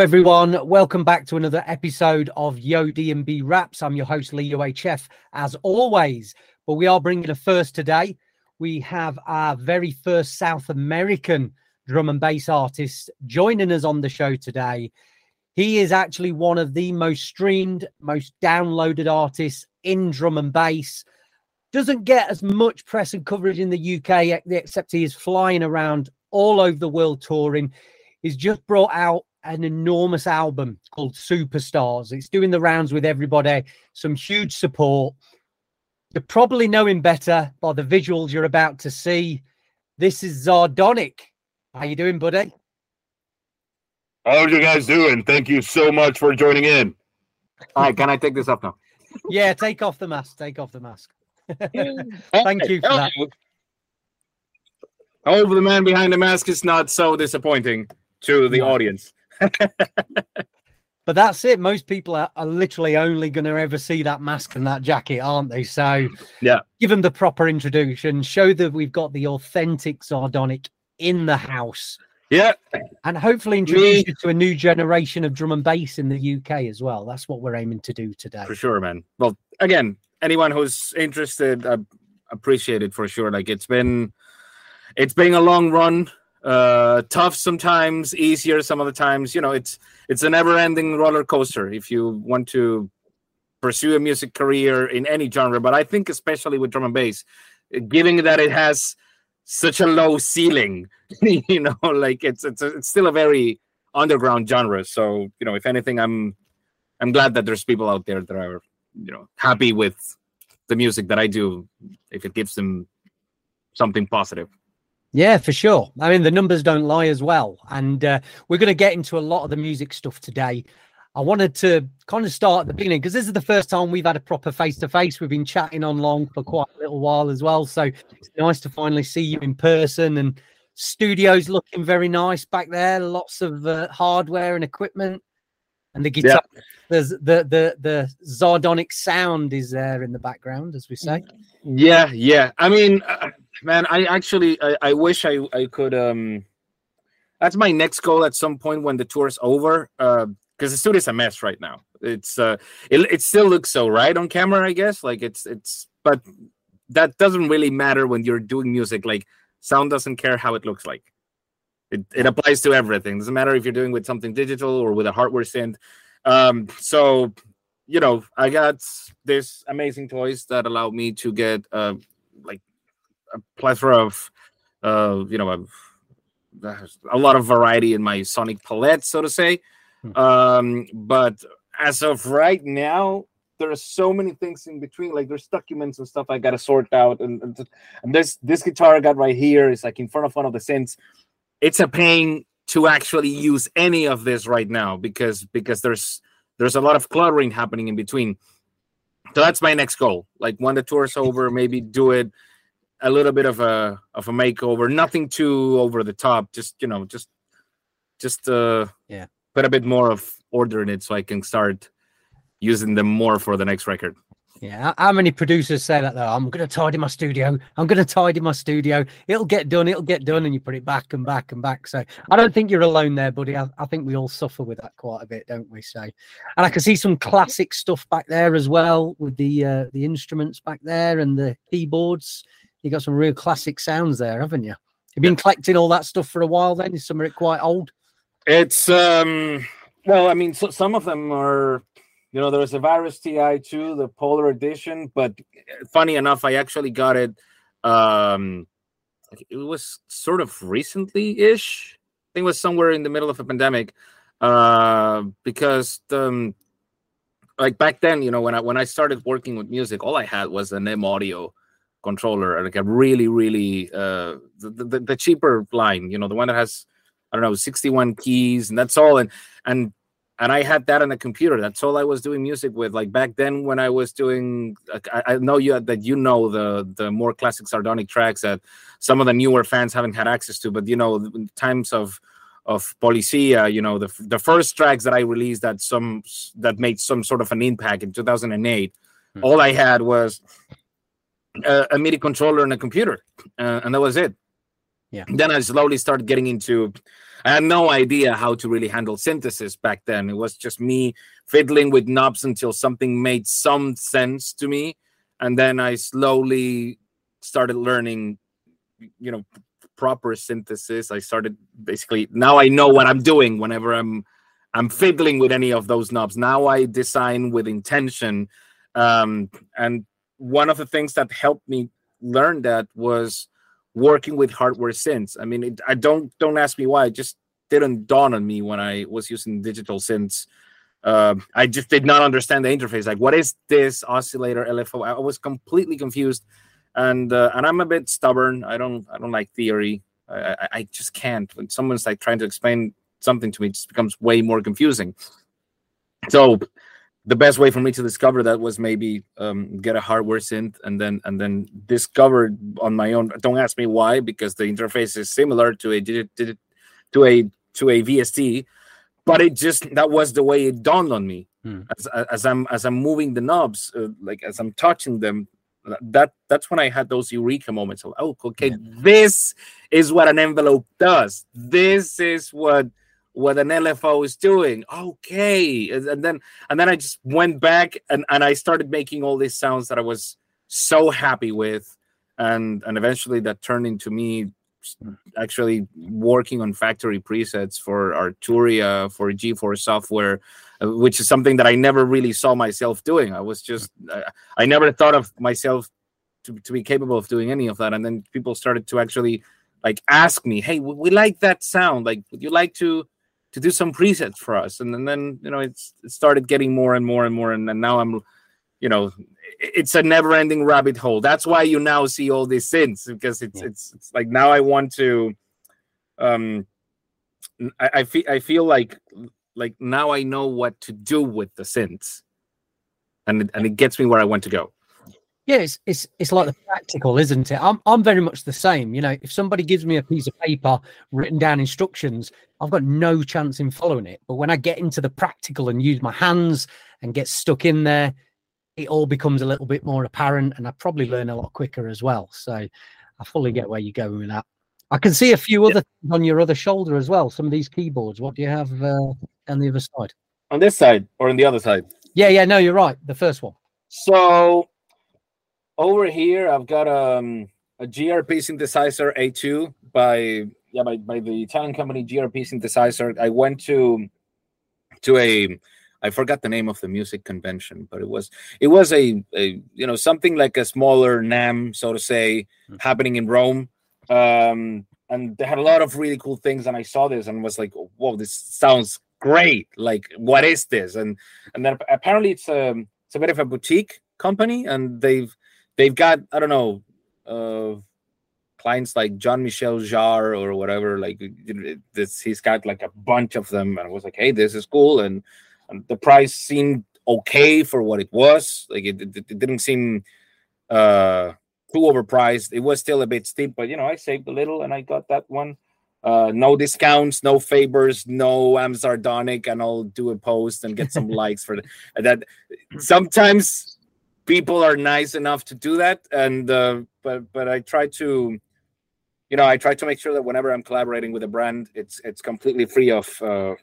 Everyone. Welcome back to another episode of Yo D&B Wraps. I'm your host, Lee UHF, as always. But we are bringing a first today. We have our very first South American drum and bass artist joining us on the show today. He is actually one of the most streamed, most downloaded artists in drum and bass. Doesn't get as much press and coverage in the UK, except he is flying around all over the world touring. He's just brought out an enormous album called Superstars. It's doing the rounds with everybody, some huge support. You're probably know him better by the visuals you're about to see. This is Zardonic. How you doing, buddy? How are you guys doing? Thank you so much for joining in. All right, can I take this off now? yeah, take off the mask. Take off the mask. Thank you for that. However, the man behind the mask is not so disappointing to the audience. but that's it. Most people are, are literally only going to ever see that mask and that jacket, aren't they? So, yeah, give them the proper introduction, show that we've got the authentic Zardonic in the house. Yeah. And hopefully introduce Me. you to a new generation of drum and bass in the UK as well. That's what we're aiming to do today. For sure, man. Well, again, anyone who's interested, I appreciate it for sure. Like it's been it's been a long run uh tough sometimes easier some of the times. You know it's it's a never ending roller coaster if you want to pursue a music career in any genre. But i think especially with drum and bass given that it has such a low ceiling you know like it's it's, a, it's still a very underground genre. So you know if anything i'm i'm glad that there's people out there that are you know happy with the music that i do if it gives them something positive yeah, for sure. I mean, the numbers don't lie as well. And uh, we're going to get into a lot of the music stuff today. I wanted to kind of start at the beginning because this is the first time we've had a proper face to face. We've been chatting on long for quite a little while as well. So it's nice to finally see you in person. And studio's looking very nice back there. Lots of uh, hardware and equipment. And the guitar, yeah. there's the the the Zardonic sound is there in the background, as we say. Yeah, yeah. I mean, uh, man, I actually I, I wish I I could um. That's my next goal at some point when the tour is over. Uh, because the studio's a mess right now. It's uh, it, it still looks so right on camera, I guess. Like it's it's, but that doesn't really matter when you're doing music. Like sound doesn't care how it looks like. It, it applies to everything. It doesn't matter if you're doing with something digital or with a hardware synth. Um, so you know, I got this amazing toys that allow me to get uh, like a plethora of uh, you know, a, a lot of variety in my sonic palette, so to say. Hmm. Um, but as of right now, there are so many things in between. Like there's documents and stuff I gotta sort out, and, and, and this this guitar I got right here is like in front of one of the synths it's a pain to actually use any of this right now because because there's there's a lot of cluttering happening in between. So that's my next goal. Like when the tour's over, maybe do it a little bit of a of a makeover. Nothing too over the top. Just you know, just just uh yeah, put a bit more of order in it so I can start using them more for the next record. Yeah, how many producers say that though? I'm going to tidy my studio. I'm going to tidy my studio. It'll get done. It'll get done, and you put it back and back and back. So I don't think you're alone there, buddy. I, I think we all suffer with that quite a bit, don't we? So, and I can see some classic stuff back there as well with the uh, the instruments back there and the keyboards. You got some real classic sounds there, haven't you? You've been collecting all that stuff for a while. Then is some of it quite old? It's um. Well, I mean, so, some of them are you know, there's a Virus TI2, the Polar Edition, but funny enough, I actually got it. Um, it was sort of recently-ish. I think it was somewhere in the middle of a pandemic, uh, because um, like back then, you know, when I when I started working with music, all I had was an M Audio controller, like a really, really uh, the, the the cheaper line, you know, the one that has I don't know 61 keys, and that's all. And and and I had that on the computer. That's all I was doing music with. Like back then, when I was doing, I, I know you that you know the the more classic Zardonic tracks that some of the newer fans haven't had access to. But you know, times of of Policia, you know, the the first tracks that I released that some that made some sort of an impact in 2008. Hmm. All I had was a, a, MIDI controller and a computer, uh, and that was it. Yeah. Then I slowly started getting into I had no idea how to really handle synthesis back then. It was just me fiddling with knobs until something made some sense to me, and then I slowly started learning, you know, proper synthesis. I started basically now I know what I'm doing whenever I'm I'm fiddling with any of those knobs. Now I design with intention, um, and one of the things that helped me learn that was working with hardware synths. I mean, it, I don't don't ask me why. It just didn't dawn on me when I was using digital synths. Uh, I just did not understand the interface. Like, what is this oscillator LFO? I was completely confused, and uh, and I'm a bit stubborn. I don't I don't like theory. I, I, I just can't. When someone's like trying to explain something to me, it just becomes way more confusing. So the best way for me to discover that was maybe um, get a hardware synth and then and then discover on my own. Don't ask me why, because the interface is similar to a to a to a VST, but it just that was the way it dawned on me hmm. as, as I'm as I'm moving the knobs, uh, like as I'm touching them. That that's when I had those eureka moments of oh okay, yeah. this is what an envelope does. This is what what an LFO is doing. Okay. And then and then I just went back and, and I started making all these sounds that I was so happy with. And and eventually that turned into me actually working on factory presets for Arturia, for GForce software, uh, which is something that I never really saw myself doing. I was just I, I never thought of myself to, to be capable of doing any of that. And then people started to actually like ask me, hey, we like that sound. Like, would you like to to do some presets for us. And, and then you know it's it started getting more and more and more. And, and now i'm you know it's a never ending rabbit hole. That's why you now see all these synths because it's yeah. it's, it's like now i want to um I, I feel i feel like like now i know what to do with the synths. And it, and it gets me where i want to go yeah, it's it's it's like the practical, isn't it? I'm I'm very much the same. You know, if somebody gives me a piece of paper written down instructions, I've got no chance in following it. But when I get into the practical and use my hands and get stuck in there, it all becomes a little bit more apparent, and I probably learn a lot quicker as well. So I fully get where you're going with that. I can see a few other things on your other shoulder as well. Some of these keyboards. What do you have uh, on the other side? On this side or on the other side? Yeah, yeah. No, you're right. The first one. So over here, I've got um, a GRP synthesizer A2 by yeah by, by the Italian company GRP synthesizer. I went to to a I forgot the name of the music convention, but it was it was a, a you know something like a smaller NAMM so to say, mm-hmm. happening in Rome. Um, and they had a lot of really cool things, and I saw this and was like, "Whoa, this sounds great! Like, what is this?" And and then apparently it's a it's a bit of a boutique company, and they've they've got I don't know uh, clients like Jean Michel Jarre or whatever. Like this, he's got like a bunch of them, and I was like, hey, this is cool, and, and the price seemed okay for what it was. Like it, it, it didn't seem uh, too overpriced. It was still a bit steep, but you know, I saved a little and I got that one. Uh, no discounts, no favors, no I'm Zardonic, and I'll do a post and get some likes for that. Sometimes people are nice enough to do that. And uh, but but i try to you know i try to make sure that whenever i'm collaborating with a brand it's it's completely free of uh,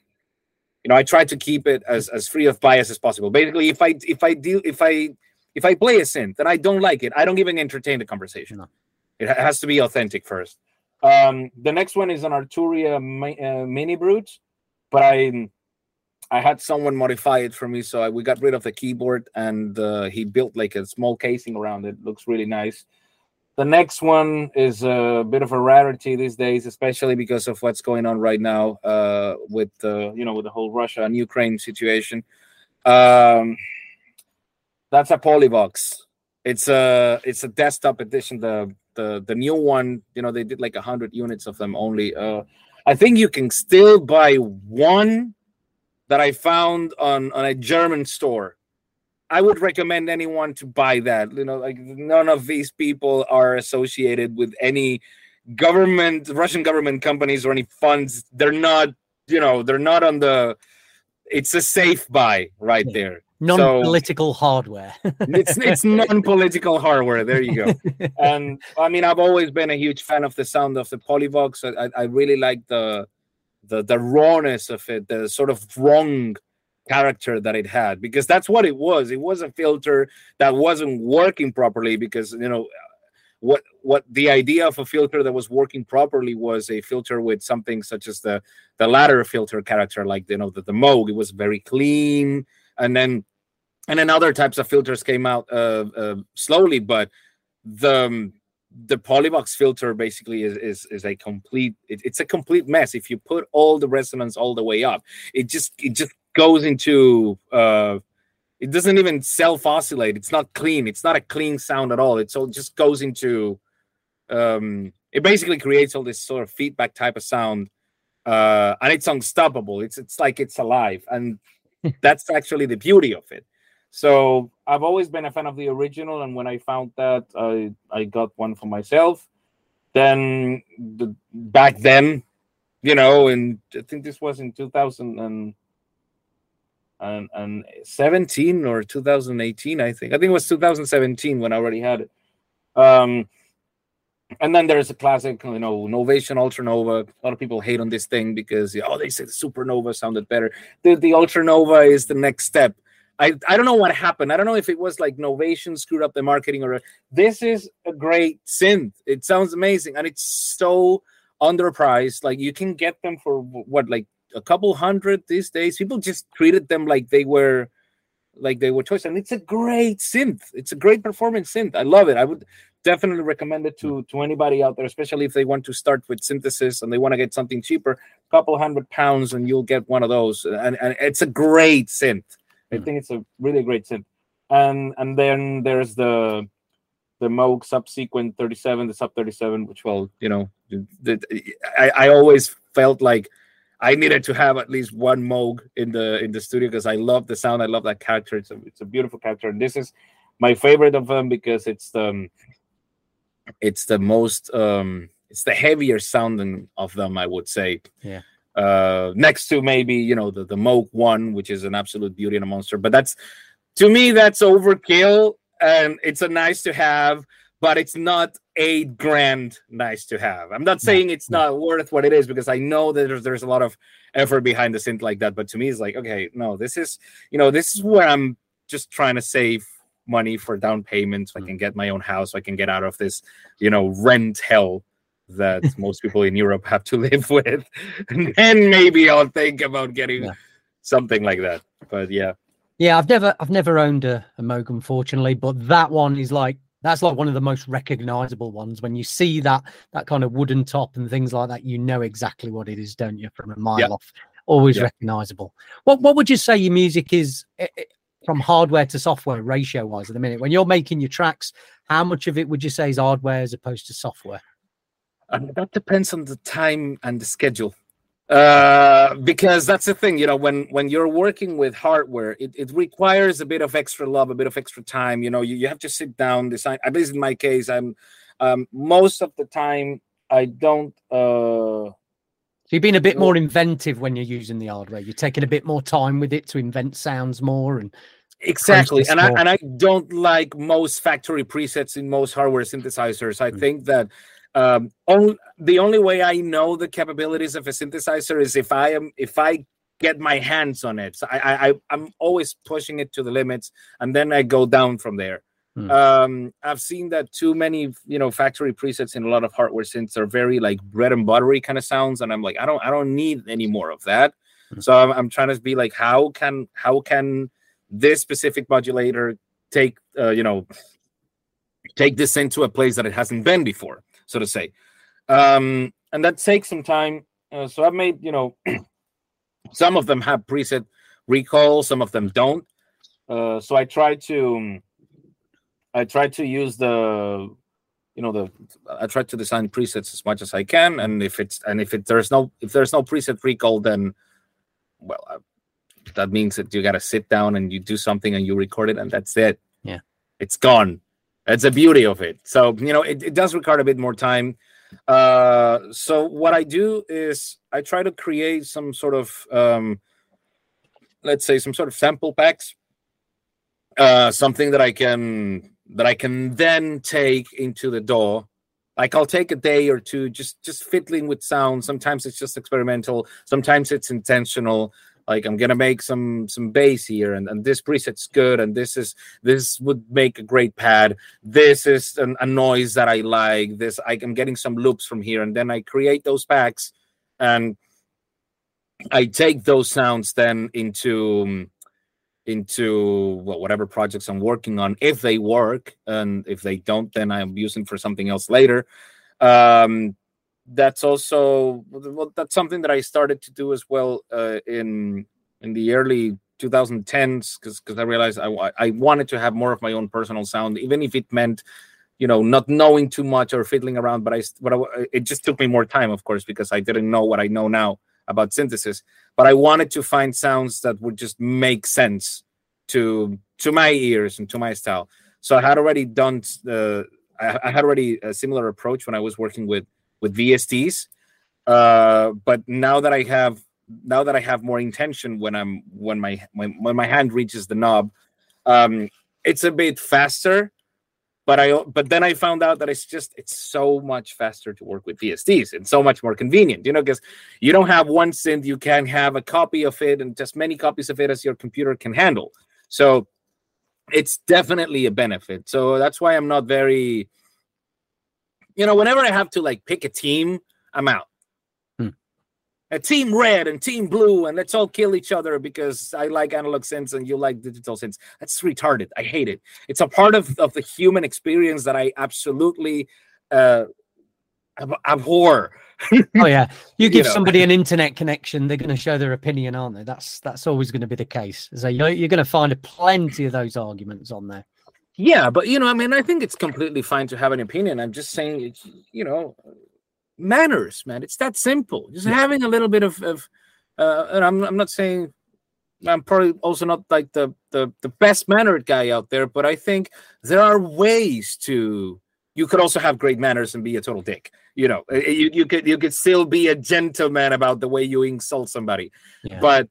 you know i try to keep it as as free of bias as possible. Basically if i if i deal if i if i play a synth and i don't like it i don't even entertain the conversation. No. it has to be authentic first. Um the next one is an arturia uh, MiniBrute but i I had someone modify it for me, so I, we got rid of the keyboard and uh, he built like a small casing around it. Looks really nice. The next one is a bit of a rarity these days, especially because of what's going on right now uh, with you know with the whole Russia and Ukraine situation. Um, that's a Polivoks. It's a it's a desktop edition. The the the new one, you know, they did like hundred units of them only. Uh, I think you can still buy one that I found on, on a German store. I would recommend anyone to buy that. You know, like none of these people are associated with any government, Russian government companies or any funds. They're not, you know, they're not on the. It's a safe buy right there. Non-political so, hardware. it's it's non-political hardware. There you go. And I mean, I've always been a huge fan of the sound of the Polivoks. I, I really like the the the rawness of it, the sort of wrong character that it had, because that's what it was. It was a filter that wasn't working properly because you know what what the idea of a filter that was working properly was a filter with something such as the the ladder filter character like you know the, the moog it was very clean and then and then other types of filters came out uh, uh, slowly but the um, the Polivoks filter basically is is, is a complete it, it's a complete mess. If you put all the resonance all the way up it just it just goes into uh it doesn't even self oscillate it's not clean. It's not a clean sound at all. It's all just goes into um it basically creates all this sort of feedback type of sound uh and it's unstoppable. It's it's like it's alive. And that's actually the beauty of it so i've always been a fan of the original and when i found that i i got one for myself. Then the, back then you know and i think this was in 2000 and and, and 17 or 2018 i think. I think it was 2017 when i already had it. Um and then there's a classic you know novation ultranova. A lot of people hate on this thing because oh they the supernova sounded better. The, the ultranova is the next step I, I don't know what happened. I don't know if it was like Novation screwed up the marketing or uh, this is a great synth. It sounds amazing and it's so underpriced. Like you can get them for what like a couple hundred these days. People just treated them like they were like they were toys, and it's a great synth. It's a great performance synth. I love it. I would definitely recommend it to to anybody out there, especially if they want to start with synthesis and they want to get something cheaper. A couple hundred pounds, and you'll get one of those. And, and it's a great synth. I think it's a really great synth. And and then there's the the Moog subsequent 37, the sub 37, which well, you know, the, the, I, I always felt like I needed to have at least one Moog in the in the studio because I love the sound. I love that character. It's a it's a beautiful character, and this is my favorite of them because it's the um, it's the most um it's the heavier sounding of them. I would say. Yeah. Uh, next to maybe you know the the Moog one, which is an absolute beauty and a monster, but that's to me that's overkill, and it's a nice to have but it's not eight grand nice to have. I'm not saying it's not worth what it is because I know that there's, there's a lot of effort behind the synth like that. But to me, it's like, okay, no, this is, you know, this is where I'm just trying to save money for down payment so I mm. can get my own house, so I can get out of this, you know, rent hell that most people in Europe have to live with. And then maybe I'll think about getting yeah. something like that. But yeah. Yeah, I've never I've never owned a, a Moog, unfortunately, but that one is like that's like one of the most recognizable ones when you see that that kind of wooden top and things like that you know exactly what it is don't you from a mile yep. off always yep. recognizable what what would you say your music is eh, eh, from hardware to software ratio wise at the minute when you're making your tracks how much of it would you say is hardware as opposed to software um, that depends on the time and the schedule. Uh because that's the thing you know when when you're working with hardware it, it requires a bit of extra love a bit of extra time. You know you, you have to sit down design at least in my case i'm um most of the time i don't uh so you've been a bit more inventive when you're using the hardware. You're taking a bit more time with it to invent sounds more and exactly. and i and i don't like most factory presets in most hardware synthesizers. I mm. think that um, on, the only way I know the capabilities of a synthesizer is if I am if I get my hands on it. So I, I I'm always pushing it to the limits, and then I go down from there. Hmm. Um, I've seen that too many, you know, factory presets in a lot of hardware synths are very like bread and buttery kind of sounds, and I'm like, I don't, I don't need any more of that. Hmm. So I'm, I'm trying to be like, how can, how can this specific modulator take, uh, you know, take this into a place that it hasn't been before? So to say. Um, and that takes some time. Uh, so I've made, you know, some of them have preset recall, some of them don't. Uh, so I try to, I try to use the, you know, the, I try to design presets as much as I can, and if it's, and if it there's no, if there's no preset recall, then, well, uh, that means that you got to sit down and you do something and you record it, and that's it. Yeah, it's gone. It's the beauty of it. So, you know, it, it does require a bit more time. Uh, so what I do is I try to create some sort of, um, let's say some sort of sample packs, uh, something that I can, that I can then take into the DAW. like I'll take a day or two just just fiddling with sound. Sometimes it's just experimental. Sometimes it's intentional. Like I'm gonna make some some bass here, and, and this preset's good, and this is this would make a great pad. This is an, a noise that I like. This I, I'm getting some loops from here, and then I create those packs, and I take those sounds then into into well, whatever projects I'm working on if they work, and if they don't, then I'm using for something else later. Um, that's also well, that's something that I started to do as well uh, in in the early 2010s because because I realized I I wanted to have more of my own personal sound, even if it meant you know not knowing too much or fiddling around. But I but I, it just took me more time, of course, because I didn't know what I know now about synthesis. But I wanted to find sounds that would just make sense to to my ears and to my style. So I had already done the I, I had already a similar approach when I was working with with VSTs. Uh, but now that I have now that I have more intention when I'm when my when, when my hand reaches the knob, um, it's a bit faster. But I but then I found out that it's just it's so much faster to work with VSTs and so much more convenient, you know, because you don't have one synth, you can have a copy of it and just many copies of it as your computer can handle. So it's definitely a benefit. So that's why I'm not very you know, whenever I have to like pick a team, I'm out. Hmm. A team red and team blue, and let's all kill each other because I like analog synths and you like digital synths. That's retarded. I hate it. It's a part of, of the human experience that I absolutely uh, abhor. oh yeah, you give you know. somebody an internet connection, they're going to show their opinion, aren't they? That's that's always going to be the case. So you're, you're going to find plenty of those arguments on there. Yeah, but you know, I mean, I think it's completely fine to have an opinion. I'm just saying, it's, you know, manners, man. It's that simple. Just yeah. having a little bit of, of uh, and I'm, I'm not saying I'm probably also not like the, the the best mannered guy out there, but I think there are ways to. You could also have great manners and be a total dick. You know, you, you could you could still be a gentleman about the way you insult somebody, yeah. but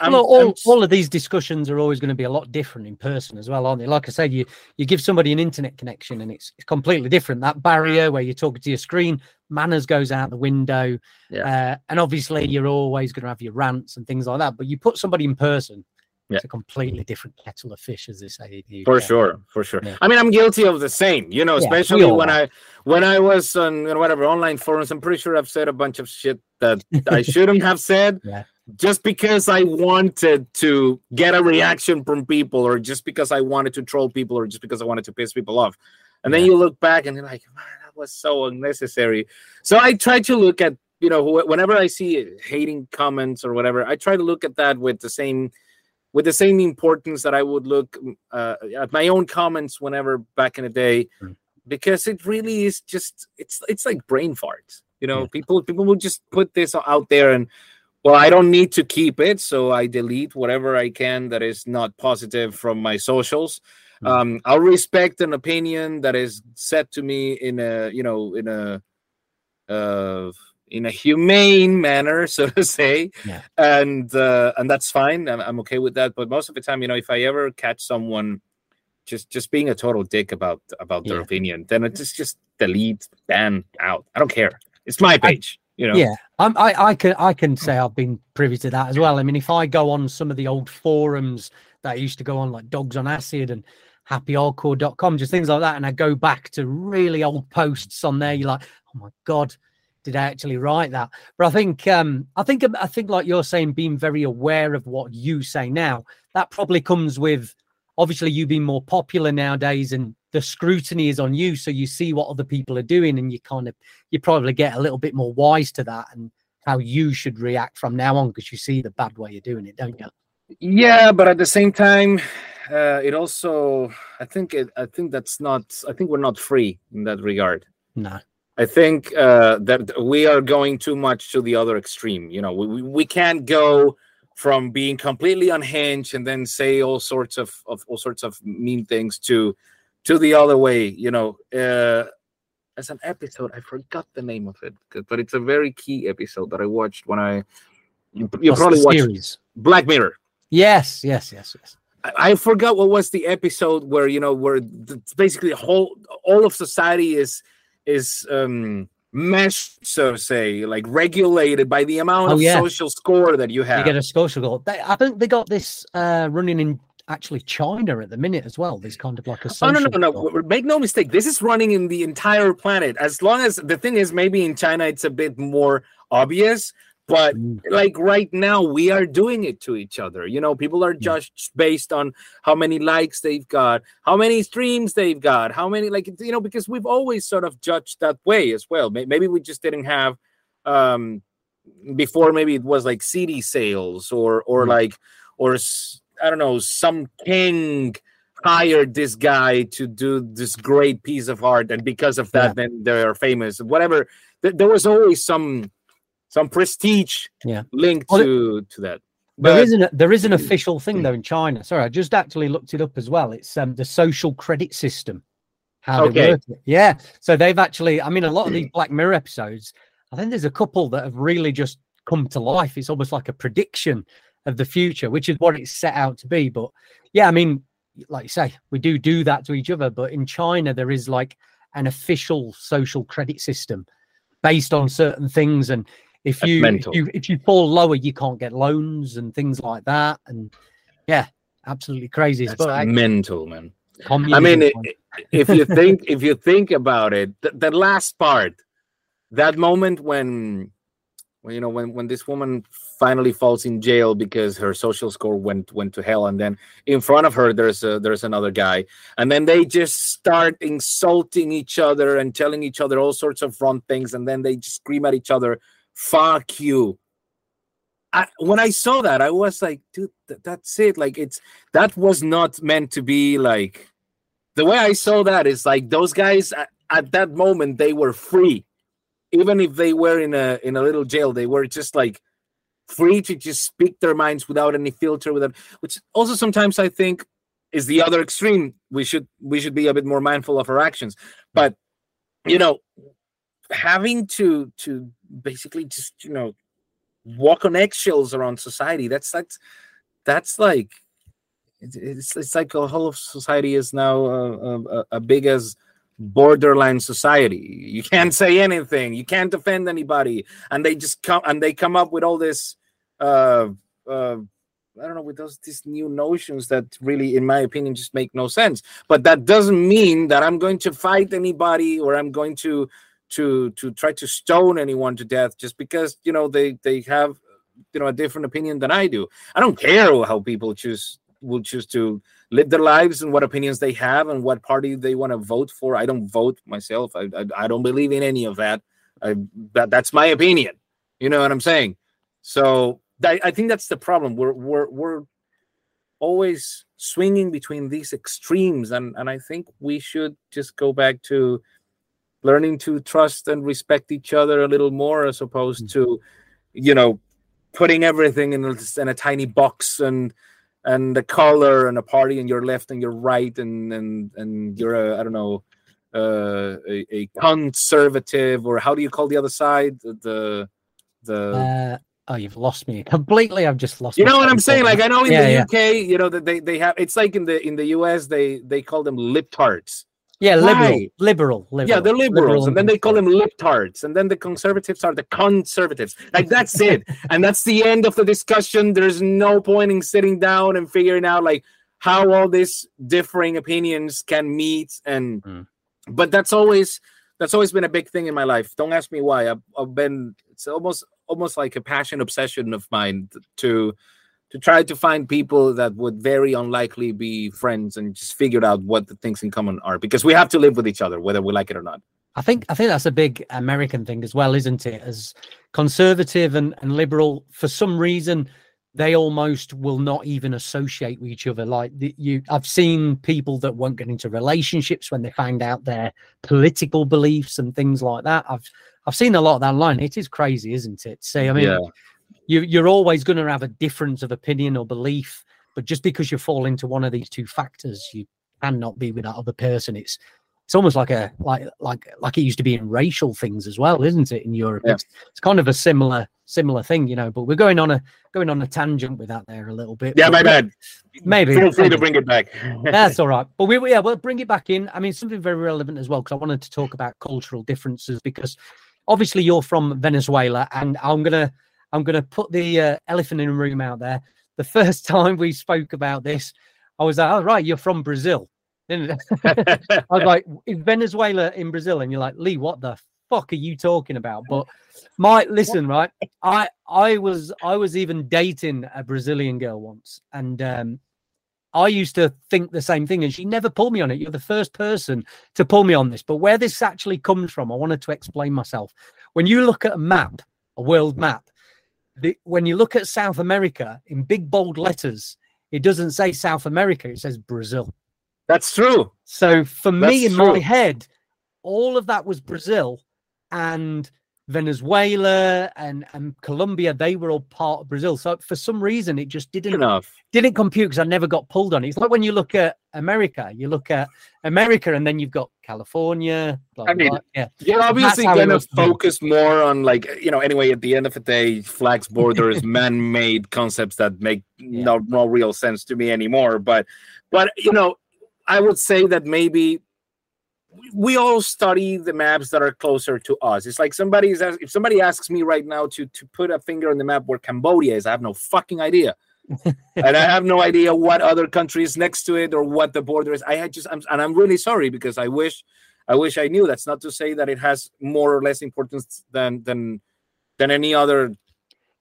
I'm, well, all, I'm... all of these discussions are always going to be a lot different in person as well, aren't they? Like I said, you you give somebody an internet connection and it's, it's completely different. That barrier where you're talking to your screen, manners goes out the window. Yeah. Uh, and obviously, you're always going to have your rants and things like that. But you put somebody in person, yeah. it's a completely different kettle of fish, as they say. For sure, for sure. Yeah. I mean, I'm guilty of the same. You know, especially when are. I when I was on you know, whatever online forums. I'm pretty sure I've said a bunch of shit that I shouldn't have said. Yeah just because I wanted to get a reaction from people, or just because I wanted to troll people, or just because I wanted to piss people off. And then you look back and you're like, man, that was so unnecessary. So I try to look at, you know, whenever I see hating comments or whatever, I try to look at that with the same with the same importance that I would look uh, at my own comments whenever back in the day, mm. because it really is just it's it's like brain farts. You know, yeah. people people will just put this out there and well i don't need to keep it so i delete whatever i can that is not positive from my socials mm-hmm. um, i'll respect an opinion that is said to me in a you know in a uh, in a humane manner so to say yeah. and uh, and that's fine I'm, I'm okay with that but most of the time you know if i ever catch someone just just being a total dick about about their yeah. opinion then it's just just delete ban out i don't care it's my page you know yeah I'm, I, I can I can say I've been privy to that as well. I mean, if I go on some of the old forums that I used to go on, like Dogs on Acid and happyhardcore.com, just things like that, and I go back to really old posts on there, you're like, oh my god, did I actually write that? But I think um I think I think like you're saying, being very aware of what you say now, that probably comes with obviously you being more popular nowadays and the scrutiny is on you so you see what other people are doing and you kind of you probably get a little bit more wise to that and how you should react from now on because you see the bad way you're doing it don't you yeah but at the same time uh, it also i think it i think that's not i think we're not free in that regard. No i think uh, that we are going too much to the other extreme you know we, we can't go from being completely unhinged and then say all sorts of, of all sorts of mean things to to the other way you know uh as an episode i forgot the name of it but it's a very key episode that i watched when i you, you probably watched series? black mirror yes yes yes yes I, I forgot what was the episode where you know where the, basically whole all of society is is um meshed, so to say, like regulated by the amount Oh, of yeah. social score that you have. You get a social goal. They, I think they got this uh, running in actually China at the minute as well. There's kind of like a Oh social no no no! goal. Make no mistake. This is running in the entire planet. As long as the thing is, maybe in China it's a bit more obvious, but Mm. like right now we are doing it to each other. You know, people are judged based on how many likes they've got, how many streams they've got, how many like you know because we've always sort of judged that way as well. Maybe we just didn't have um before. Maybe it was like CD sales or or Mm. like or i don't know some king hired this guy to do this great piece of art and because of that Yeah. then they're famous whatever there was always some some prestige Yeah. linked Well, to to that There But- is an there is an official thing though in China. Sorry, I just actually looked it up as well. It's um the social credit system. How they Okay. work it. Yeah. So they've actually, I mean, a lot of these Black Mirror episodes, I think there's a couple that have really just come to life. It's almost like a prediction of the future, which is what it's set out to be. But yeah, I mean, like you say, we do do that to each other. But in China, there is like an official social credit system based on certain things. And if you if you if you fall lower, you can't get loans and things like that. And yeah, absolutely crazy. that's but mental man i mean if you think if you think about it th- the last part that moment when when you know when when this woman finally falls in jail because her social score went went to hell and then in front of her there's a there's another guy and then they just start insulting each other and telling each other all sorts of wrong things and then they just scream at each other fuck you I, when I saw that, I was like, dude, th- that's it. Like, it's that was not meant to be like the way I saw that is like those guys at, at that moment they were free, even if they were in a in a little jail, they were just like free to just speak their minds without any filter, without which also sometimes I think is the other extreme. We should we should be a bit more mindful of our actions, but you know, having to to basically just you know walk on eggshells around society that's that's that's like it's it's, like a whole of society is now a, uh, uh, big as borderline society. You can't say anything. You can't defend anybody. And they just come and they come up with all this uh uh I don't know with those these new notions that really, in my opinion, just make no sense. But that doesn't mean that I'm going to fight anybody or I'm going to to to try to stone anyone to death just because you know they they have you know a different opinion than I do. I don't care how people choose will choose to live their lives and what opinions they have and what party they want to vote for. I don't vote myself. I I, I don't believe in any of that. I, that that's my opinion. You know what I'm saying? So I, I think that's the problem. We're we're we're always swinging between these extremes, and and I think we should just go back to learning to trust and respect each other a little more, as opposed Mm. to, you know, putting everything in a, in a tiny box and and the color and a party and your left and your right and and and you're a I don't know uh, a, a conservative or how do you call the other side the the, Uh, oh, you've lost me completely. I've just lost. you know what I'm saying? Like. I know in Yeah, the yeah. UK, you know that they, they have it's like in the in the US they they call them lip tarts. Yeah, liberal, Why? liberal, liberal. Yeah, they're liberals, and then they call them lip tarts, and then the conservatives are the conservatives. Like that's it, and that's the end of the discussion. There's no point in sitting down and figuring out like how all these differing opinions can meet, and Mm. but that's always that's always been a big thing in my life. Don't ask me why. I've, I've been it's almost almost like a passion obsession of mine to to try to find people that would very unlikely be friends and just figure out what the things in common are because we have to live with each other whether we like it or not. I think I think that's a big American thing as well, isn't it? As conservative and, and liberal, for some reason, they almost will not even associate with each other. Like the, you, I've seen people that won't get into relationships when they find out their political beliefs and things like that. I've I've seen a lot of that online. It is crazy, isn't it? See, I mean, Yeah. You you're always going to have a difference of opinion or belief, but just because you fall into one of these two factors, you cannot be with that other person. It's it's almost like a like like like it used to be in racial things as well, isn't it? In Europe, Yeah. it's, it's kind of a similar similar thing, you know. But we're going on a going on a tangent with that there a little bit. Yeah, my bad. Maybe Feel free to bring it back. That's all right. But we we- yeah, we'll bring it back in. I mean, something very relevant as well because I wanted to talk about cultural differences because obviously you're from Venezuela, and I'm gonna I'm gonna put the uh, elephant in the room out there. The first time we spoke about this, I was like, "Oh right, you're from Brazil." I was like, "Is Venezuela in Brazil?" And you're like, "Lee, what the fuck are you talking about?" But my listen, right? I I was I was even dating a Brazilian girl once, and um, I used to think the same thing, and she never pulled me on it. You're the first person to pull me on this. But where this actually comes from, I wanted to explain myself. When you look at a map, a world map, the, when you look at South America in big bold letters, it doesn't say South America; it says Brazil. That's true. So for me, That's in my head, all of that was Brazil and Venezuela and, and Colombia. They were all part of Brazil. So for some reason, it just didn't Enough. didn't compute because I never got pulled on it. It's like when you look at America, you look at America, and then you've got California. Blah, I mean, blah, yeah, You're obviously how it gonna was for focus more on like you know. Anyway, at the end of the day, flags, borders, man-made concepts that make Yeah. no no real sense to me anymore. But but you know, I would say that maybe we- all study the maps that are closer to us. It's like somebody's ask, if somebody asks me right now to to put a finger on the map where Cambodia is, I have no fucking idea. and I have no idea what other country is next to it or what the border is. I had just, I'm, and I'm really sorry because I wish, I wish I knew. That's not to say that it has more or less importance than than than any other.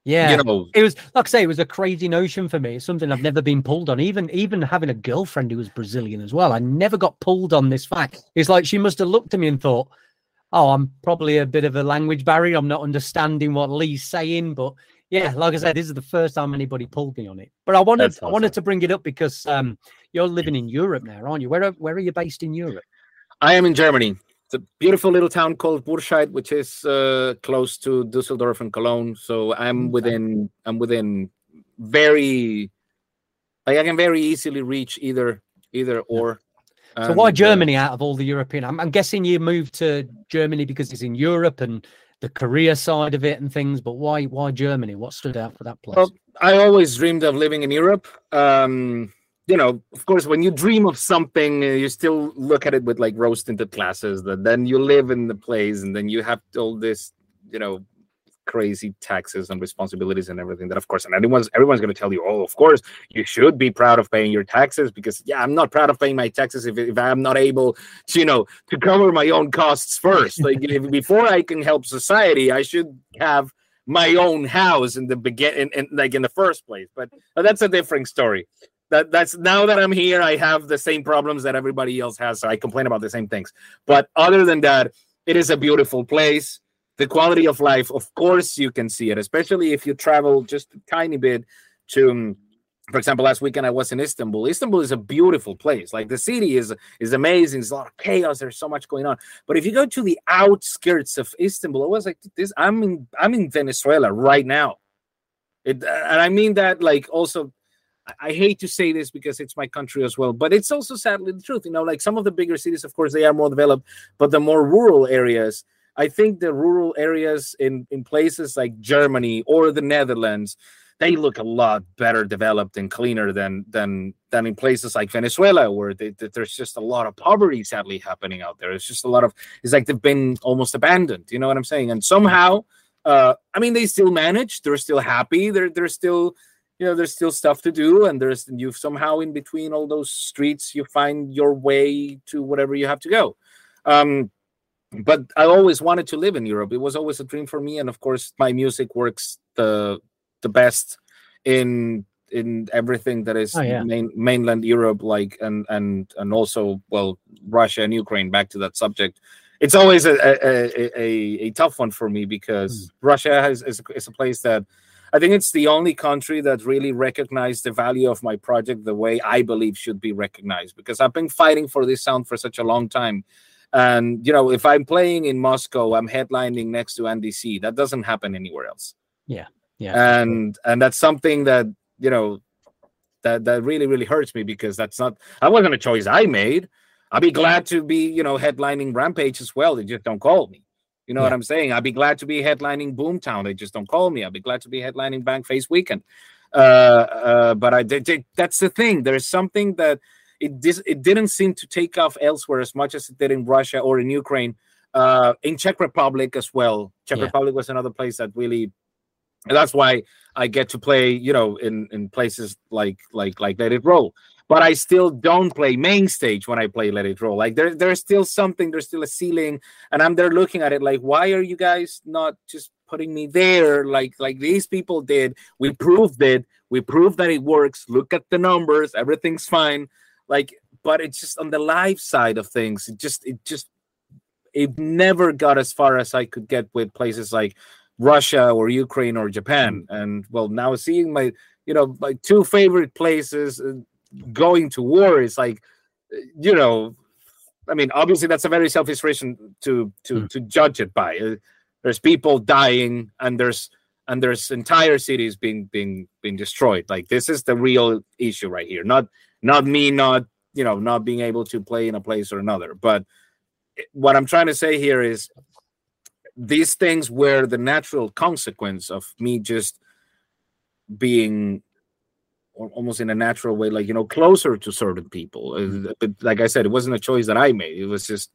Yeah. You know, It was like I say, it was a crazy notion for me. It's something I've never been pulled on. Even even having a girlfriend who was Brazilian as well, I never got pulled on this fact. It's like she must have looked at me and thought, "Oh, I'm probably a bit of a language barrier. I'm not understanding what Lee's saying." But yeah, like I said, this is the first time anybody pulled me on it. But I wanted That's I wanted to bring it up because um, you're living in Europe now, aren't you? Where are, where are you based in Europe? I am in Germany. It's a beautiful little town called Burscheid, which is uh, close to Dusseldorf and Cologne. So I'm within, I'm within very, like I can very easily reach either, either or. So why And, uh, Germany out of all the European? I'm, I'm guessing you moved to Germany because it's in Europe and the career side of it and things. But why why Germany? What stood out for that place? Well, I always dreamed of living in Europe. Um, you know, of course, when you dream of something, uh, you still look at it with like rose tinted glasses. That then you live in the place, and then you have all this, you know, crazy taxes and responsibilities and everything. That of course, and everyone's everyone's going to tell you, oh, of course, you should be proud of paying your taxes because yeah, I'm not proud of paying my taxes if if I'm not able, to, you know, to cover my own costs first. Like if, before I can help society, I should have my own house in the begin in, in like in the first place but, but that's a different story that that's now that i'm here i have the same problems that everybody else has so i complain about the same things. But other than that it is a beautiful place. The quality of life of course you can see it especially if you travel just a tiny bit to um, for example last weekend i was in istanbul. Istanbul is a beautiful place. Like the city is is amazing. There's a lot of chaos. There's so much going on. But if you go to the outskirts of Istanbul, I was like, "This, I'm in, I'm in Venezuela right now." It, and I mean that like also. I- hate to say this because it's my country as well, but it's also sadly the truth. You know, like some of the bigger cities, of course, they are more developed, but the more rural areas, I think the rural areas in in places like Germany or the Netherlands, they look a lot better developed and cleaner than than than in places like Venezuela, where they, that there's just a lot of poverty sadly happening out there. It's just a lot of it's like they've been almost abandoned. You know what I'm saying? And somehow, uh, I mean, they still manage. They're still happy. They're they're still you know there's still stuff to do and there's you somehow in between all those streets you find your way to whatever you have to go. Um but i always wanted to live in europe. It was always a dream for me and of course my music works the the best in in everything that is Oh, yeah. main, mainland europe like and and and also well russia and ukraine back to that subject. It's always a a, a, a, a tough one for me because russia has is, is a place that I think it's the only country that really recognized the value of my project the way I believe should be recognized because I've been fighting for this sound for such a long time. And you know, if I'm playing in Moscow, I'm headlining next to Andy C. That doesn't happen anywhere else. Yeah. Yeah. And and that's something that, you know, that that really really hurts me because that's not that wasn't a choice I made. I'd be glad to be, you know, headlining Rampage as well. They just don't call me. You know yeah. what I'm saying? I'd be glad to be headlining Boomtown. They just don't call me. I'd be glad to be headlining Bangface Weekend. Uh, uh, but I did. That's the thing. There's something that it dis- it didn't seem to take off elsewhere as much as it did in Russia or in Ukraine. Uh, in Czech Republic as well. Czech yeah. Republic was another place that really. that's why I get to play, you know, in in places like like like Let It Roll but I still don't play main stage when I play Let It Roll. Like there, there's still something, there's still a ceiling, and I'm there looking at it like, why are you guys not just putting me there like like these people did? We proved it. We proved that it works. Look at the numbers. Everything's fine. Like, but it's just on the live side of things. It just, it just, it never got as far as I could get with places like Russia or Ukraine or Japan. And well, now seeing my, you know, my two favorite places uh, going to war is like you know i mean obviously that's a very selfish reason to to mm. to judge it by. Uh, there's people dying and there's and there's entire cities being being being destroyed. Like this is the real issue right here. Not not me not you know not being able to play in a place or another. But what i'm trying to say here is these things were the natural consequence of me just being almost in a natural way, like you know, closer to certain people. Uh, but like I said, it wasn't a choice that I made. It was just,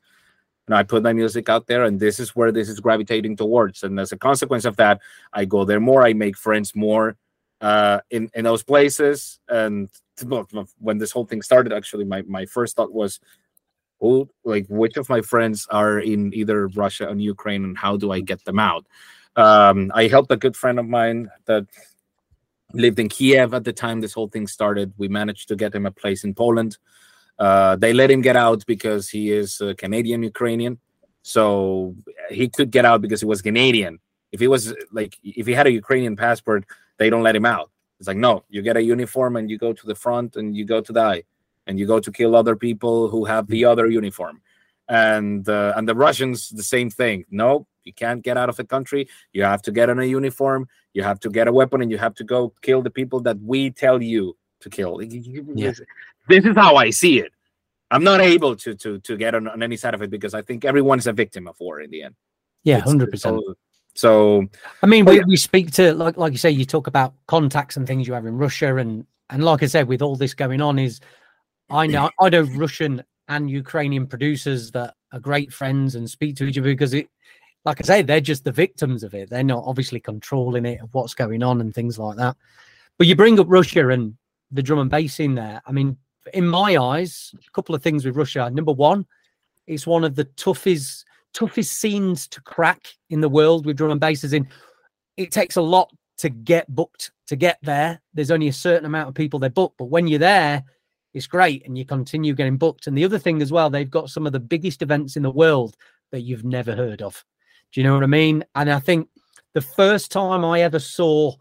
you know, I put my music out there, and this is where this is gravitating towards. And as a consequence of that, I go there more. I make friends more uh, in in those places. And when this whole thing started, actually, my my first thought was, who, like, which of my friends are in either Russia and Ukraine, and how do I get them out? Um, I helped a good friend of mine that lived in Kiev at the time this whole thing started. We managed to get him a place in Poland. Uh, they let him get out because he is Canadian Ukrainian. So he could get out because he was Canadian. If he was like, if he had a Ukrainian passport, they don't let him out. It's like, no, you get a uniform and you go to the front and you go to die and you go to kill other people who have the other uniform. And uh, and the Russians, the same thing. No, you can't get out of the country. You have to get on a uniform. You have to get a weapon, and you have to go kill the people that we tell you to kill. Yeah. This is how I see it. I'm not able to to to get on, on any side of it because I think everyone is a victim of war in the end. Yeah, hundred percent. So, I mean, we, we speak to like like you say, you talk about contacts and things you have in Russia, and and like I said, with all this going on, is I know I know Russian and Ukrainian producers that are great friends and speak to each other because it like I say, they're just the victims of it. They're not obviously controlling it of what's going on and things like that. But you bring up Russia and the drum and bass in there. I mean, in my eyes, a couple of things with Russia. Number one, it's one of the toughest toughest scenes to crack in the world with drum and bass. in it takes a lot to get booked to get there. There's only a certain amount of people they book, but when you're there, it's great and you continue getting booked. And the other thing as well, they've got some of the biggest events in the world that you've never heard of. Do you know what I mean? And I think the first time I ever saw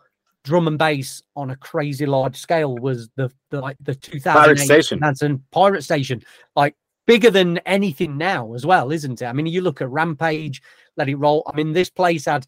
drum and bass on a crazy large scale was the, the like the 2008 Pirate Station. and Pirate Station, like bigger than anything now as well, isn't it? I mean, you look at Rampage, Let It Roll. I mean, this place had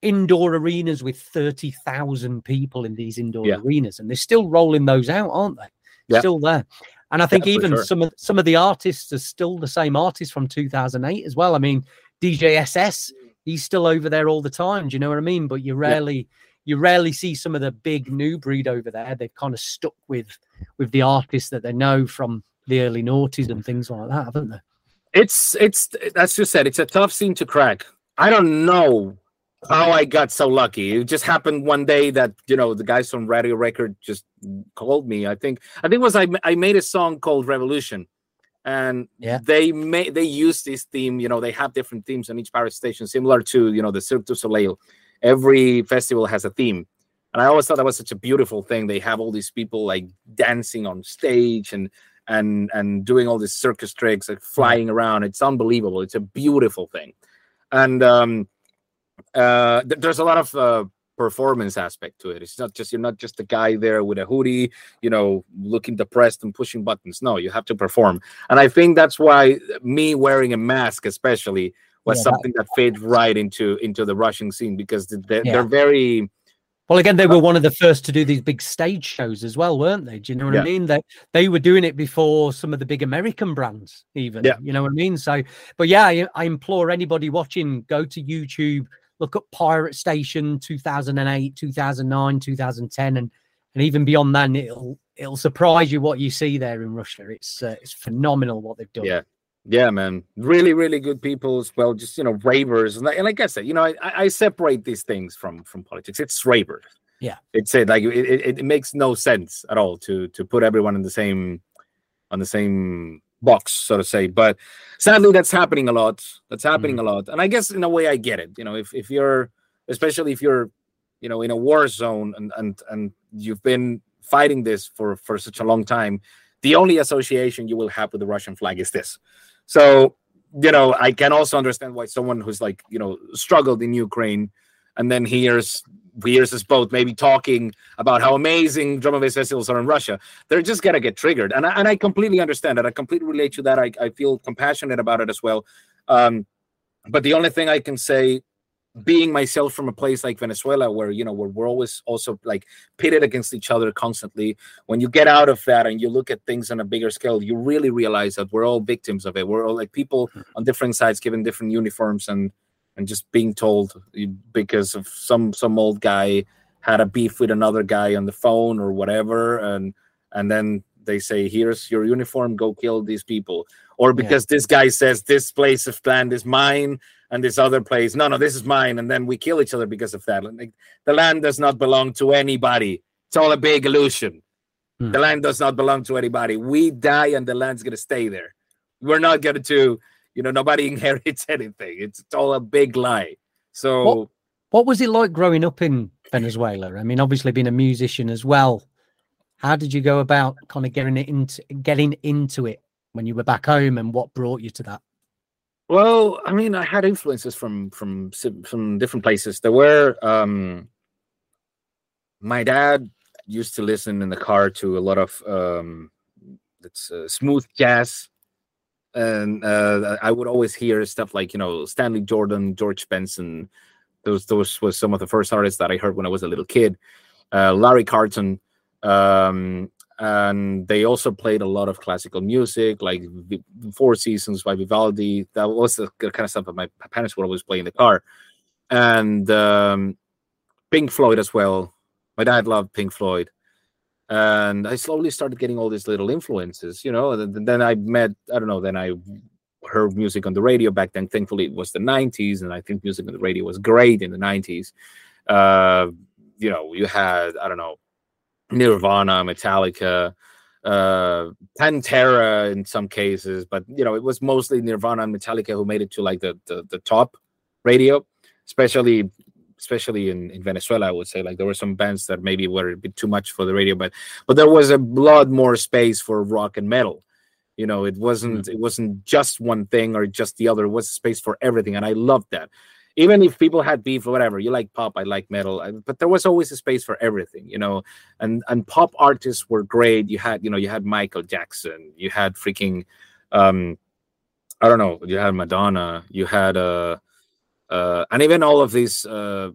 indoor arenas with 30,000 people in these indoor yeah. arenas, and they're still rolling those out, aren't they? Yeah. Still there. And I think yeah, even sure. some of some of the artists are still the same artists from 2008 as well. I mean, DJ SS he's still over there all the time. Do you know what I mean? But you rarely yeah. you rarely see some of the big new breed over there. They've kind of stuck with with the artists that they know from the early noughties and things like that, haven't they? It's it's that's just said. It's a tough scene to crack. I don't know how I got so lucky. It just happened one day that you know the guys from Radio Record just called me. I think I think was I I made a song called Revolution and yeah. they may they use this theme you know they have different themes on each pirate station similar to you know the cirque du soleil. Every festival has a theme. And i always thought that was such a beautiful thing. They have all these people like dancing on stage and and and doing all these circus tricks like flying around. It's unbelievable. It's a beautiful thing. And um uh th- there's a lot of uh performance aspect to it. It's not just you're not just a guy there with a hoodie, you know, looking depressed and pushing buttons. No, you have to perform. And I think that's why me wearing a mask, especially, was yeah, something that, that fit right into into the Russian scene because they're, yeah. they're very Well, again, they uh, were one of the first to do these big stage shows as well, weren't they? Do you know what Yeah. I mean? They they were doing it before some of the big American brands, even. Yeah. You know what I mean? So, but yeah, I, I implore anybody watching, go to YouTube, look at Pirate Station 2008, 2009, 2010, and and even beyond that, it'll it'll surprise you what you see there in Russia. It's uh, it's phenomenal what they've done. Yeah. Yeah, man. Really, really good people as well. Just you know, ravers, and like, and like I said, you know, I, I I separate these things from from politics. It's ravers. Yeah. it's it like it, it, it makes no sense at all to to put everyone in the same on the same box, so to say. But sadly, that's happening a lot. That's happening mm. a lot, and I guess in a way, I get it. You know, if if you're especially if you're you know in a war zone and and and you've been fighting this for for such a long time the only association you will have with the russian flag is this so you know i can also understand why someone who's like you know struggled in ukraine and then hears hears us both maybe talking about how amazing drum and bass festivals are in russia they're just gonna get triggered and I, and I completely understand that i completely relate to that I, I feel compassionate about it as well um but the only thing i can say being myself from a place like Venezuela, where you know where we're always also like pitted against each other constantly. When you get out of that and you look at things on a bigger scale, you really realize that we're all victims of it. We're all like people on different sides given different uniforms and and just being told because of some some old guy had a beef with another guy on the phone or whatever, and and then they say, "Here's your uniform. Go kill these people." Or because this guy says this place of land is mine, and this other place, no, no, this is mine, and then we kill each other because of that. Like, the land does not belong to anybody. It's all a big illusion. Hmm. The land does not belong to anybody. We die, and the land's gonna stay there. We're not gonna to, you know, nobody inherits anything. It's, it's all a big lie. So What- What was it like growing up in Venezuela? I mean, obviously being a musician as well. How did you go about kind of getting it into getting into it when you were back home, and what brought you to that? Well, I mean, I had influences from from from different places. There were um my dad used to listen in the car to a lot of um it's uh, smooth jazz and uh I would always hear stuff like, you know, Stanley Jordan, George Benson. Those those was some of the first artists that I heard when I was a little kid. Uh Larry Carlton um and they also played a lot of classical music like four seasons by vivaldi that was the kind of stuff that my parents would always play in the car and um pink floyd as well my dad loved pink floyd and i slowly started getting all these little influences you know and then- i met i don't know then i heard music on the radio back then. Thankfully it was the 90s and i think music on the radio was great in the 90s uh you know you had i don't know Nirvana, Metallica, uh, Pantera in some cases, but you know it was mostly Nirvana and Metallica who made it to like the the, the top radio, especially especially in, in Venezuela. I would say like there were some bands that maybe were a bit too much for the radio, but but there was a lot more space for rock and metal. You know, it wasn't it wasn't just one thing or just the other. It was space for everything, and I loved that even if people had beef or whatever you like pop i like metal I- but there was always a space for everything you know and and pop artists were great you had you know you had michael jackson you had freaking um i don't know you had madonna you had uh uh and even all of these uh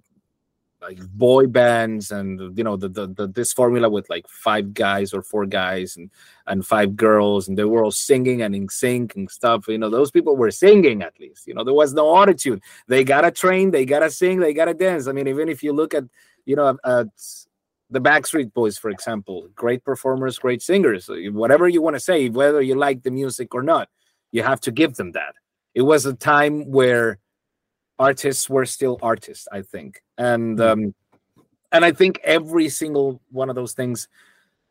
like boy bands and you know the, the the this formula with like five guys or four guys and and five girls and they were all singing and in sync and stuff you know those people were singing at least you know there was no attitude. They gotta train they gotta sing they gotta dance. I mean even if you look at you know at the backstreet boys for example great performers great singers whatever you want to say whether you like the music or not you have to give them that. It was a time where artists were still artists i think. And um and i think every single one of those things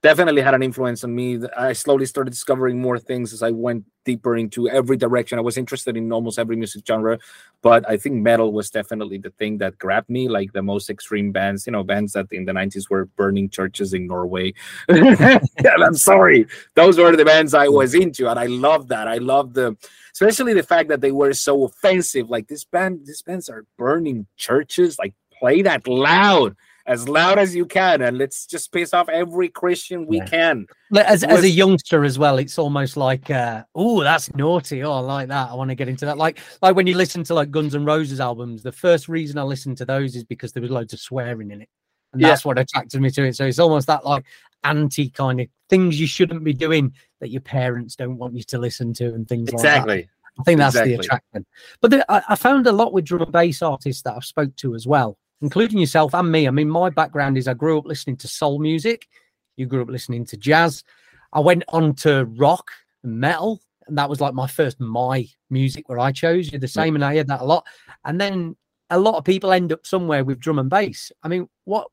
definitely had an influence on me. I slowly started discovering more things as i went deeper into every direction. I was interested in almost every music genre but i think metal was definitely the thing that grabbed me like the most extreme bands you know bands that in the 90s were burning churches in norway. I'm sorry those were the bands i was into and i love that. I love the especially the fact that they were so offensive like this band these bands are burning churches? Like play that loud as loud as you can and let's just piss off every christian we Yeah. can As, as a youngster as well, it's almost like, uh, oh, that's naughty. Oh, I like that. I want to get into that. Like, like when you listen to like Guns N' Roses albums, the first reason I listened to those is because there was loads of swearing in it. And that's what attracted me to it. So it's almost that like anti kind of things you shouldn't be doing that your parents don't want you to listen to and things exactly. like that. Exactly. I think that's Exactly. the attraction. But the, I, I found a lot with drum and bass artists that I've spoke to as well, including yourself and me. I mean, my background is I grew up listening to soul music. You grew up listening to jazz. I went on to rock and metal, and that was like my first my music where I chose. You're the same, and I heard that a lot. And then a lot of people end up somewhere with drum and bass. I mean, what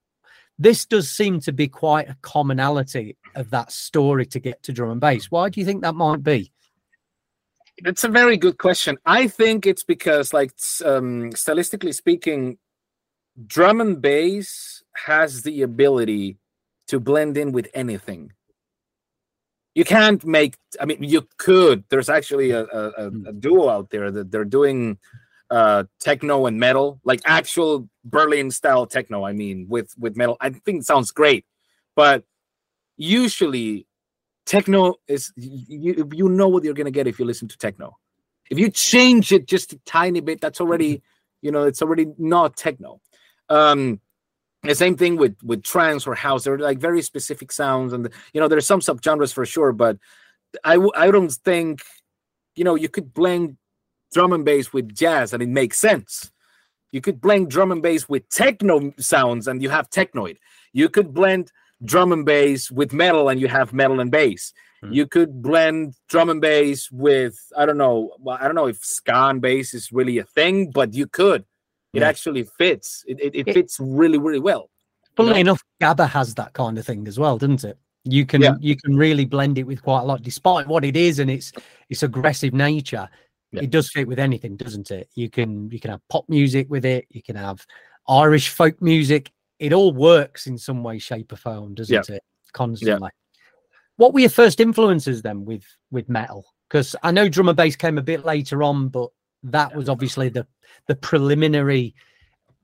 this does seem to be quite a commonality of that story to get to drum and bass. Why do you think that might be? It's a very good question. I think it's because, like, um, stylistically speaking, drum and bass has the ability to blend in with anything. You can't make. I mean, you could. There's actually a, a, a, a duo out there that they're doing uh techno and metal, like actual Berlin style techno. I mean, with with metal. I think it sounds great, but usually techno is you you know what you're gonna get if you listen to techno. If you change it just a tiny bit, that's already you know it's already not techno. Um, the same thing with with trance or house. They're like very specific sounds, and you know there's some subgenres for sure, but I I don't think you know you could blend drum and bass with jazz and it makes sense. You could blend drum and bass with techno sounds and you have technoid. You could blend drum and bass with metal and you have metal and bass. Mhm. You could blend drum and bass with I don't know. Well, I don't know if ska and bass is really a thing, but you could. It Yeah. actually fits. It, it, it It- fits really really well. Funnily enough, Gabba has that kind of thing as well, doesn't it? You can Yeah. you can really blend it with quite a lot, despite what it is and its its aggressive nature. Yeah. It does fit with anything, doesn't it? You can you can have pop music with it. You can have Irish folk music. It all works in some way, shape, or form, doesn't it? Constantly. What were your first influences then with with metal? Because I know drum and bass came a bit later on, but that was obviously the the preliminary,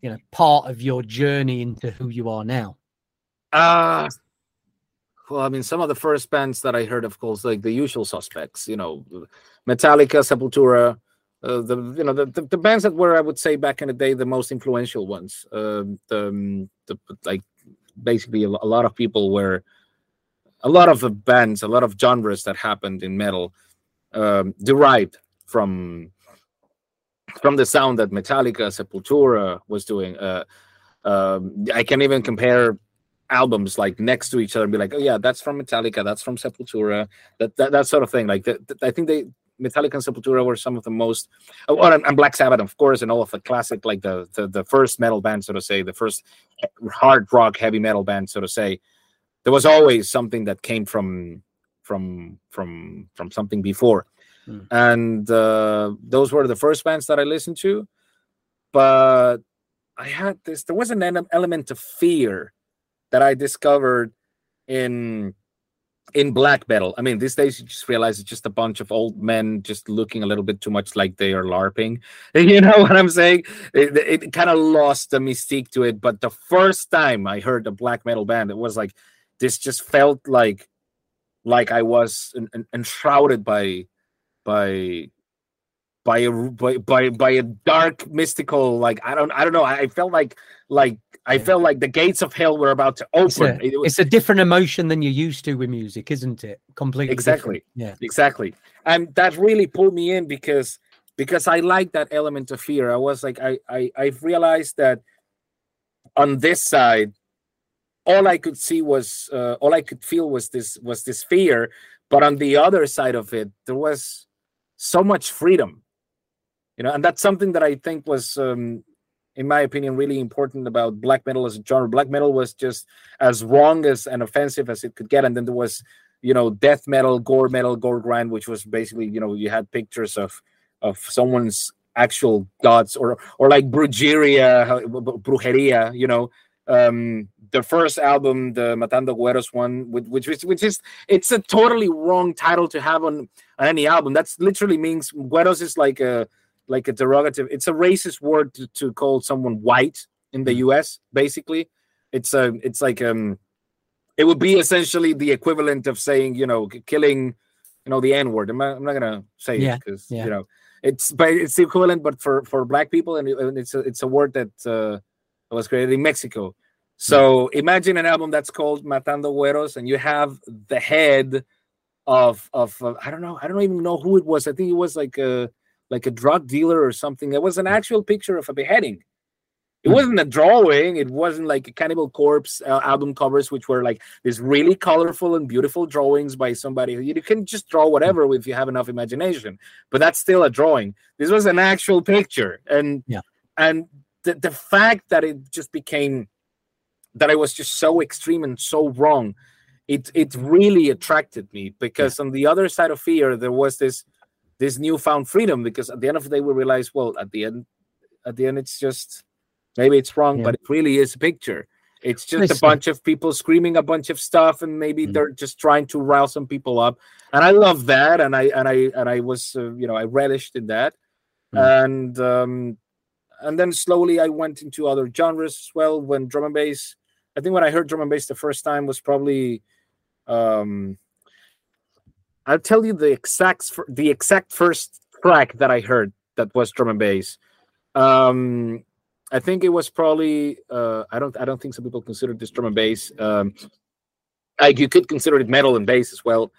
you know, part of your journey into who you are now. Uh well, I mean, some of the first bands that I heard, of course, like the usual suspects, you know, Metallica, Sepultura, uh, the you know the, the the bands that were, I would say, back in the day, the most influential ones. Um, the, um, the like basically a, a lot of people were, a lot of the bands, a lot of genres that happened in metal, um, derived from from the sound that Metallica, Sepultura was doing. Uh, um, I can even compare albums like next to each other and be like, oh yeah, that's from Metallica, that's from Sepultura, that that, that sort of thing. Like that, that- I think they Metallica and Sepultura were some of the most, oh, and, and Black Sabbath, of course, and all of the classic, like the, the the first metal band, so to say, the first hard rock heavy metal band, so to say. There was always something that came from from from from something before, Mm. and uh, those were the first bands that I listened to. But I had this. There was an element of fear that I discovered in in black metal. I mean, these days you just realize it's just a bunch of old men just looking a little bit too much like they are larping. You know what I'm saying? It, it kind of lost the mystique to it. But the first time I heard a black metal band, it was like this. Just felt like like I was en- en- enshrouded by by by a by, by by a dark mystical like I don't I don't know I felt like like I felt like the gates of hell were about to It's open. a, It was- it's a different emotion than you're used to with music, isn't it? Completely Exactly. different. Yeah. exactly and that really pulled me in because because i like that element of fear i was like i i i've realized that on this side all i could see was uh, all i could feel was this was this fear but on the other side of it there was so much freedom. You know and that's something that i think was um in my opinion really important about black metal as a genre. Black metal was just as wrong as and offensive as it could get. And then there was you know death metal gore metal gore grind which was basically you know you had pictures of of someone's actual gods or or like brujeria brujeria you know um the first album the matando gueros one with, which is which is it's a totally wrong title to have on, on any album. That's literally means gueros is like a like a derogative. It's a racist word to, to call someone white in the us basically. It's a it's like um it would be essentially the equivalent of saying you know killing you know the n word. I'm not, I'm not gonna say Yeah, it because yeah. you know it's but it's equivalent but for for black people and, and it's a, it's a word that uh was created in mexico So imagine an album that's called Matando Güeros, and you have the head of of uh, I don't know, I don't even know who it was. I think it was like a like a drug dealer or something. It was an actual picture of a beheading. It Hmm. wasn't a drawing. It wasn't like a Cannibal Corpse uh, album covers, which were like these really colorful and beautiful drawings by somebody. You can just draw whatever if you have enough imagination, but that's still a drawing. This was an actual picture, and Yeah. and the the fact that it just became that I was just so extreme and so wrong, it it really attracted me because on the other side of fear there was this this newfound freedom because at the end of the day we realized well at the end at the end it's just maybe it's wrong Yeah. but it really is a picture it's just a bunch of people screaming a bunch of stuff and maybe Mm. they're just trying to rile some people up and i love that and i and i and i was uh, you know i relished in that Mm. and um and then slowly i went into other genres as well when drum and bass. I think when i heard drum and bass the first time was probably um i'll tell you the exact the exact first track that i heard that was drum and bass. Um i think it was probably uh i don't i don't think some people consider this drum and bass um you could consider it metal and bass as well.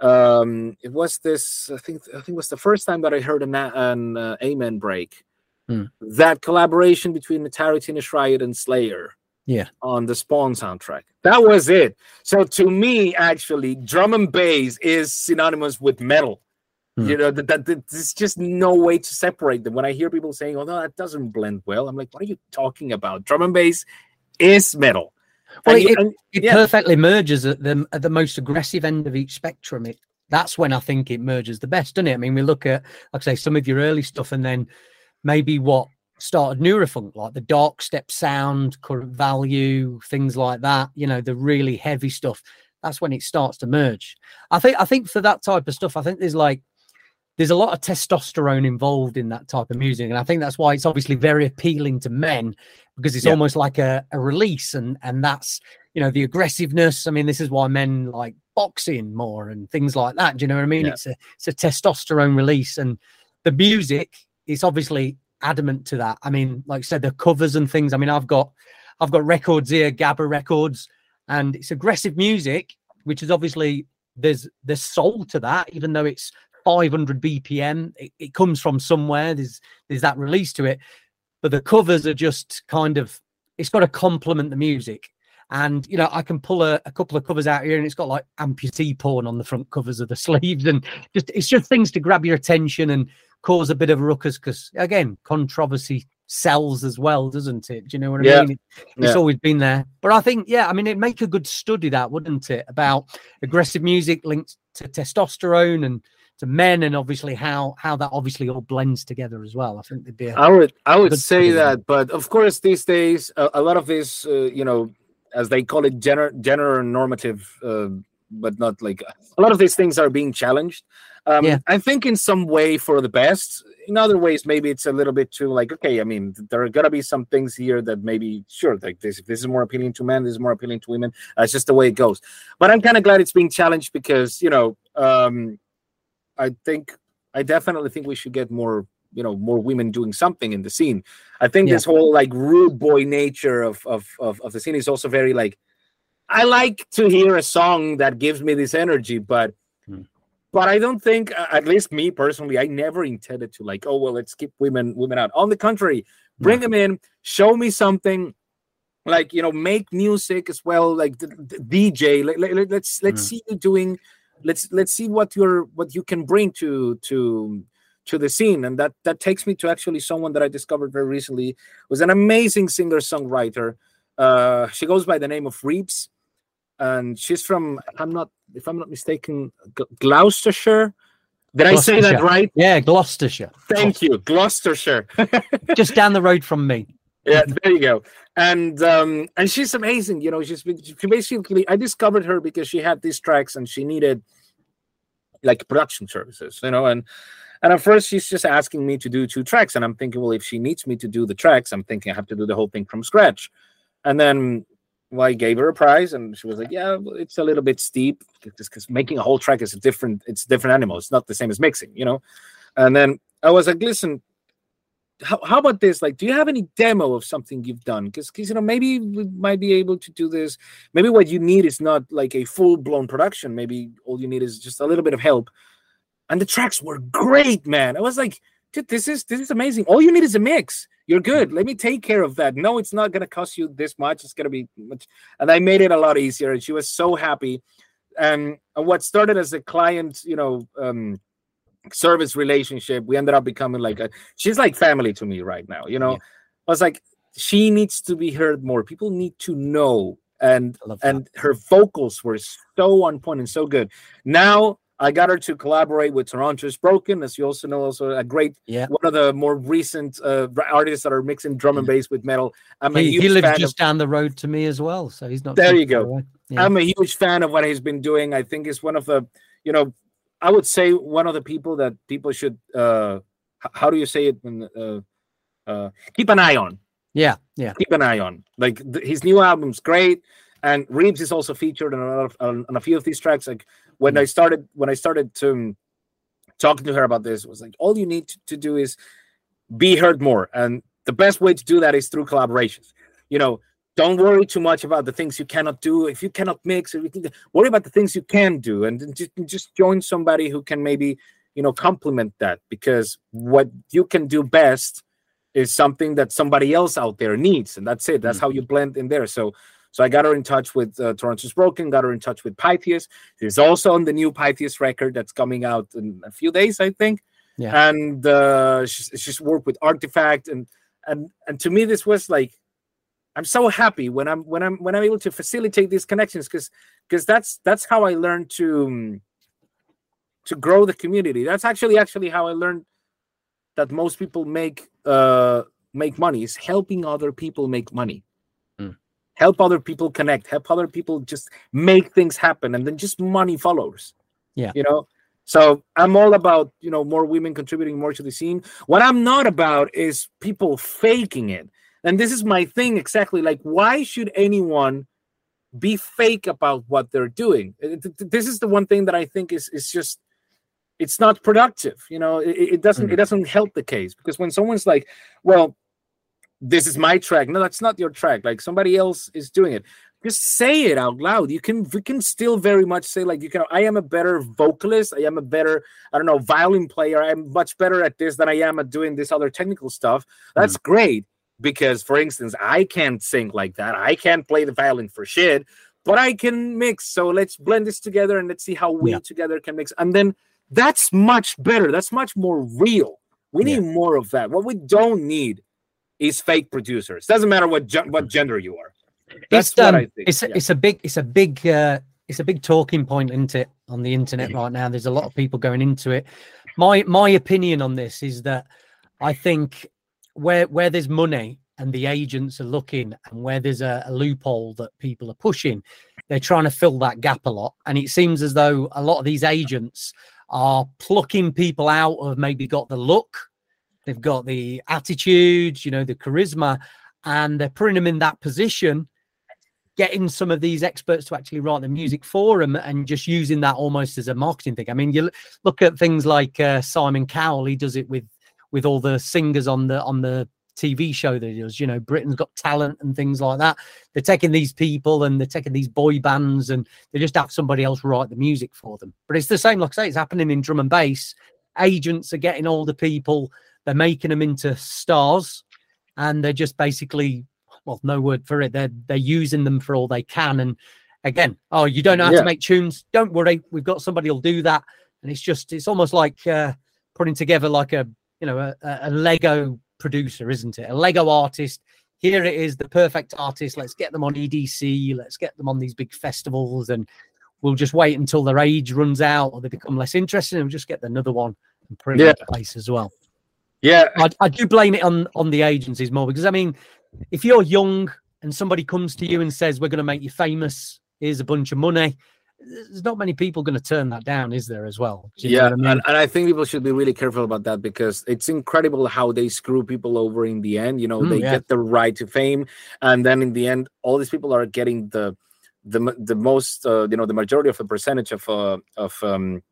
Um it was this i think i think it was the first time that i heard an, an uh, amen break Hmm. that collaboration between Teenage Riot and Slayer Yeah. on the Spawn soundtrack. That was it. So to me, actually, drum and bass is synonymous with metal. Hmm. You know, that, that, that there's just no way to separate them. When I hear people saying, "Oh no, that doesn't blend well," I'm like, "What are you talking about?" Drum and bass is metal. Well, And you- it- and- It Yeah. perfectly merges at the at the most aggressive end of each spectrum. It that's when I think it merges the best, doesn't it? I mean, we look at like I say some of your early stuff, and then maybe what started Neurofunk, like the dark step sound, current value, things like that. You know, the really heavy stuff. That's when it starts to merge. I think. I think for that type of stuff, I think there's like there's a lot of testosterone involved in that type of music, and I think that's why it's obviously very appealing to men because it's Yeah. almost like a, a release, and and that's you know the aggressiveness. I mean, this is why men like boxing more and things like that. Do you know what I mean? Yeah. It's a it's a testosterone release, and the music is obviously adamant to that. I mean, like I said, the covers and things. I mean, I've got I've got records here, Gabba records, and it's aggressive music, which is obviously there's there's soul to that, even though it's 500 BPM. It, it comes from somewhere. There's there's that release to it, but the covers are just kind of it's got to complement the music. And you know, I can pull a, a couple of covers out here, and it's got like amputee porn on the front covers of the sleeves, and just it's just things to grab your attention and cause a bit of a ruckus. Because again, controversy sells as well, doesn't it? Do you know what I Yeah. mean? It- it's Yeah. always been there. But I think, yeah, I mean, it'd make a good study that, wouldn't it? About aggressive music linked to testosterone and to men, and obviously how how that obviously all blends together as well. I think there'd be a, I would I would say that, but of course these days a, a lot of this, uh, you know, as they call it, gender gender normative, uh, but not like a lot of these things are being challenged. Um, Yeah. I think in some way for the best. In other ways, maybe it's a little bit too like okay. I mean, there are gonna be some things here that maybe sure like this. If this is more appealing to men, this is more appealing to women. That's just the way it goes. But I'm kind of glad it's being challenged because you know, um, I think I definitely think we should get more you know more women doing something in the scene i think Yeah. this whole like rude boy nature of, of of of the scene is also very like i like to hear a song that gives me this energy but. But i don't think uh, at least me personally i never intended to like oh well let's keep women women out. On the contrary bring them in show me something like you know make music as well like the, the dj let, let, let- let's let's Mm. see you doing let's let's see what you're what you can bring to to to the scene. And that that takes me to actually someone that i discovered very recently was an amazing singer songwriter uh she goes by the name of reeps and she's from i'm not if i'm not mistaken gloucestershire? Did i say that right? Yeah, Gloucestershire, thank you gloucestershire. Just down the road from me. yeah there you go. And um and she's amazing you know she's she basically i discovered her because she had these tracks and she needed like production services you know and and at first she's just asking me to do two tracks and i'm thinking well if she needs me to do the tracks i'm thinking i have to do the whole thing from scratch. And then well, I gave her a prize, and she was like, "Yeah, it's a little bit steep Just because making a whole track is a different, it's a different animal. It's not the same as mixing, you know." And then I was like, "Listen, how, how about this? Like, do you have any demo of something you've done? Because you know maybe we might be able to do this. Maybe what you need is not like a full blown production. Maybe all you need is just a little bit of help. And the tracks were great, man. I was like, dude, this is this is amazing. All you need is a mix. You're good. Let me take care of that. No, it's not gonna cost you this much. It's gonna be much. And I made it a lot easier. And she was so happy. And what started as a client, you know, um, service relationship we ended up becoming like a she's like family to me right now you know yeah. i was like she needs to be heard more people need to know and and her vocals were so on point and so good now I got her to collaborate with Toronto is Broken, as you also know, also a great yeah. one of the more recent uh, artists that are mixing drum and bass with metal. I'm he, he lives just of, down the road to me as well, so he's not. There you go. Yeah. I'm a huge fan of what he's been doing. I think it's one of the, you know, I would say one of the people that people should uh how do you say it uh, uh keep an eye on. Yeah, yeah. Keep an eye on. Like th- his new album's great and Reeves is also featured on a, of, on a few of these tracks like when. I started when I started to um, talking to her about this was like all you need to, to do is be heard more and the best way to do that is through collaborations. You know, don't worry too much about the things you cannot do if you cannot mix everything worry about the things you can do and just, just join somebody who can maybe you know complement that because what you can do best is something that somebody else out there needs and that's it that's mm-hmm. how you blend in there so so I got her in touch with uh, Toronto's Broken, got her in touch with Pythius. She's also on the new Pythius record that's coming out in a few days, I think. Yeah. And uh, she's, she's worked with Artifact, and and and to me, this was like I'm so happy when I'm when I'm when I'm able to facilitate these connections because because that's that's how I learned to um, to grow the community. That's actually actually how I learned that most people make uh make money is helping other people make money. Help other people connect, help other people just make things happen and then just money follows. Yeah. You know, so I'm all about, you know, more women contributing more to the scene. What I'm not about is people faking it and this is my thing exactly. Like, why should anyone be fake about what they're doing? This is the one thing that I think is is just it's not productive. You know, it, it doesn't mm-hmm. it doesn't help the case because when someone's like, well, this is my track. No, that's not your track. Like somebody else is doing it. Just say it out loud. You can we can still very much say like you can. I am a better vocalist. I am a better I don't know violin player. I'm much better at this than I am at doing this other technical stuff. That's mm-hmm. great because for instance i can't sing like that i can't play the violin for shit but i can mix so let's blend this together and let's see how we yeah. together can mix and then that's much better that's much more real we need more of that what we don't need is fake producers. Doesn't matter what ge- what gender you are. That's it's, um, what I think. it's, yeah. it's a big it's a big uh it's a big talking point isn't it on the internet right now? There's a lot of people going into it. My my opinion on this is that i think where where there's money and the agents are looking and where there's a, a, loophole that people are pushing they're trying to fill that gap a lot. And it seems as though a lot of these agents are plucking people out of maybe got the look they've got the attitude you know the charisma and they're putting them in that position getting some of these experts to actually write the music for them and just using that almost as a marketing thing i mean you look at things like uh, simon cowell he does it with with all the singers on the on the TV show that he does. You know, Britain's Got Talent and things like that. They're taking these people and they're taking these boy bands and they just have somebody else write the music for them. But it's the same, like I say, it's happening in drum and bass. Agents are getting older people, they're making them into stars, and they're just basically, well, no word for it. They're they're using them for all they can. And again, oh, you don't know how yeah. to make tunes. Don't worry, we've got somebody who'll do that. And it's just, it's almost like uh, putting together like a you know a, a Lego producer, isn't it? A Lego artist. Here it is, the perfect artist. Let's get them on EDC. Let's get them on these big festivals, and we'll just wait until their age runs out or they become less interested, and we'll just get another one and put it yeah. in place as well. Yeah, I, I do blame it on on the agencies more because I mean, if you're young and somebody comes to you and says, "We're going to make you famous," here's a bunch of money there's not many people going to turn that down, is there, as well? Yeah, I mean? and, and, I think people should be really careful about that because it's incredible how they screw people over in the end. You know, mm, they yeah. get the right to fame, and then in the end, all these people are getting the the the most, uh, you know, the majority of the percentage of uh, of um,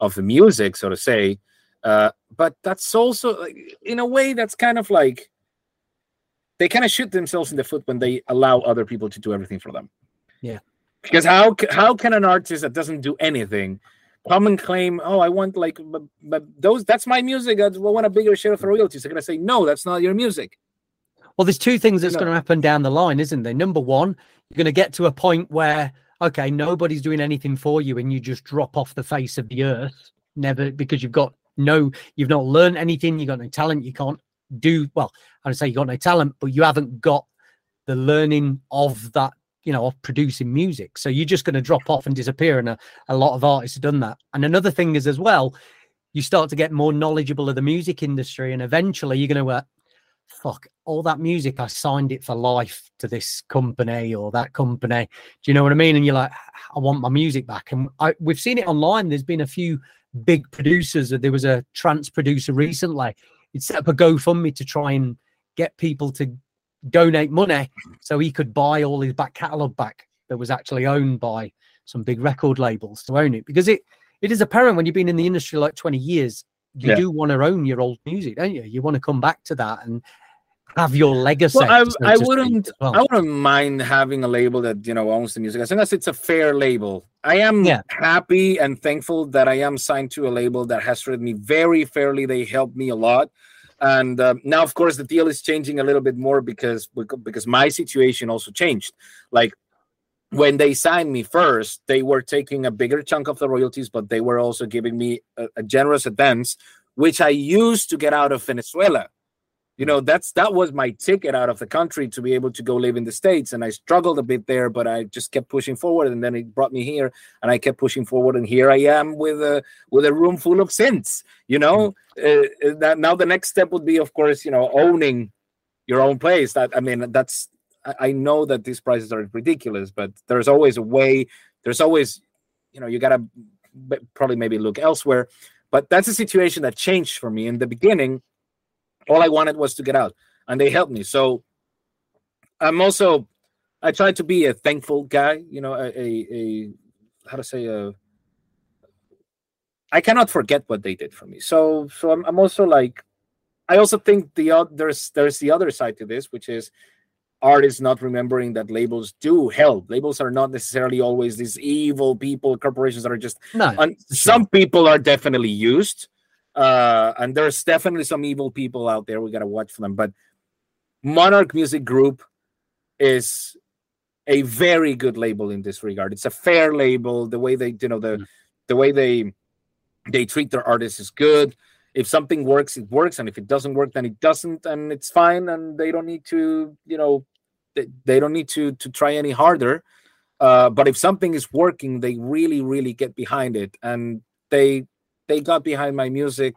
of the music, so to say. Uh, but that's also like, in a way that's kind of like they kind of shoot themselves in the foot when they allow other people to do everything for them. Yeah. Because how how can an artist that doesn't do anything come and claim, oh, I want like, but, but those that's my music. I want a bigger share of the royalties. They're gonna say, no, that's not your music. Well, there's two things that's going to happen down the line, isn't there? Number one, you're going to get to a point where, okay, nobody's doing anything for you and you just drop off the face of the earth, never because you've got no, you've not learned anything, you've got no talent, you can't do, well, I would say you got no talent, but you haven't got the learning of that, you know, of producing music. So you're just going to drop off and disappear. And a, a lot of artists have done that. And another thing is as well, you start to get more knowledgeable of the music industry and eventually you're going to, uh, fuck all that music i signed it for life to this company or that company do you know what i mean and you're like i want my music back and I, we've seen it online there's been a few big producers there was a trance producer recently. He set up a gofundme to try and get people to donate money so he could buy all his back catalogue back that was actually owned by some big record labels to own it. Because it it is apparent when you've been in the industry like 20 years you Yeah. do want to own your old music don't you? You want to come back to that and have your legacy Well, I, so I wouldn't well. I wouldn't mind having a label that you know owns the music as long as it's a fair label. I am Yeah. happy and thankful that I am signed to a label that has treated me very fairly. They helped me a lot, and uh, now of course the deal is changing a little bit more because because my situation also changed. Like when they signed me first, they were taking a bigger chunk of the royalties, but they were also giving me a, a generous advance, which I used to get out of Venezuela you know that's that was my ticket out of the country to be able to go live in the states and i struggled a bit there but i just kept pushing forward and then it brought me here and i kept pushing forward and here i am with a with a room full of synths you know? Uh, that now the next step would be of course you know owning your own place. That i mean that's I, I know that these prices are ridiculous but there's always a way there's always you know you gotta probably maybe look elsewhere but that's a situation that changed for me in the beginning all I wanted was to get out, and they helped me. So I'm also I try to be a thankful guy. You know, a a, a how to say a. I cannot forget what they did for me. So so I'm, I'm also like, I also think the oth- there's there's the other side to this, which is artists not remembering that labels do help. Labels are not necessarily always these evil people, corporations that are just no and sure. some people are definitely used uh and there's definitely some evil people out there. We got to watch for them. But monarch music group is a very good label in this regard. It's a fair label. The way they you know the Mm. the way they they treat their artists is good. If something works it works. And if it doesn't work then it doesn't and it's fine. And they don't need to you know they, they don't need to to try any harder. Uh, but if something is working they really really get behind it. And they they got behind my music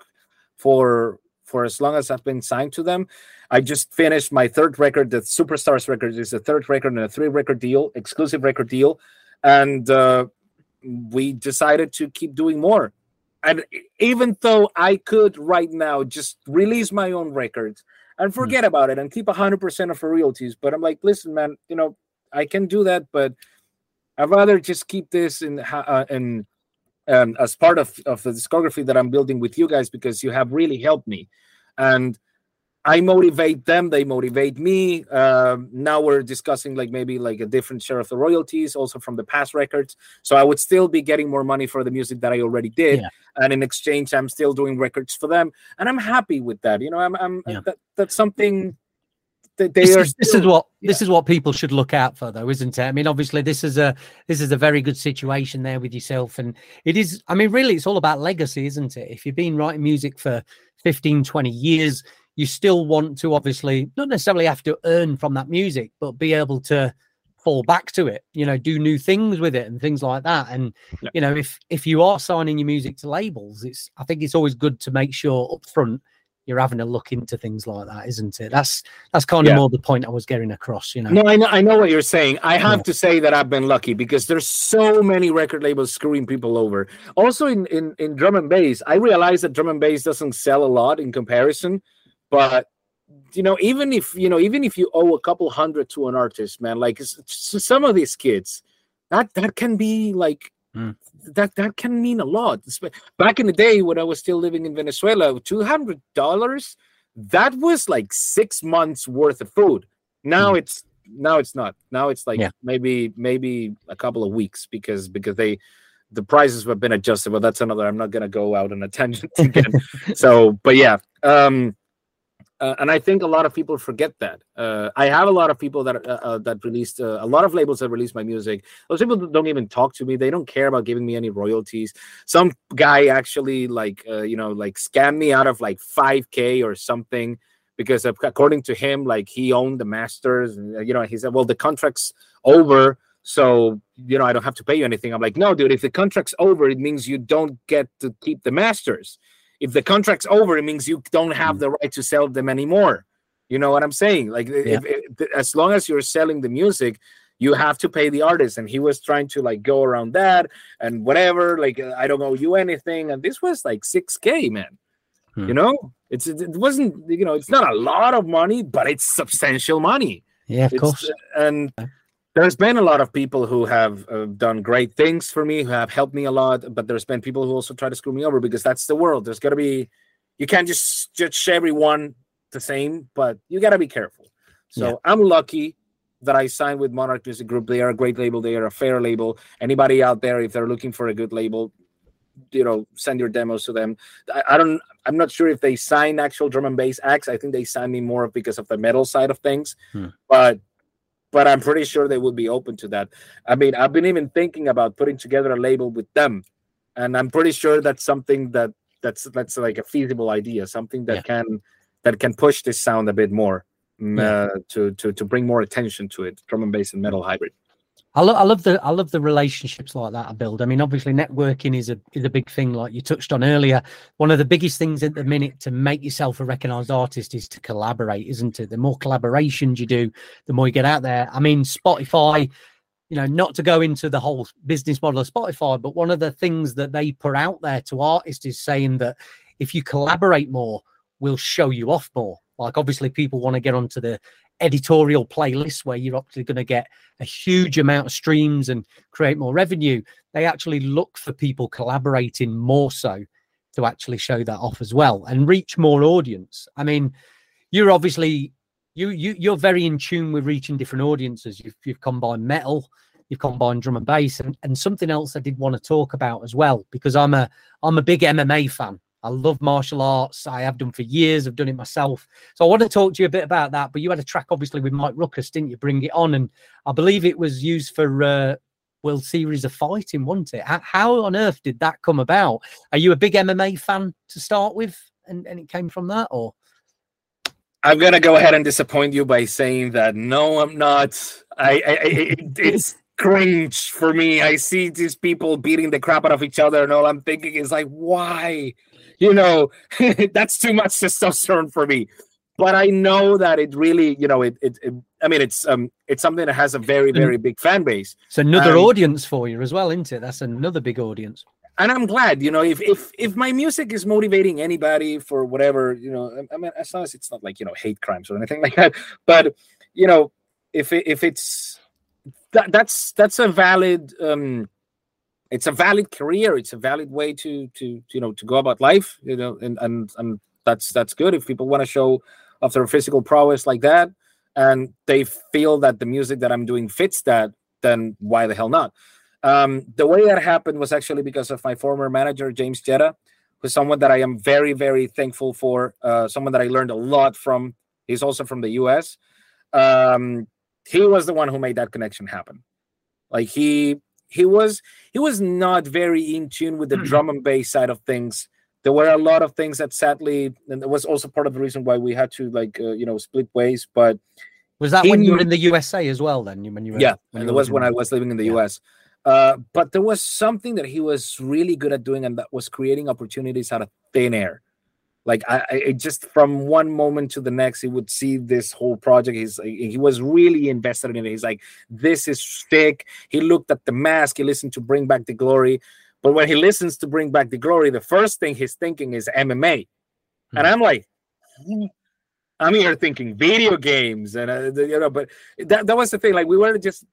for for as long as i've been signed to them. I just finished my third record the superstars record. Is a third record and a three record deal exclusive record deal. And uh, we decided to keep doing more. And even though i could right now just release my own records and forget about it and keep 100% of the royalties but i'm like listen man you know i can do that but I'd rather just keep this in uh, in um, as part of, of the discography that I'm building with you guys because you have really helped me, and I motivate them. They motivate me. Um, now we're discussing like maybe like a different share of the royalties, also from the past records. So I would still be getting more money for the music that I already did, Yeah. and in exchange, I'm still doing records for them, and I'm happy with that. You know, I'm, I'm Yeah. that, that's something they this, are. is, this still- is what this is what people should look out for though isn't it i mean obviously this is a this is a very good situation there with yourself and it is i mean really it's all about legacy isn't it if you've been writing music for 15 20 years you still want to obviously not necessarily have to earn from that music but be able to fall back to it you know do new things with it and things like that and Yeah. you know if if you are signing your music to labels it's i think it's always good to make sure up front you're having a look into things like that isn't it that's that's kind of Yeah. more the point I was getting across, you know. No, I know, I know what you're saying. I have Yeah. to say that I've been lucky because there's so many record labels screwing people over. Also, in, in, in drum and bass, I realize that drum and bass doesn't sell a lot in comparison, but you know, even if you know, even if you owe a couple hundred to an artist, man, like some of these kids, that that can be like Mm. That that can mean a lot. Back in the day when I was still living in Venezuela, two hundred dollars that was like six months worth of food. Now mm. it's now it's not. Now it's like yeah. maybe maybe a couple of weeks because because they the prices have been adjusted. But that's another. I'm not gonna go out on a tangent again. so, but yeah. Um, uh, and I think a lot of people forget that. Uh, I have a lot of people that uh, uh that released uh, a lot of labels that released my music. Those people don't even talk to me. They don't care about giving me any royalties. Some guy actually like uh, you know like scammed me out of like five k or something because according to him, like he owned the masters. And, you know, he said, well, the contract's over. So, you know, I don't have to pay you anything. I'm like, no, dude, if the contract's over, it means you don't get to keep the masters if the contract's over, it means you don't have mm. the right to sell them anymore. You know what I'm saying? Like, yeah. if, if, as long as you're selling the music, you have to pay the artist. And he was trying to like go around that and whatever. Like, I don't owe you anything. And this was like 6K, man. Hmm. You know, it's it wasn't you know it's not a lot of money, but it's substantial money. Yeah, of it's, course. And there's been a lot of people who have uh, done great things for me, who have helped me a lot. But there's been people who also try to screw me over because that's the world. There's got to be, you can't just judge everyone the same, but you got to be careful. So yeah. I'm lucky that I signed with Monarch Music Group. They are a great label. They are a fair label. Anybody out there, if they're looking for a good label, you know, send your demos to them. I, I don't. I'm not sure if they sign actual drum and bass acts. I think they signed me more because of the metal side of things. Hmm. But but I'm pretty sure they would be open to that. I mean, I've been even thinking about putting together a label with them, and I'm pretty sure that's something that that's that's like a feasible idea, something that yeah. can that can push this sound a bit more yeah. uh, to to to bring more attention to it, drum and bass and metal hybrid. I, lo- I love the I love the relationships like that I build. I mean, obviously, networking is a is a big thing, like you touched on earlier. One of the biggest things at the minute to make yourself a recognized artist is to collaborate, isn't it? The more collaborations you do, the more you get out there. I mean, Spotify, you know, not to go into the whole business model of Spotify, but one of the things that they put out there to artists is saying that if you collaborate more, we'll show you off more. Like obviously people want to get onto the editorial playlist where you're actually going to get a huge amount of streams and create more revenue. They actually look for people collaborating more so to actually show that off as well and reach more audience. I mean, you're obviously you you you're very in tune with reaching different audiences. You've you've combined metal, you've combined drum and bass, and, and something else I did want to talk about as well because I'm a I'm a big MMA fan. I love martial arts. I have done for years. I've done it myself. So I want to talk to you a bit about that. But you had a track, obviously, with Mike Ruckus, didn't you? Bring it on, and I believe it was used for uh, World Series of Fighting, wasn't it? How on earth did that come about? Are you a big MMA fan to start with, and, and it came from that, or? I'm gonna go ahead and disappoint you by saying that no, I'm not. I, I, I it's cringe for me. I see these people beating the crap out of each other, and all I'm thinking is like, why? You know, that's too much testosterone for me. But I know that it really, you know, it, it, it I mean, it's um, it's something that has a very, very big fan base. It's another um, audience for you as well, isn't it? That's another big audience. And I'm glad, you know, if if if my music is motivating anybody for whatever, you know, I mean, as long as it's not like you know hate crimes or anything like that, but you know, if it, if it's that that's that's a valid um it's a valid career it's a valid way to to you know to go about life you know and and and that's that's good. If people want to show off their physical prowess like that and they feel that the music that i'm doing fits that then why the hell not? Um, the way that happened was actually because of my former manager james jetta who's someone that i am very very thankful for uh, someone that i learned a lot from. He's also from the us um, he was the one who made that connection happen. Like he he was he was not very in tune with the mm. drum and bass side of things there were a lot of things that sadly and it was also part of the reason why we had to like uh, you know split ways but was that when you were in the usa as well then when you were yeah when and it was when i was living in the yeah. us uh, but there was something that he was really good at doing and that was creating opportunities out of thin air like I, I just from one moment to the next he would see this whole project. He's he was really invested in it. He's like this is thick. He looked at the mask. He listened to bring back the glory. But when he listens to bring back the glory the first thing he's thinking is mma hmm. and i'm like i'm here thinking video games and uh, you know but that, that was the thing. Like we were just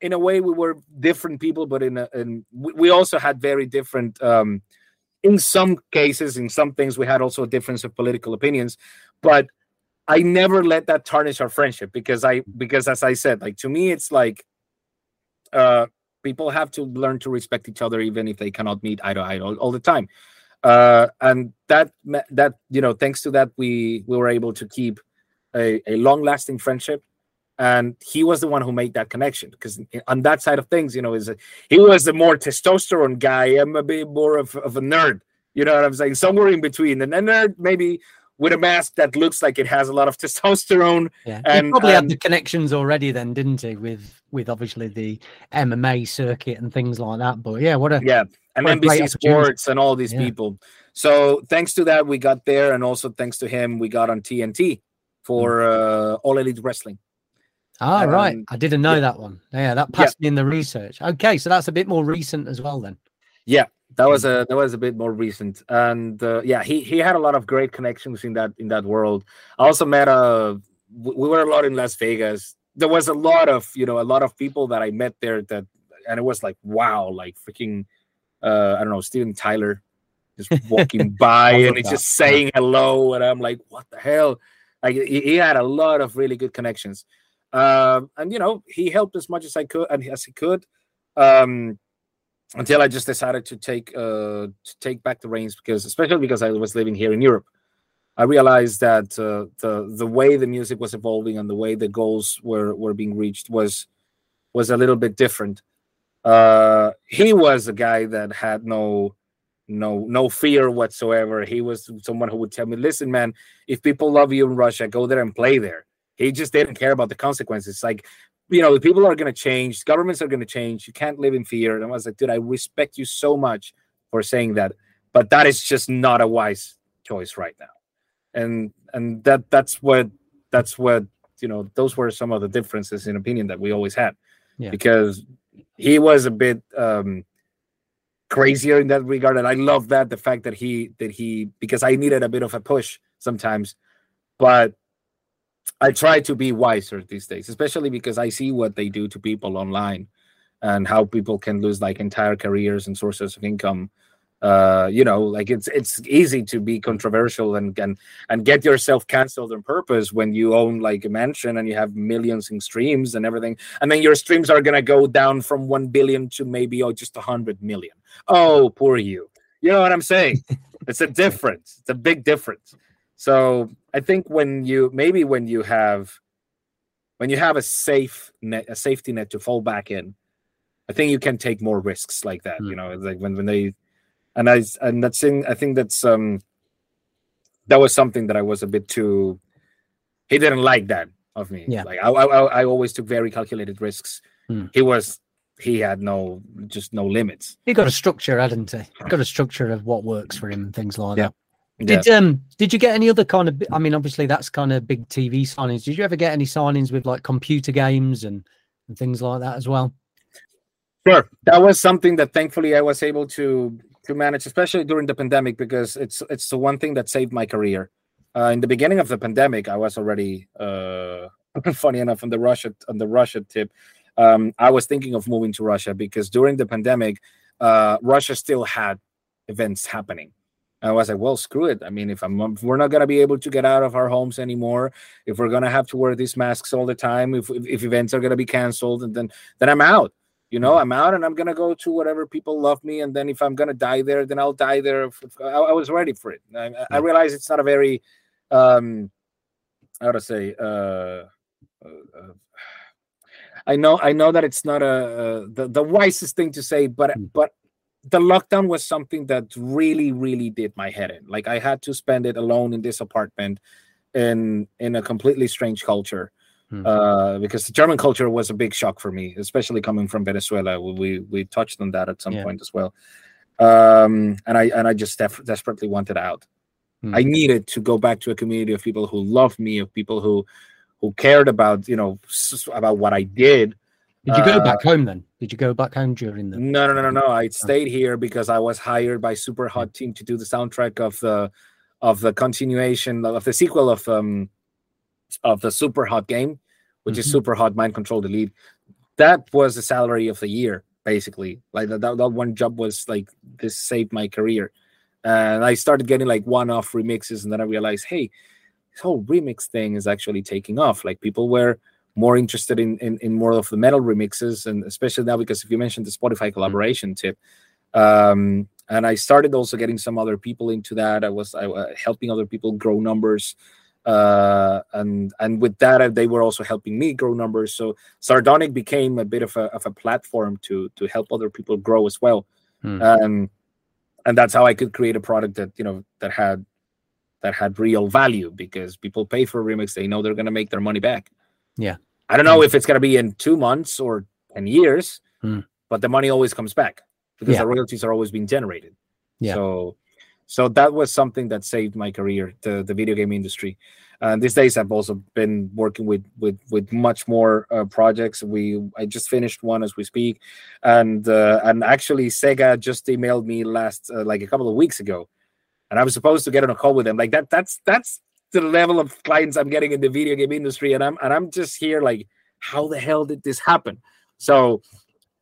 in a way we were different people, but in a, in we also had very different. Um, in some cases, in some things, we had also a difference of political opinions, but I never let that tarnish our friendship because I because as I said, like to me, it's like uh people have to learn to respect each other even if they cannot meet eye to eye all, all the time. Uh and that that you know, thanks to that we we were able to keep a, a long lasting friendship and he was the one who made that connection because on that side of things you know is he was the more testosterone guy i'm a bit more of, of a nerd you know what i'm saying? Somewhere in between. And a nerd maybe with a mask that looks like it has a lot of testosterone yeah and he probably and, had the connections already then didn't he with with obviously the mma circuit and things like that. But yeah what a yeah and what a great nbc sports and all these Yeah. people. So thanks to that we got there and also thanks to him we got on tnt for uh, all elite wrestling Ah, right. Um, I didn't know yeah. that one. Yeah, that passed me in the research. Okay, so that's a bit more recent as well then. Yeah, that was a that was a bit more recent, and uh, yeah, he he had a lot of great connections in that in that world. I also met a we we were a lot in Las Vegas. There was a lot of you know a lot of people that I met there that, and it was like wow, like freaking uh, I don't know Steven Tyler just walking by and he's just saying hello, and I'm like, what the hell? Like he, he had a lot of really good connections, um, and you know he helped as much as I could and as he could. Um, until I just decided to take uh, to take back the reins because, especially because I was living here in Europe, I realized that uh, the the way the music was evolving and the way the goals were were being reached was was a little bit different. Uh, he was a guy that had no no no fear whatsoever. He was someone who would tell me, "Listen, man, if people love you in Russia, go there and play there." He just didn't care about the consequences. Like you know, the people are going to change, governments are going to change. You can't live in fear. And I was like, dude, I respect you so much for saying that, but that is just not a wise choice right now. And and that that's what that's what you know. Those were some of the differences in opinion that we always had, Yeah. because he was a bit um crazier in that regard, and I love that the fact that he that he because I needed a bit of a push sometimes, but I try to be wiser these days, especially because I see what they do to people online and how people can lose like entire careers and sources of income. Uh, you know, like it's it's easy to be controversial and and and get yourself canceled on purpose when you own like a mansion and you have millions in streams and everything, and then your streams are gonna go down from one billion to maybe oh just a hundred million. Oh, poor you. You know what I'm saying? it's a difference. It's a big difference. So I think when you maybe when you have when you have a safe net, a safety net to fall back in, I think you can take more risks like that. Hmm. You know, like when when they and I and that's in I think that's um that was something that I was a bit too. He didn't like that of me. Yeah. like I I, I always took very calculated risks. Hmm. He was he had no just no limits. He got a structure, hadn't he? Got a structure of what works for him and things like Yeah. that. Did um did you get any other kind of I mean obviously that's kind of big TV signings. Did you ever get any signings with like computer games and, and things like that as well? Sure, that was something that thankfully I was able to to manage, especially during the pandemic, because it's it's the one thing that saved my career. Uh, in the beginning of the pandemic, I was already uh, funny enough on the Russia on the Russia tip. Um, I was thinking of moving to Russia because during the pandemic, uh, Russia still had events happening. I was like, well, screw it. I mean, if I'm if we're not gonna be able to get out of our homes anymore, if we're gonna have to wear these masks all the time, if if, if events are gonna be canceled, and then then I'm out you know i'm out and i'm gonna go to whatever people love me and then if i'm gonna die there then i'll die there I, I was ready for it i, I realize it's not a very um how to say uh, uh, uh i know i know that it's not a, uh the, the wisest thing to say but Mm. but the lockdown was something that really really did my head in like i had to spend it alone in this apartment in in a completely strange culture Hmm. uh, because the German culture was a big shock for me, especially coming from Venezuela. We we touched on that at some Yeah. point as well, um, and I and I just def- desperately wanted out. Hmm. I needed to go back to a community of people who loved me, of people who who cared about you know about what I did. Did you go Uh, back home then? Did you go back home during the No, no, no, no, no. I stayed here because I was hired by Superhot Team to do the soundtrack of the of the continuation of the sequel of um of the Superhot game, which is Mhm. Superhot Mind Control Delete. that was the salary of the year basically. Like that, that, that one job was like this saved my career. And I started getting like one-off remixes, and then I realized, hey, this whole remix thing is actually taking off. Like people were more interested in, in, in more of the metal remixes, and especially now because if you mentioned the Spotify Mm. collaboration tip, um, and I started also getting some other people into that. I was I, uh, helping other people grow numbers, uh, and and with that uh, they were also helping me grow numbers. So Zardonic became a bit of a of a platform to to help other people grow as well, Hmm. um, and that's how I could create a product that you know that had that had real value because people pay for a remix they know they're going to make their money back Yeah. i don't know if it's going to be in two months or 10 years Hmm. but the money always comes back because Yeah. the royalties are always being generated Yeah. so so that was something that saved my career the, the video game industry and these days i've also been working with with with much more uh, projects we i just finished one as we speak and uh, and actually sega just emailed me last uh, like a couple of weeks ago and I was supposed to get on a call with them. Like that, that's that's the level of clients I'm getting in the video game industry, and I'm and I'm just here like, how the hell did this happen? So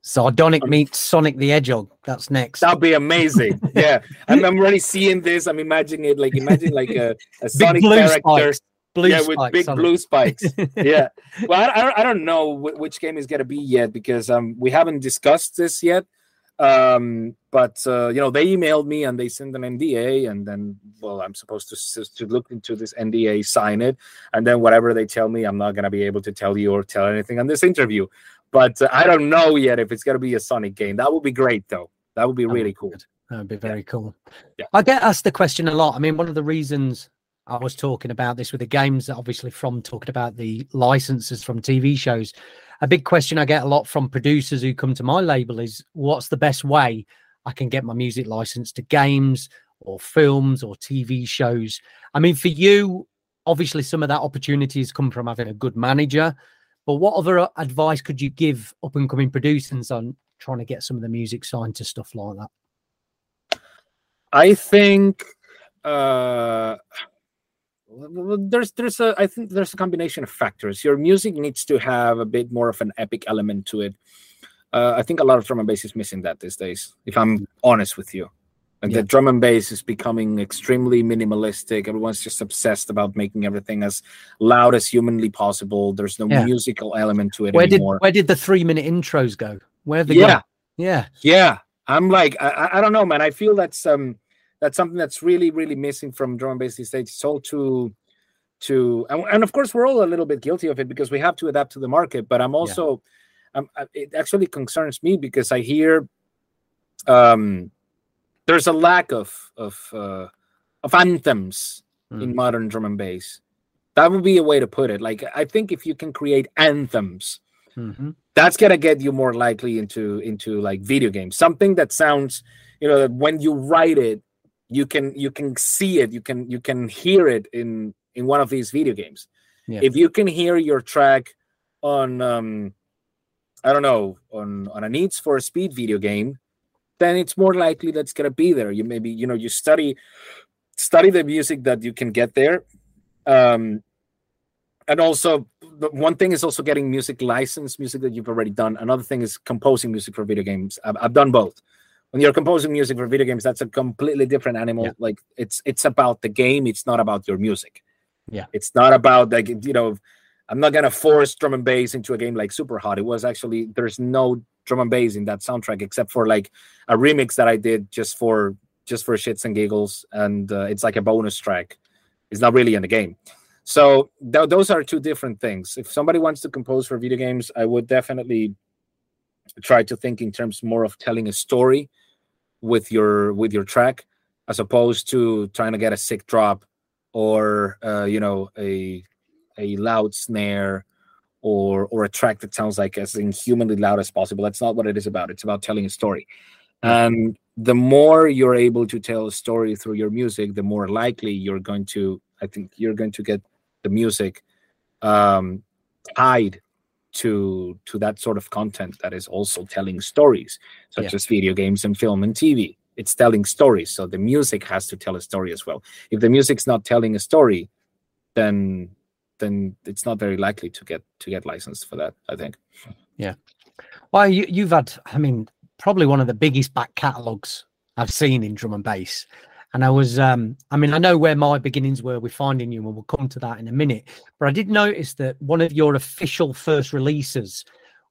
Zardonic meets Sonic the Hedgehog. That's next. that'd be amazing. yeah, I'm, I'm already seeing this. I'm imagining it. Like imagine like a, a Sonic blue character, spikes. Blue yeah, with big Sonic. blue spikes. yeah. Well, I, I don't, I don't know which game is gonna be yet because um we haven't discussed this yet. Um, but uh, you know they emailed me and they sent an NDA, and then well, I'm supposed to to look into this NDA, sign it, and then whatever they tell me, I'm not gonna be able to tell you or tell anything on this interview. But uh, I don't know yet if it's gonna be a Sonic game. That would be great, though. That would be really cool. That would be very cool. Yeah. I get asked the question a lot. I mean, one of the reasons I was talking about this with the games, obviously from talking about the licenses from TV shows, a big question I get a lot from producers who come to my label is what's the best way I can get my music license to games or films or TV shows? I mean, for you, obviously some of that opportunity has come from having a good manager, but what other advice could you give up and coming producers on trying to get some of the music signed to stuff like that? I think uh there's there's a I think there's a combination of factors. Your music needs to have a bit more of an epic element to it. Uh, I think a lot of drum and bass is missing that these days. If I'm honest with you, like Yeah. the drum and bass is becoming extremely minimalistic. Everyone's just obsessed about making everything as loud as humanly possible. There's no Yeah. musical element to it Where did where did the three minute intros go? Where have they yeah? Yeah. yeah, I'm like, I, I- I don't know, man. I feel that's um that's something that's really, really missing from drum and bass these days. It's all too to and, and of course we're all a little bit guilty of it because we have to adapt to the market. But I'm also um I- it actually concerns me because I hear um there's a lack of of uh of anthems in Mm. modern drum and bass. That would be a way to put it. Like I think if you can create anthems Mhm. that's gonna get you more likely into into like video games something that sounds you know that when you write it you can you can see it you can you can hear it in in one of these video games. Yeah. if you can hear your track on um i don't know on on a needs for a speed video game then it's more likely that's gonna be there. You maybe you know you study study the music that you can get there. Um and also the one thing is also getting music licensed music that you've already done. Another thing is composing music for video games. I've, I've done both when you're composing music for video games that's a completely different animal Yeah. like it's it's about the game it's not about your music Yeah. it's not about like you know i'm not gonna force drum and bass into a game like superhot it was actually there's no drum and bass in that soundtrack except for like a remix that i did just for just for shits and giggles and uh, it's like a bonus track it's not really in the game so th- those are two different things. If somebody wants to compose for video games, I would definitely try to think in terms more of telling a story with your with your track, as opposed to trying to get a sick drop or uh, you know a a loud snare or or a track that sounds like as inhumanly loud as possible. That's not what it is about. It's about telling a story. And the more you're able to tell a story through your music, the more likely you're going to, I think, you're going to get the music um, tied to to that sort of content that is also telling stories, such Yeah. as video games and film and TV. It's telling stories, so the music has to tell a story as well. If the music's not telling a story, then then it's not very likely to get to get licensed for that. I think. Yeah. Well, you, you've had, I mean, probably one of the biggest back catalogues I've seen in drum and bass. And I was, um, I mean, I know where my beginnings were with finding you, and we'll come to that in a minute. But I did notice that one of your official first releases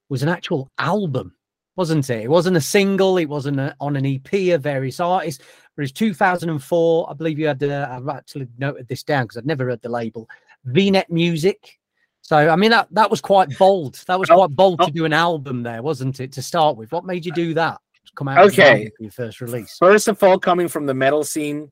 was an actual album, wasn't it? It wasn't a single, it wasn't a, on an EP of various artists. It's 2004. I believe you had, uh, I've actually noted this down because I'd never heard the label VNet Music. So, I mean, that, that was quite bold. That was Oh, quite bold oh. to do an album there, wasn't it, to start with? What made you do that? Come out Okay. first release. First of all, coming from the metal scene,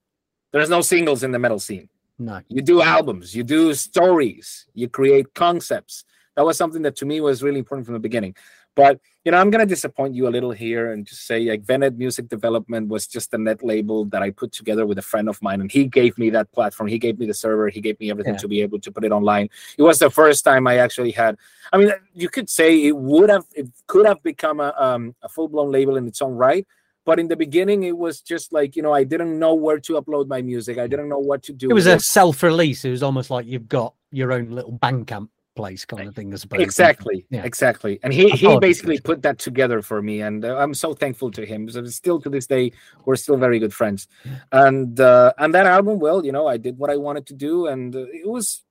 there's no singles in the metal scene. No. You do albums, you do stories, you create concepts. That was something that to me was really important from the beginning. But you know, I'm gonna disappoint you a little here and just say like Venet Music Development was just a net label that I put together with a friend of mine, and he gave me that platform. He gave me the server, he gave me everything Yeah. to be able to put it online. It was the first time I actually had. I mean, you could say it would have, it could have become a um, a full blown label in its own right. But in the beginning, it was just like you know, I didn't know where to upload my music. I didn't know what to do. It was a self-release. It was almost like you've got your own little Bandcamp place kind of thing, I suppose. exactly Yeah. exactly and he he thought it was basically put that together for me and uh, i'm so thankful to him so still to this day we're still very good friends and uh and that album well you know i did what i wanted to do and uh, it was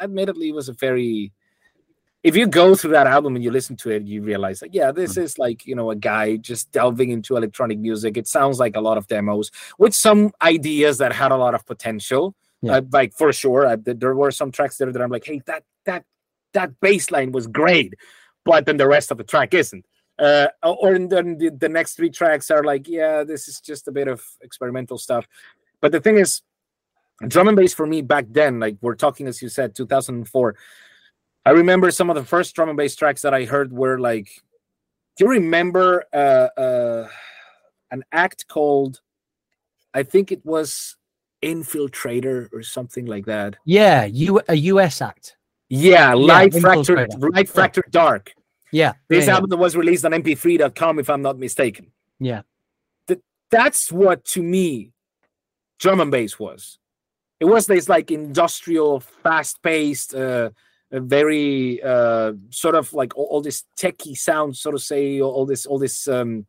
admittedly it was a very if you go through that album and you listen to it you realize like yeah this Mm. is like you know a guy just delving into electronic music it sounds like a lot of demos with some ideas that had a lot of potential Yeah. uh, like for sure I, there were some tracks there that i'm like hey that that that bass line was great, but then the rest of the track isn't. Uh, or then the, the next three tracks are like, yeah, this is just a bit of experimental stuff. But the thing is, drum and bass for me back then, like we're talking, as you said, 2004. I remember some of the first drum and bass tracks that I heard were like, do you remember uh, uh, an act called, I think it was Infiltrator or something like that? Yeah, you a US act. Yeah, Light Fracture, Infiltrator. Light Fracture Dark. Yeah. This yeah, yeah. album was released on mp3.com, if I'm not mistaken. Yeah. Th- that's what to me drum and bass was. It was this like industrial, fast-paced, uh, very uh, sort of like all, all this techie sound, so to say, all, all this, all this. Um,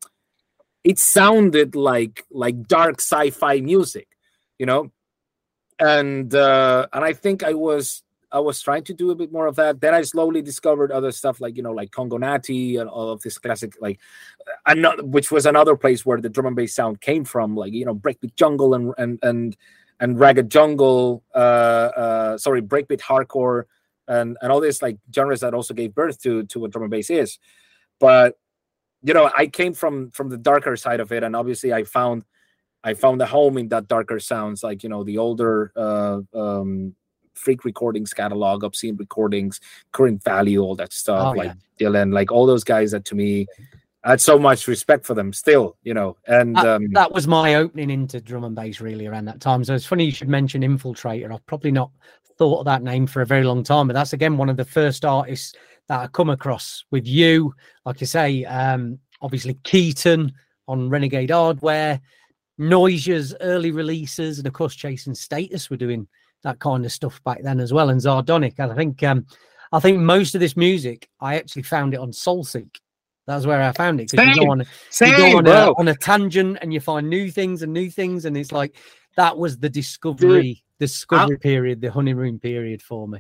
it sounded like like dark sci-fi music, you know, and uh, and I think I was I was trying to do a bit more of that. Then I slowly discovered other stuff like you know like Congo Natty and all of this classic like another which was another place where the drum and bass sound came from, like you know breakbeat jungle and and and and ragga jungle, uh, uh, sorry breakbeat hardcore and and all this like genres that also gave birth to to what drum and bass is. But you know I came from from the darker side of it, and obviously I found I found a home in that darker sounds, like you know the older uh, um, Freak Recordings catalog, Obscene Recordings, Current Value, all that stuff, Oh, like Dylan, like all those guys that to me, I had so much respect for them still, you know. And That, um, that was my opening into drum and bass really around that time. So it's funny you should mention Infiltrator. I've probably not thought of that name for a very long time, but that's again one of the first artists that I come across with you. Like I say, um, obviously Keaton on Renegade Hardware, Noisia's early releases, and of course Chasing Status were doing that kind of stuff back then as well. And Zardonic. And I think um, I think most of this music I actually found it on Soulseek. That's where I found it. 'cause you go on you go on a, on a tangent and you find new things and new things and it's like that was the discovery discovery period the honeymoon period for me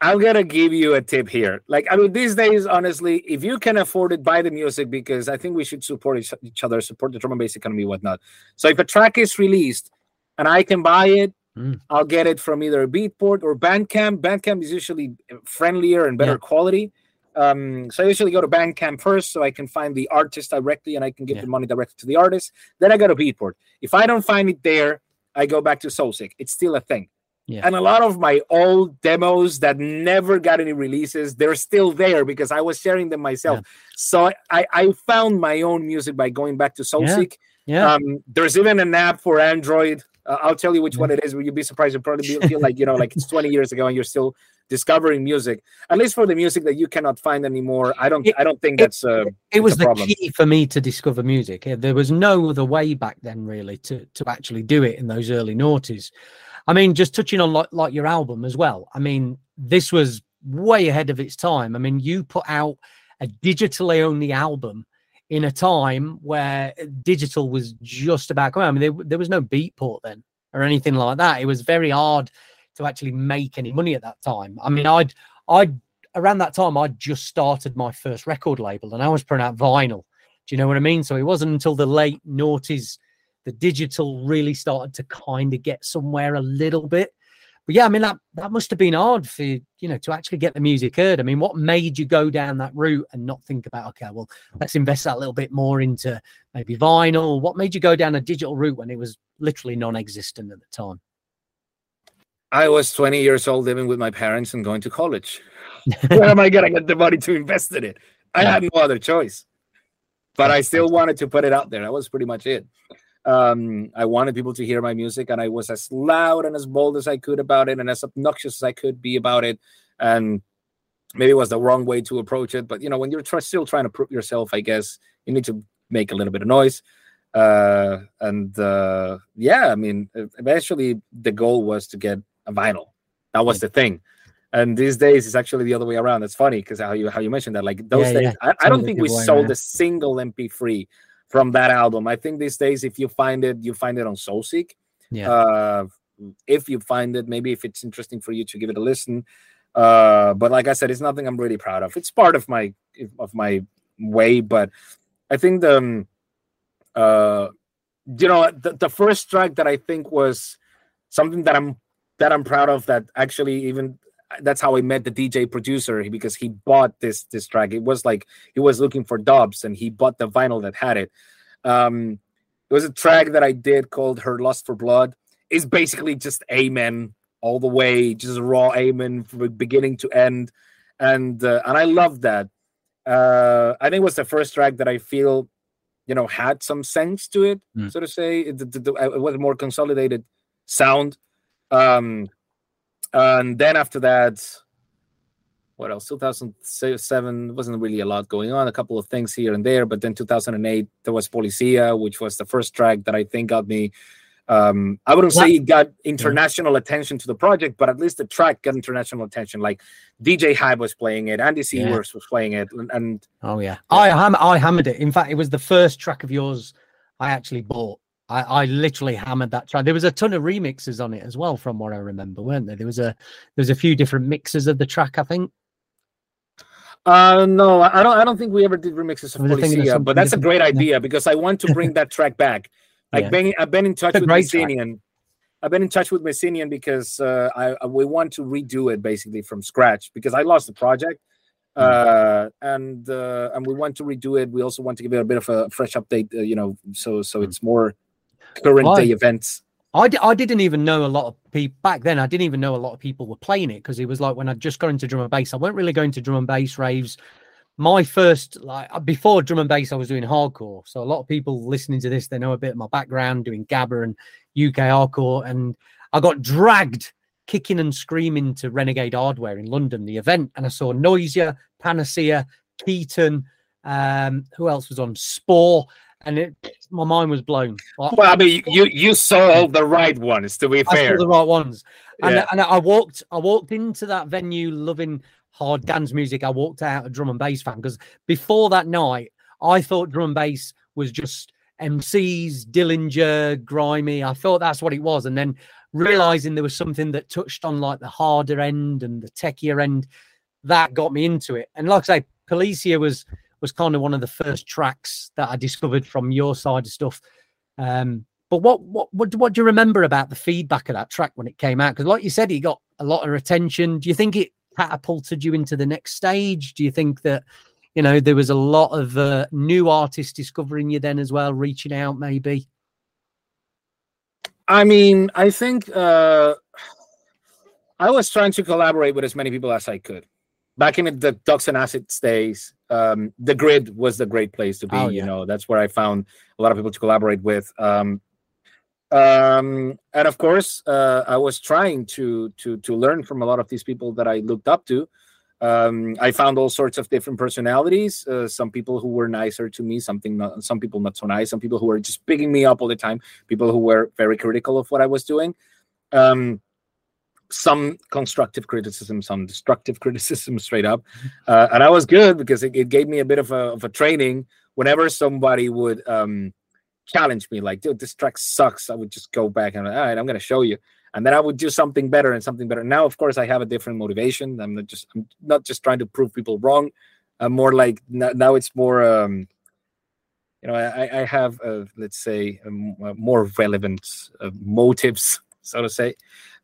I'm gonna give you a tip here. Like, I mean, these days, honestly, if you can afford it, buy the music because I think we should support each, each other, support the drum and bass economy, whatnot. So if a track is released and I can buy it, Mm. I'll get it from either Beatport or Bandcamp. Bandcamp is usually friendlier and better Yeah. quality. Um, so I usually go to Bandcamp first so I can find the artist directly and I can give Yeah. the money directly to the artist. Then I go to Beatport. If I don't find it there, I go back to Soulseek. It's still a thing. Yeah. And a lot of my old demos that never got any releases, they're still there because I was sharing them myself. So I, I found my own music by going back to Soulseek. yeah Um, there's even an app for Android. Uh, I'll tell you which one it is. You'll be surprised. You'll probably feel like you know, like it's 20 years ago, and you're still discovering music. At least for the music that you cannot find anymore. I don't. It- I don't think it- that's. Uh, it was the problem. key for me to discover music there was no other way back then really to to actually do it in those early noughties i mean just touching on like, like your album as well i mean this was way ahead of its time i mean you put out a digitally only album in a time where digital was just about coming. I mean, there, there was no Beatport then or anything like that. It was very hard to actually make any money at that time. I mean, I'd I'd around that time I'd just started my first record label and I was putting out vinyl. Do you know what I mean? So it wasn't until the late noughties the digital really started to kind of get somewhere a little bit. But yeah, I mean that that must have been hard for you know to actually get the music heard. I mean, what made you go down that route and not think about okay, well, let's invest that a little bit more into maybe vinyl? What made you go down a digital route when it was literally non-existent at the time? I was 20 years old, living with my parents and going to college. Where am I gonna get the money to invest in it? I had no other choice, but I still wanted to put it out there. That was pretty much it. Um, I wanted people to hear my music, and I was as loud and as bold as I could about it, and as obnoxious as I could be about it. And maybe it was the wrong way to approach it, but you know, when you're try- still trying to prove yourself, I guess you need to make a little bit of noise. Uh, and uh, yeah, I mean, eventually the goal was to get a vinyl. That was the thing. And these days it's actually the other way around. It's funny because how you how you mentioned that. Like those Yeah, days, yeah. I, I don't think we sold man. a single MP3 from that album. I think these days, if you find it, you find it on SoulSeek. Yeah. Uh, if you find it, maybe if it's interesting for you to give it a listen. Uh, but like I said, it's nothing I'm really proud of. It's part of my of my way, but I think the um, uh, you know the, the first track that I think was something that I'm that I'm proud of. That actually even that's how I met the DJ producer because he bought this this track. It was like he was looking for dubs and he bought the vinyl that had it. Um, it was a track that I did called "Her Lust for Blood." It's basically just Amen all the way, just raw Amen from beginning to end, and uh, and I love that. Uh, I think it was the first track that I feel, you know, had some sense to it, Mm. so to say. It, the- it was a more consolidated sound. Um, and then after that, what else? 2007 wasn't really a lot going on. A couple of things here and there, but then 2008 there was Policia, which was the first track that I think got me. Um, I wouldn't say it got international attention to the project, but at least the track got international attention. Like DJ Hype was playing it, Andy Yeah. Seaworth was playing it, and, and Oh yeah, I ham- I hammered it. In fact, it was the first track of yours I actually bought. I, I literally hammered that track. There was a ton of remixes on it as well, from what I remember, weren't there? There was a there was a few different mixes of the track. I think. Uh no, I don't. I don't think we ever did remixes of Policia, but that's a great idea because I want to bring that track back. I've Yeah. been I've been in touch with track. Messinian. I've been in touch with Messinian because uh, I, I we want to redo it basically from scratch because I lost the project, Hmm. uh, and uh, and we want to redo it. We also want to give it a bit of a fresh update, uh, you know, so Hmm. so it's more current day events. I, I didn't even know a lot of people back then. I didn't even know a lot of people were playing it because it was like when I just got into drum and bass. I weren't really going to drum and bass raves. My first like uh, before drum and bass, I was doing hardcore. So a lot of people listening to this, they know a bit of my background doing gabber and UK hardcore. And I got dragged kicking and screaming to Renegade Hardware in London, the event, and I saw Noisia, Panacea, Keaton. Um, who else was on Spore? And it, my mind was blown. Like, Well, I mean, you you saw all the right ones. To be I saw fair, the right ones. And, Yeah. and I walked, I walked into that venue loving hard dance music. I walked out a drum and bass fan because before that night, I thought drum and bass was just MCs, Dillinja, grimy. I thought that's what it was, and then realizing there was something that touched on like the harder end and the techier end, that got me into it. And like I say, Policia was was kind of one of the first tracks that I discovered from your side of stuff. Um, but what what what do- what do you remember about the feedback of that track when it came out? Because like you said, it got a lot of attention. Do you think it catapulted you into the next stage? Do you think that you know there was a lot of uh, new artists discovering you then as well, reaching out maybe? I mean, I think uh, I was trying to collaborate with as many people as I could. Back in the Dogs on Acid days, um, the grid was the great place to be. Oh, You know, that's where I found a lot of people to collaborate with. Um, um, and of course, uh, I was trying to to to learn from a lot of these people that I looked up to. Um, I found all sorts of different personalities. Uh, some people who were nicer to me, something not, some people not so nice. Some people who were just picking me up all the time. People who were very critical of what I was doing. Um, some constructive criticism, some destructive criticism, straight up. Uh, and I was good because it, it, gave me a bit of a, of a training. Whenever somebody would um, challenge me, like, dude, this track sucks, I would just go back and, all right, I'm going to show you. And then I would do something better and something better. Now, of course, I have a different motivation. I'm not just, I'm not just trying to prove people wrong. I'm more like now it's more, um, you know, I, I have, uh, let's say, um, more relevant uh, motives, so to say.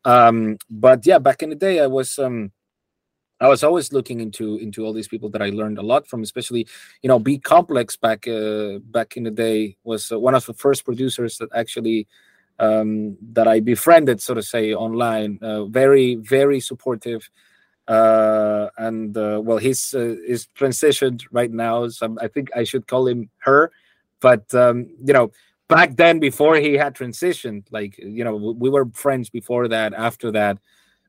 Um, but yeah, back in the day, I was um, I was always looking into into all these people that I learned a lot from, especially you know, B Complex back uh, back in the day was uh, one of the first producers that actually um, that I befriended, so to say, online. Uh, very very supportive. Uh, and uh, well, he's uh, he's transitioned right now, so I think I should call him her. But um, you know, back then before he had transitioned like you know we were friends before that after that.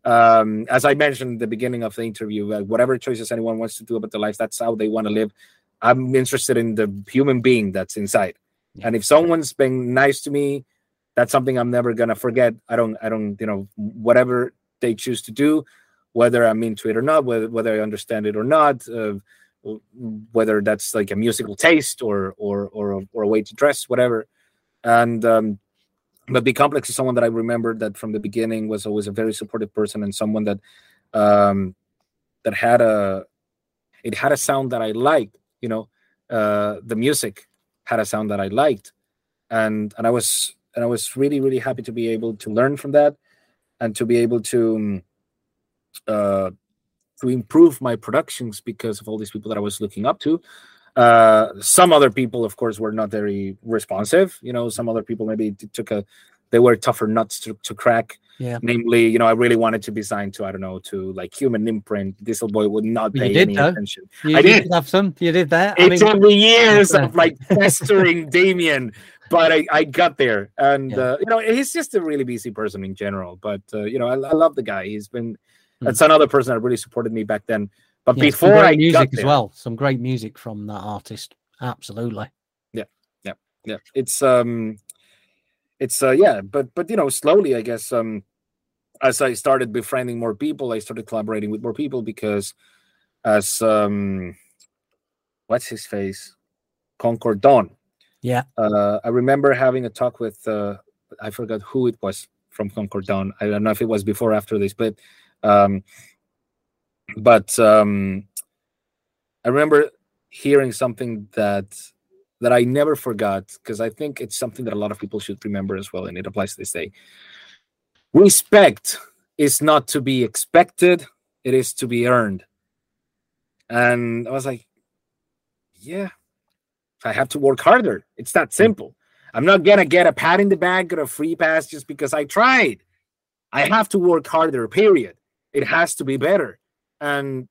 Um as i mentioned at the beginning of the interview like whatever choices anyone wants to do about their lives that's how they want to live. I'm interested in the human being that's inside. Yeah. and if someone's been nice to me that's something i'm never gonna forget. I don't i don't you know whatever they choose to do whether i'm into it or not whether, whether i understand it or not uh, whether that's like a musical taste or or or, or a way to dress whatever and um, but B Complex is someone that I remember that from the beginning was always a very supportive person and someone that um, that had a it had a sound that I liked. You know, uh, the music had a sound that I liked, and and I was and I was really really happy to be able to learn from that and to be able to um, uh, to improve my productions because of all these people that I was looking up to. Uh, some other people, of course, were not very responsive. You know, some other people maybe took a they were tougher nuts to, to crack. Yeah. Namely, you know, I really wanted to be signed to I don't know to like Human Imprint. Dieselboy would not pay did, any though. attention. You I did. have some. You did that. It took me years of like pestering Damien, but I, I got there. And yeah. uh, you know, he's just a really busy person in general. But uh, you know, I, I love the guy. He's been. Mm. That's another person that really supported me back then. But yeah, before I music there, as well, some great music from that artist. Absolutely. Yeah, yeah, yeah. It's um, it's uh, yeah, but but you know, slowly, I guess um, as I started befriending more people, I started collaborating with more people because as um, what's his face, Concord Dawn. Yeah. Uh, I remember having a talk with uh, I forgot who it was from Concord Dawn. I don't know if it was before or after this, but um, but um, I remember hearing something that that I never forgot because I think it's something that a lot of people should remember as well, and it applies to this day. Respect is not to be expected; it is to be earned. And I was like, "Yeah, I have to work harder. It's that simple. I'm not gonna get a pat in the back or a free pass just because I tried. I have to work harder. Period. It has to be better." And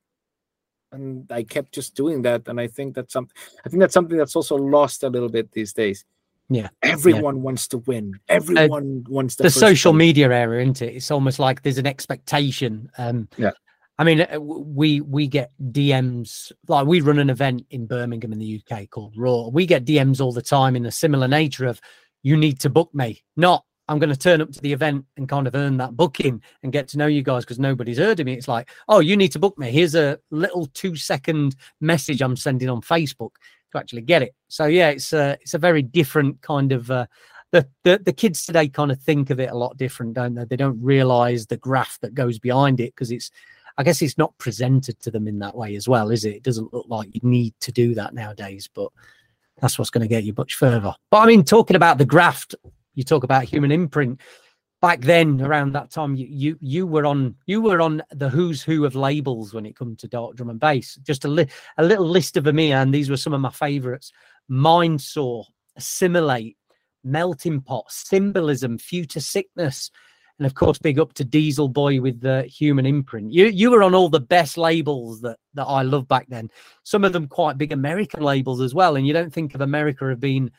and I kept just doing that. And I think that's something. I think that's something that's also lost a little bit these days. Yeah, everyone yeah. wants to win. Everyone uh, wants the social media era, isn't it? It's almost like there's an expectation. Um, yeah. I mean, uh, we we get DMs like we run an event in Birmingham in the UK called Raw. We get DMs all the time in a similar nature of you need to book me, not I'm going to turn up to the event and kind of earn that booking and get to know you guys because nobody's heard of me. It's like, oh, you need to book me. Here's a little two second message I'm sending on Facebook to actually get it. So yeah, it's a it's a very different kind of. Uh, the, the the kids today kind of think of it a lot different, don't they? They don't realize the graph that goes behind it because it's, I guess, it's not presented to them in that way as well, is it? It doesn't look like you need to do that nowadays, but that's what's going to get you much further. But I mean, talking about the graft, you talk about human imprint. Back then around that time you, you you were on you were on the who's who of labels when it comes to dark drum and bass. Just a, li- a little list of them and these were some of my favorites mindsaw assimilate melting pot symbolism future sickness and of course big up to dieselboy with the human imprint. You you were on all the best labels that that i love back then. Some of them quite big american labels as well and you don't think of america as being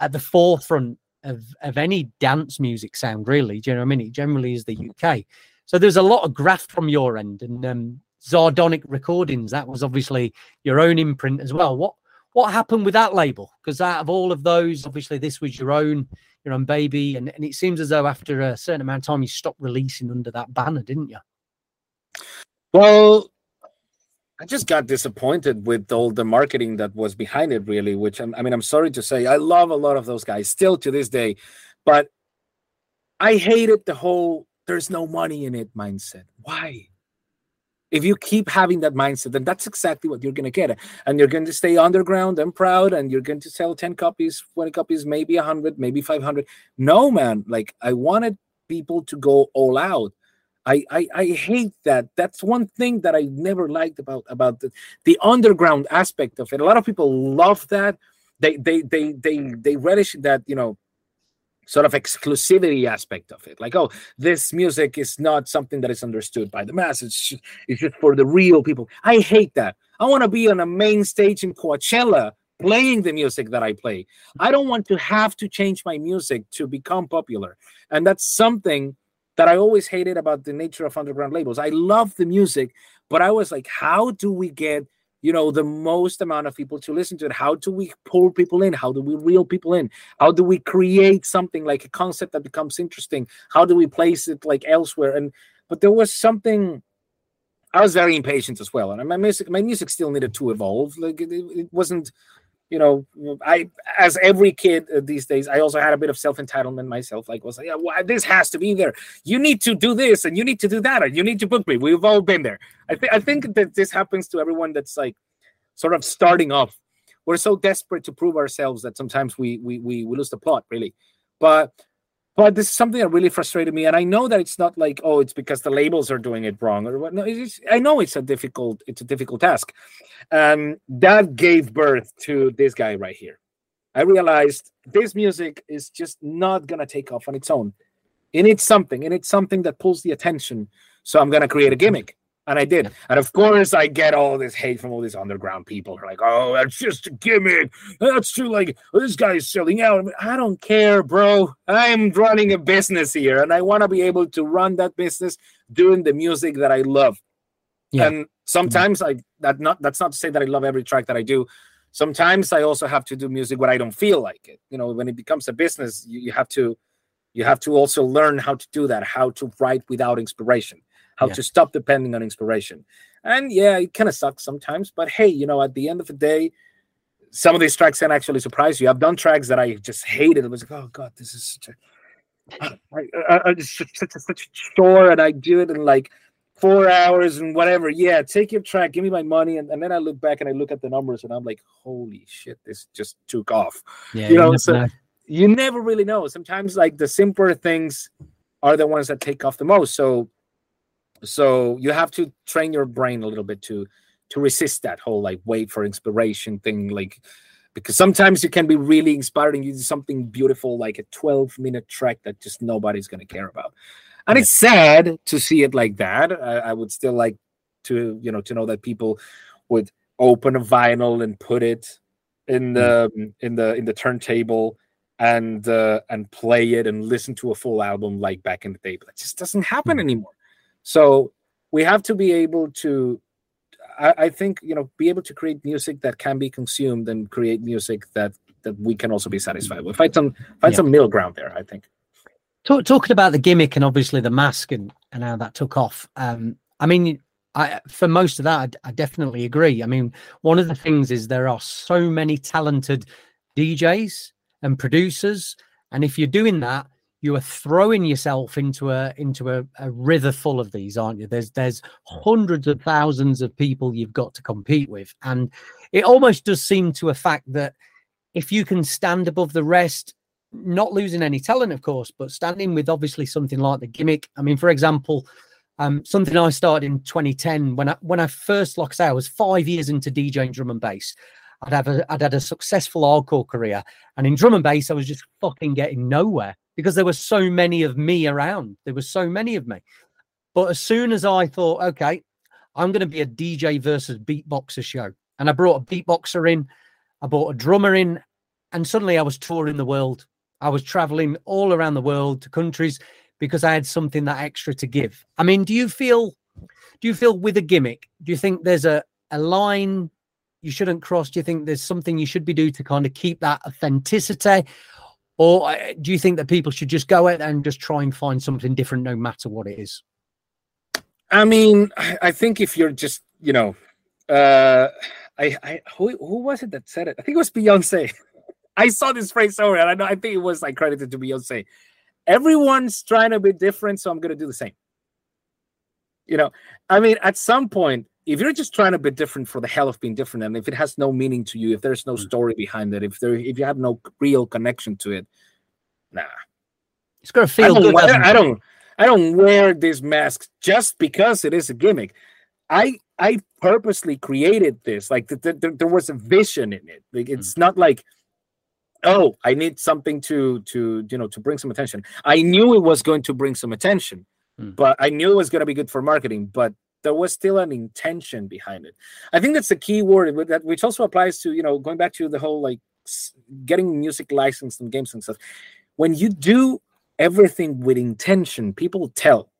at the forefront of, of any dance music sound, really. Do you know what I mean? It generally is the UK. So there's a lot of graft from your end and um, Zardonic recordings. That was obviously your own imprint as well. What what happened with that label? Because out of all of those, obviously this was your own your own baby, and, and it seems as though after a certain amount of time you stopped releasing under that banner, didn't you? Well, I just got disappointed with all the marketing that was behind it, really. Which I mean, I'm sorry to say, I love a lot of those guys still to this day, but I hated the whole "there's no money in it" mindset. Why? If you keep having that mindset, then that's exactly what you're going to get. And you're going to stay underground and proud, and you're going to sell 10 copies, 20 copies, maybe 100, maybe 500. No, man. Like, I wanted people to go all out. I, I, I hate that. That's one thing that I never liked about about the, the underground aspect of it. A lot of people love that. They they they they they relish that you know sort of exclusivity aspect of it. Like, oh, this music is not something that is understood by the masses. It's just for the real people. I hate that. I want to be on a main stage in Coachella playing the music that I play. I don't want to have to change my music to become popular. And that's something that I always hated about the nature of underground labels. I love the music, but I was like, how do we get you know the most amount of people to listen to it? How do we pull people in? How do we reel people in? How do we create something like a concept that becomes interesting? How do we place it like elsewhere? And but there was something i was very impatient as well and my music my music still needed to evolve. Like it, it wasn't you know, I as every kid uh, these days, I also had a bit of self entitlement myself. Like, was like, yeah, well, this has to be there. You need to do this, and you need to do that, and you need to book me. We've all been there. I think I think that this happens to everyone that's like sort of starting off. We're so desperate to prove ourselves that sometimes we we we, we lose the plot, really. But but this is something that really frustrated me and i know that it's not like oh it's because the labels are doing it wrong or what. No it's, i know it's a difficult it's a difficult task. Um that gave birth to this guy right here. I realized this music is just not gonna take off on its own. It needs something. It needs something that pulls the attention. So i'm gonna create a gimmick and I did. And of course, I get all this hate from all these underground people who are like, oh, that's just a gimmick. That's too like oh, this guy's selling out. I don't care, bro. I'm running a business here and I want to be able to run that business doing the music that I love. Yeah. And sometimes I that not that's not to say that I love every track that I do. Sometimes I also have to do music when I don't feel like it. You know, when it becomes a business, you, you have to you have to also learn how to do that, how to write without inspiration how yeah. to stop depending on inspiration. And yeah, it kind of sucks sometimes, but hey, you know, at the end of the day, some of these tracks can actually surprise you. I've done tracks that I just hated. It was like, oh god, this is such a, I, I, such, a, such a chore, and I do it in like four hours and whatever. Yeah, take your track, give me my money, and, and then I look back and I look at the numbers, and I'm like, holy shit, this just took off. Yeah, you know, you so know. you never really know. Sometimes like the simpler things are the ones that take off the most. So so you have to train your brain a little bit to to resist that whole like wait for inspiration thing like because sometimes you can be really inspiring you do something beautiful like a 12 minute track that just nobody's going to care about and yeah. it's sad to see it like that I, I, would still like to you know to know that people would open a vinyl and put it in the mm. in the in the turntable and uh, and play it and listen to a full album like back in the day but it just doesn't happen mm. anymore so we have to be able to, I, I think, you know, be able to create music that can be consumed and create music that that we can also be satisfied with. Find some find yeah. some middle ground there. I think. Talk, talking about the gimmick and obviously the mask and, and how that took off. Um, I mean, I, for most of that, I, I, definitely agree. I mean, one of the things is there are so many talented DJs and producers, and if you're doing that, you are throwing yourself into a into a, a river full of these aren't you? There's there's hundreds of thousands of people you've got to compete with and it almost does seem to a fact that if you can stand above the rest not losing any talent of course but standing with obviously something like the gimmick. I mean for example um, something I started in 2010 when I when I first, like I say, I was five years into DJing drum and bass. I'd have a, I'd had a successful hardcore career, and in drum and bass, I was just fucking getting nowhere because there were so many of me around. There were so many of me. But as soon as I thought, okay, I'm going to be a DJ versus beatboxer show, and I brought a beatboxer in, I brought a drummer in, and suddenly I was touring the world. I was traveling all around the world to countries because I had something that extra to give. I mean, do you feel, do you feel with a gimmick? Do you think there's a a line you shouldn't cross? Do you think there's something you should be doing to kind of keep that authenticity? Or uh, do you think that people should just go out and just try and find something different no matter what it is? I mean, I think if you're just, you know, uh, I, I who, who was it that said it? I think it was Beyonce. I saw this phrase somewhere, and I know I think it was like credited to Beyonce. Everyone's trying to be different, so I'm gonna do the same. You know, I mean, at some point, if you're just trying to be different for the hell of being different, and if it has no meaning to you, if there's no mm. story behind it, if there if you have no real connection to it, nah. It's gonna feel I good. Wear, I don't I don't wear this mask just because it is a gimmick. I I purposely created this. Like th- th- there was a vision in it. Like it's mm. not like oh i need something to to you know to bring some attention i knew it was going to bring some attention mm. but i knew it was going to be good for marketing but there was still an intention behind it. I think that's the key word that which also applies to you know going back to the whole like getting music licensed and games and stuff. When you do everything with intention, people tell.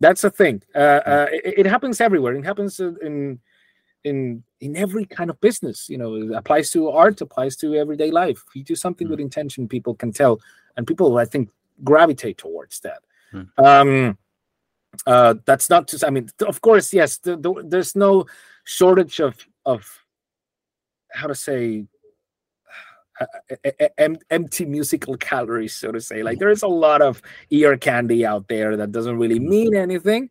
That's a thing. Uh, uh, it, it, happens everywhere. It happens in in in every kind of business. You know, it applies to art, applies to everyday life. If you do something mm. with intention, people can tell, and people I think gravitate towards that. Mm. Um, uh, that's not just. I mean, of course, yes. The, the, there's no shortage of of how to say empty musical calories, so to say. Like there is a lot of ear candy out there that doesn't really mean anything.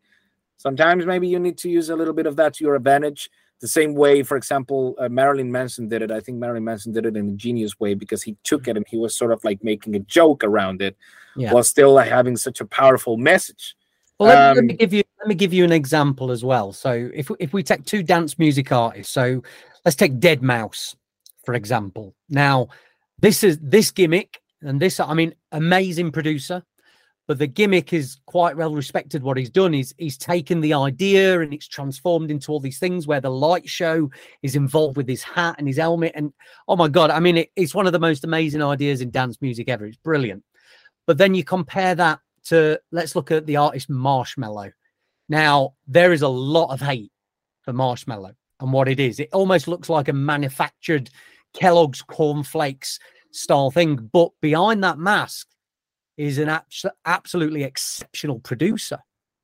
Sometimes maybe you need to use a little bit of that to your advantage. The same way, for example, uh, Marilyn Manson did it. I think Marilyn Manson did it in a genius way because he took it and he was sort of like making a joke around it, yeah. while still like, having such a powerful message. Well, let, um, let, me um, give you let me give you an example as well. So if if we take two dance music artists, so let's take Deadmau5 for example. Now, this is this gimmick and this I mean amazing producer, but the gimmick is quite well respected. What he's done is he's taken the idea and it's transformed into all these things where the light show is involved with his hat and his helmet. And oh my god, I mean it, it's one of the most amazing ideas in dance music ever. It's brilliant. But then you compare that to let's look at the artist Marshmello. Now, there is a lot of hate for Marshmello and what it is. It almost looks like a manufactured Kellogg's cornflakes style thing, but behind that mask is an abs- absolutely exceptional producer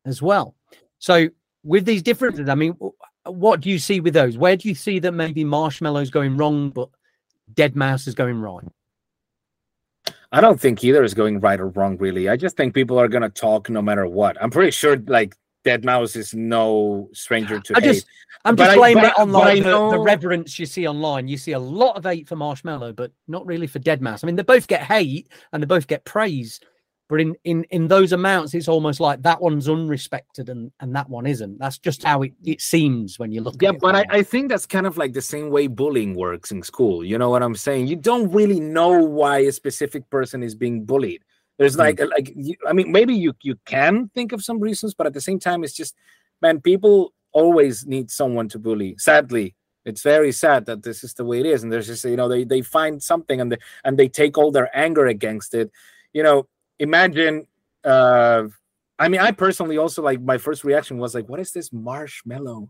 as well. So, with these differences, I mean, what do you see with those? Where do you see that maybe Marshmello's going wrong, but Deadmau5 is going right? I don't think either is going right or wrong, really. I just think people are gonna talk no matter what. I'm pretty sure like Deadmau5 is no stranger to I just, I'm just blaming it online. the, the, reverence you see online. You see a lot of hate for Marshmello, but not really for Deadmau5. I mean, they both get hate and they both get praise, but in in in those amounts, it's almost like that one's unrespected and and that one isn't. That's just how it, it seems when you look. Yeah, but I, I think that's kind of like the same way bullying works in school. You know what I'm saying? You don't really know why a specific person is being bullied. There's like mm. like you, I mean, maybe you you can think of some reasons, but at the same time, it's just man, people always need someone to bully. Sadly, it's very sad that this is the way it is and there's just you know they, they find something and they and they take all their anger against it you know imagine uh I mean, I personally also like my first reaction was like, what is this Marshmello?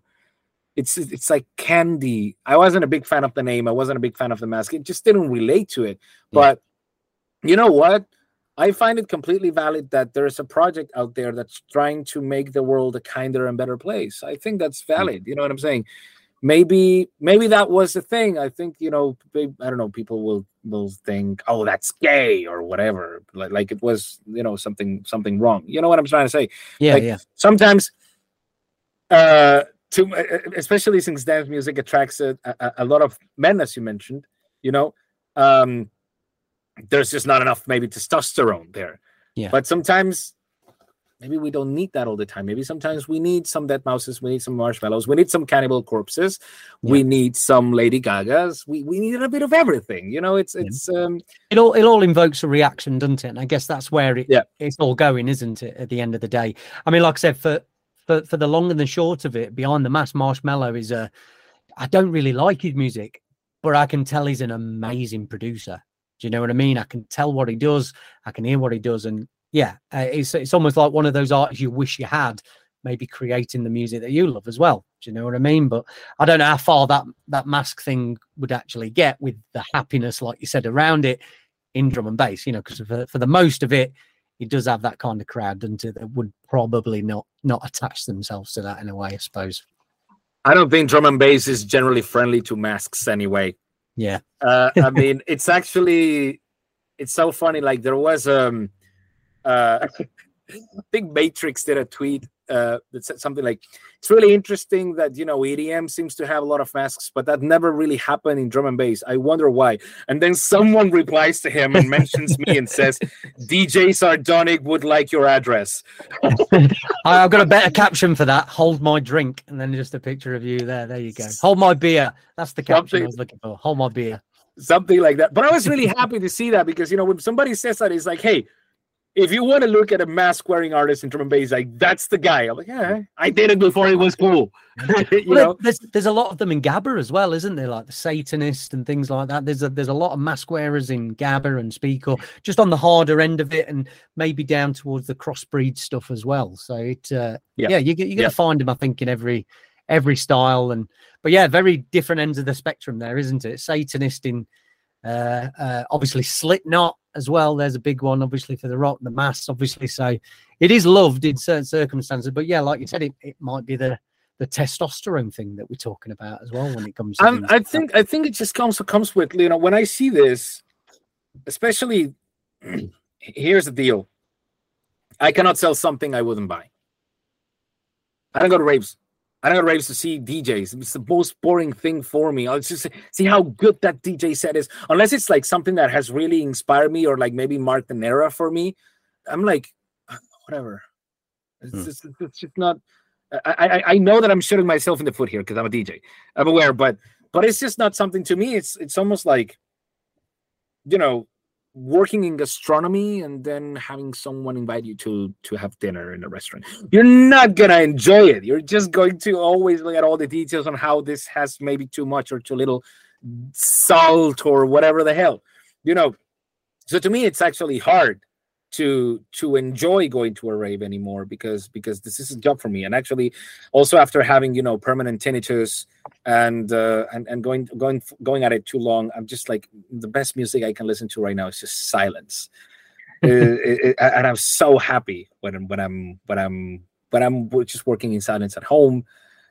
It's it's like candy. I wasn't a big fan of the name. I wasn't a big fan of the mask. It just didn't relate to it. Yeah. But you know what? I find it completely valid that there's a project out there that's trying to make the world a kinder and better place. I think that's hmm. valid. You know what I'm saying? Maybe maybe that was the thing. I think you know i don't know people will will think oh that's gay or whatever. Like, like it was you know something something wrong. You know what i'm trying to say? Yeah like, yeah. sometimes uh to especially since dance music attracts a, a, a lot of men as you mentioned you know um there's just not enough maybe testosterone there. Yeah. But sometimes maybe we don't need that all the time. Maybe sometimes we need some Deadmau5s, we need some Marshmellos, we need some cannibal corpses, yeah. we need some Lady Gagas, we, we need a bit of everything. You know, it's it's yeah. um it all it all invokes a reaction, doesn't it? And I guess that's where it yeah. it's all going, isn't it? At the end of the day, I mean, like I said, for for for the long and the short of it, behind the mask, Marshmello is a. I don't really like his music, but I can tell he's an amazing producer. Do you know what I mean? I can tell what he does, I can hear what he does, and yeah, uh, it's it's almost like one of those artists you wish you had, maybe creating the music that you love as well. Do you know what I mean? But I don't know how far that that mask thing would actually get with the happiness, like you said, around it in drum and bass. You know, because for, for the most of it, it does have that kind of crowd, doesn't it? That would probably not not attach themselves to that in a way, I suppose. I don't think drum and bass is generally friendly to masks anyway. Yeah. Uh, I mean, it's actually it's so funny. Like there was um uh I think Matrix did a tweet uh, that said something like, "It's really interesting that you know EDM seems to have a lot of masks, but that never really happened in drum and bass. I wonder why." And then someone replies to him and mentions me and says, "DJ Zardonic would like your address." I've got a better caption for that. Hold my drink, and then just a picture of you there. There you go. Hold my beer. That's the caption Something- I was looking for. Hold my beer. something like that. But I was really happy to see that because you know when somebody says that, it's like, hey, if you want to look at a mask wearing artist in drum and bass, like that's the guy. I'm like, yeah, I did it before it was cool. you Well, know, there's there's a lot of them in Gabba as well, isn't there? Like the Satanist and things like that. There's a there's a lot of mask wearers in Gabba and Speaker, just on the harder end of it, and maybe down towards the crossbreed stuff as well. So it, uh, Yeah. yeah, you, you're gonna Yeah. find them, I think, in every every style, and but yeah, very different ends of the spectrum there, isn't it? Satanist in uh, uh, obviously Slipknot as well. There's a big one, obviously for the rock, the mass, obviously. So it is loved in certain circumstances, but yeah, like you said, it, it might be the the testosterone thing that we're talking about as well when it comes to um, I'm, I think I think it just comes comes with you know when I see this, especially here's the deal. I cannot sell something I wouldn't buy. I don't go to raves. I don't raves to see DJs. It's the most boring thing for me. I'll just see how good that DJ set is. Unless it's like something that has really inspired me or like maybe marked an era for me. I'm like, "Uh, whatever. It's, Hmm. just, it's just not. I, I I know that I'm shooting myself in the foot here because I'm a DJ. I'm aware, but but it's just not something to me. It's it's almost like, you know, working in gastronomy and then having someone invite you to to have dinner in a restaurant. You're not gonna enjoy it. You're just going to always look at all the details on how this has maybe too much or too little salt or whatever the hell, you know. So to me, it's actually hard to to enjoy going to a rave anymore because because this is a job for me. And actually also after having you know permanent tinnitus and uh, and and going going going at it too long i'm just like the best music i can listen to right now is just silence. Uh, it- it- and i'm so happy when when i'm when i'm when i'm just working in silence at home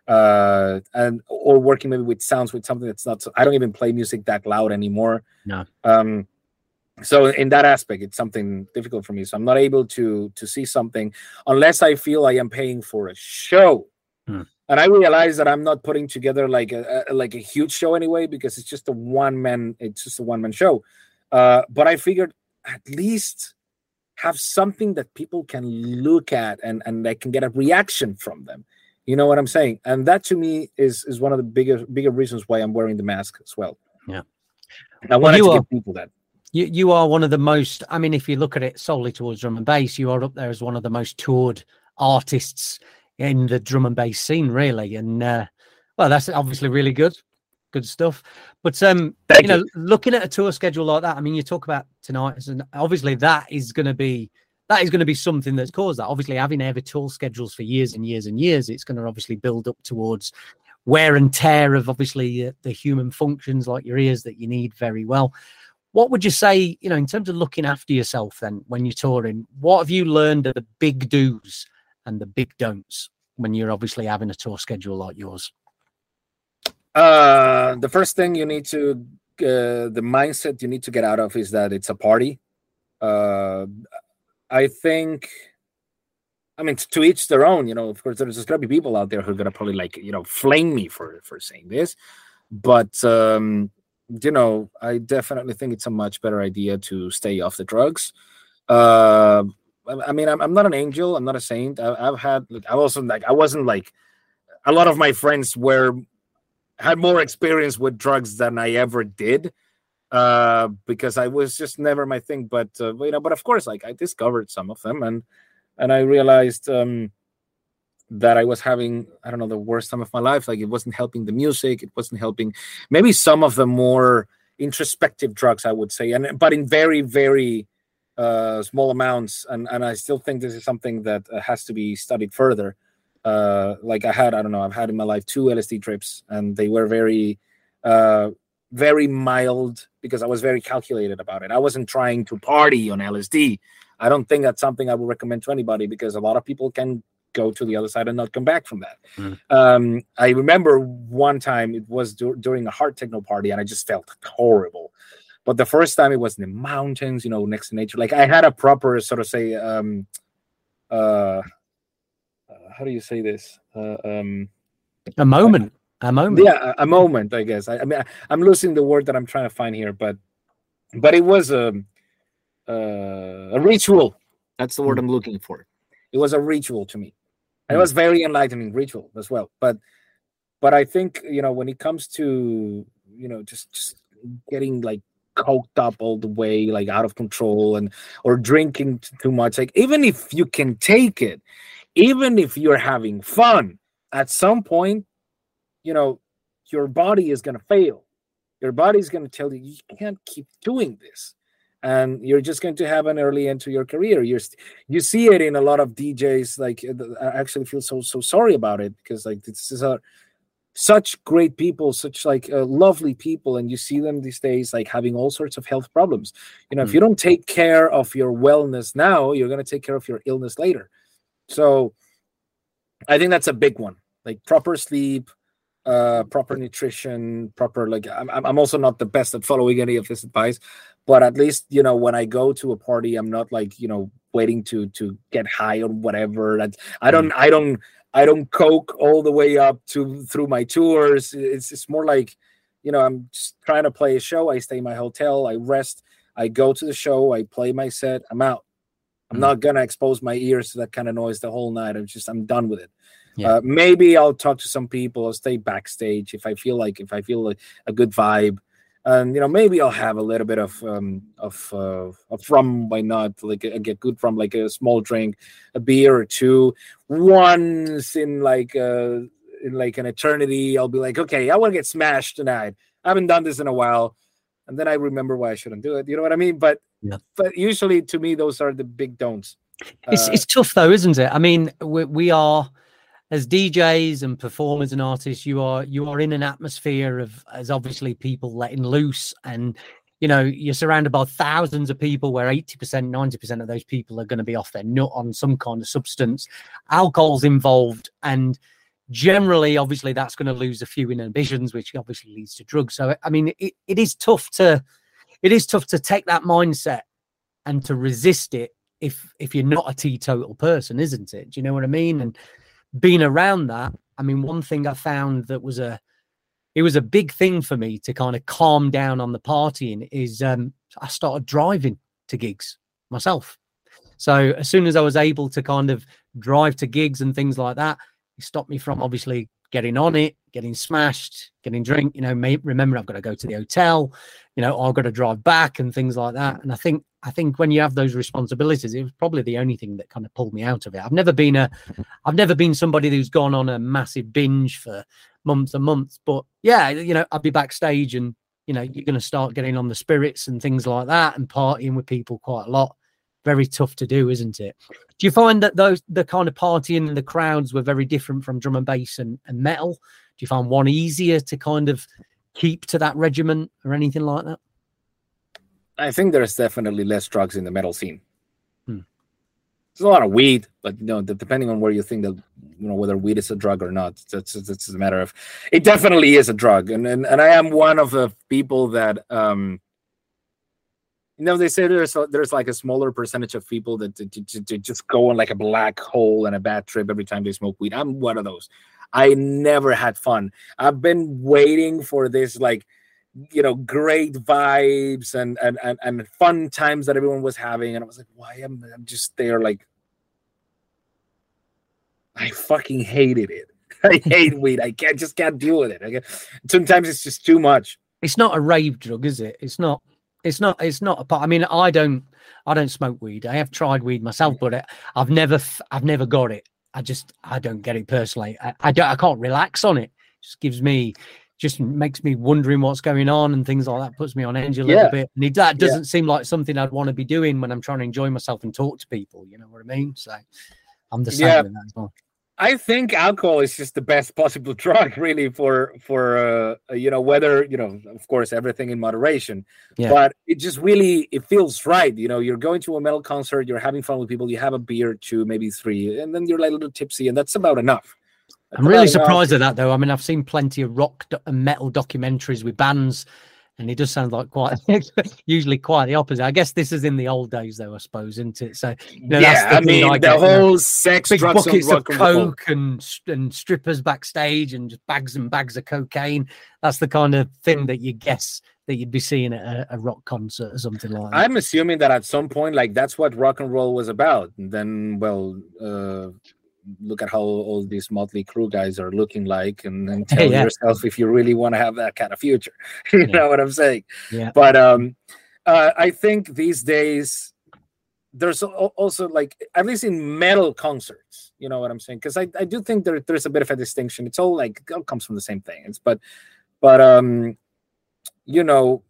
uh and or working maybe with sounds with something that's not so, i don't even play music that loud anymore. No. um so in that aspect it's something difficult for me. So i'm not able to to see something unless i feel i am paying for a show. Hmm. and i realize that i'm not putting together like a, a like a huge show anyway because it's just a one man it's just a one man show. Uh but i figured at least have something that people can look at and and they can get a reaction from them. You know what i'm saying? And that to me is is one of the bigger bigger reasons why i'm wearing the mask as well. Yeah. i wanted you to give people that you you are one of the most i mean if you look at it solely towards drum and bass you are up there as one of the most toured artists in the drum and bass scene really. And uh well that's obviously really good good stuff. But um Thank you know looking at a tour schedule like that i mean you talk about tonight as an obviously that is going to be that is going to be something that's caused that. Obviously having heavy tour schedules for years and years and years it's going to obviously build up towards wear and tear of obviously uh, the human functions like your ears that you need very well what would you say you know in terms of looking after yourself then when you're touring what have you learned are the big do's and the big don'ts when you're obviously having a tour schedule like yours Uh, the first thing you need to, uh, the mindset you need to get out of is that it's a party. Uh, I think, I mean, to each their own. You know, of course, there's gonna be people out there who are gonna probably like, you know, flame me for for saying this, but um, you know, I definitely think it's a much better idea to stay off the drugs. Uh, I mean, I'm, I'm not an angel. I'm not a saint. I, I've had, I wasn't like, I wasn't like, a lot of my friends were had more experience with drugs than I ever did uh because I was just never my thing but uh, you know but of course like I discovered some of them and and I realized um that I was having I don't know the worst time of my life like it wasn't helping the music it wasn't helping maybe some of the more introspective drugs I would say and but in very very uh small amounts and and I still think this is something that uh, has to be studied further uh, like I had, I don't know, I've had in my life two LSD trips, and they were very, uh, very mild because I was very calculated about it. I wasn't trying to party on LSD. I don't think that's something I would recommend to anybody because a lot of people can go to the other side and not come back from that. Mm. Um, I remember one time it was dur- during a hard techno party and I just felt horrible. But the first time it was in the mountains, you know, next to nature. Like I had a proper sort of say, um, uh, how do you say this? Uh, um, A moment. A moment. yeah, a, a moment, I guess. I, I mean, I, I'm losing the word that I'm trying to find here, but but it was a uh, a ritual. That's the word I'm looking for. It was a ritual to me, it Mm. was very enlightening ritual as well. But but I think you know when it comes to you know just just getting like coked up all the way, like out of control, and or drinking t- too much, like even if you can take it, even if you're having fun, at some point, you know, your body is going to fail. Your body's going to tell you you can't keep doing this, and you're just going to have an early end to your career. You're st- you see it in a lot of DJs. Like uh, I actually feel so so sorry about it because like this is a such great people, such like uh, lovely people, and you see them these days like having all sorts of health problems. You know, if Mm. you don't take care of your wellness now, you're going to take care of your illness later. So, I think that's a big one. Like proper sleep, uh, proper nutrition, proper like. I'm I'm also not the best at following any of this advice, but at least you know when I go to a party, I'm not like you know waiting to to get high or whatever. That I don't I don't I don't coke all the way up to through my tours. It's it's more like, you know, I'm just trying to play a show. I stay in my hotel. I rest. I go to the show. I play my set. I'm out. I'm Mm. not gonna expose my ears to that kind of noise the whole night. I'm just I'm done with it. Yeah. Uh, maybe I'll talk to some people. I'll stay backstage if I feel like if I feel like a good vibe, and you know maybe I'll have a little bit of um of uh, of rum. Why not? Like a, get good from like a small drink, a beer or two. Once in like uh in like an eternity, I'll be like, okay, I want to get smashed tonight. I haven't done this in a while, and then I remember why I shouldn't do it. You know what I mean? But Yeah. but usually to me those are the big don'ts. It's Uh, it's tough though, isn't it? I mean, we, we are as DJs and performers and artists. You are you are in an atmosphere of as obviously people letting loose, and you know you're surrounded by thousands of people where eighty percent, ninety percent of those people are going to be off their nut on some kind of substance. Alcohol's involved, and generally, obviously, that's going to lose a few inhibitions, which obviously leads to drugs. So, I mean, it, it is tough to it is tough to take that mindset and to resist it if if you're not a teetotal person, isn't it? Do you know what I mean? And being around that, I mean, one thing I found that was a it was a big thing for me to kind of calm down on the partying is um I started driving to gigs myself. So as soon as I was able to kind of drive to gigs and things like that, it stopped me from obviously getting on it, getting smashed, getting drink. You know, may, remember I've got to go to the hotel. You know, I've got to drive back and things like that. And I think I think when you have those responsibilities, it was probably the only thing that kind of pulled me out of it. I've never been a, I've never been somebody who's gone on a massive binge for months and months. But yeah, you know, I'd be backstage and you know you're going to start getting on the spirits and things like that and partying with people quite a lot. Very tough to do, isn't it? Do you find that those the kind of partying and the crowds were very different from drum and bass and, and metal? Do you find one easier to kind of keep to that regiment or anything like that? I think there's definitely less drugs in the metal scene. Hmm. There's a lot of weed, but you know, depending on where you think that you know whether weed is a drug or not, that's that's a matter of. It definitely is a drug, and and, and I am one of the people that um. You know, they say there's a, there's like a smaller percentage of people that, that, just go on like a black hole and a bad trip every time they smoke weed. I'm one of those. I never had fun. I've been waiting for this like you know great vibes and and and, and fun times that everyone was having and i was like why am i just there like i fucking hated it i hate weed i can't just can't deal with it I get, sometimes it's just too much It's not a rave drug, is it? It's not. It's not. It's not a part. I mean, I don't. I don't smoke weed. I have tried weed myself, but it, I've never. I've never got it. I just. I don't get it personally. I, I don't. I can't relax on it. Just gives me. Just makes me wondering what's going on and things like that. Puts me on edge a little Yeah. bit. And it, that doesn't seem like something I'd want to be doing when I'm trying to enjoy myself and talk to people. You know what I mean? So, I'm the same Yeah. with that as well. I think alcohol is just the best possible drug, really, for for uh, you know whether you know, of course, everything in moderation. Yeah. But it just really it feels right. You know, you're going to a metal concert, you're having fun with people, you have a beer, two, maybe three, and then you're like a little tipsy, and that's about enough. That's I'm really enough. surprised at that, though. I mean, I've seen plenty of rock do- and metal documentaries with bands, and it does sound like quite usually quite the opposite. I guess this is in the old days, though. I suppose, isn't it? So know, that's yeah, the I mean I the get, you know. whole sex, big drugs, buckets of and coke and and strippers backstage and just bags and bags of cocaine. That's the kind of thing that you guess that you'd be seeing at a, a rock concert or something like that. I'm assuming that at some point, like that's what rock and roll was about. And then, well, uh, look at how all these Motley Crue guys are looking like, and then tell Yeah. yourself if you really want to have that kind of future. you Yeah. know what I'm saying? Yeah. But um, uh, I think these days there's also like at least in metal concerts, you know what I'm saying? Because I, I do think there there's a bit of a distinction. It's all like it all comes from the same thing. It's but but um, you know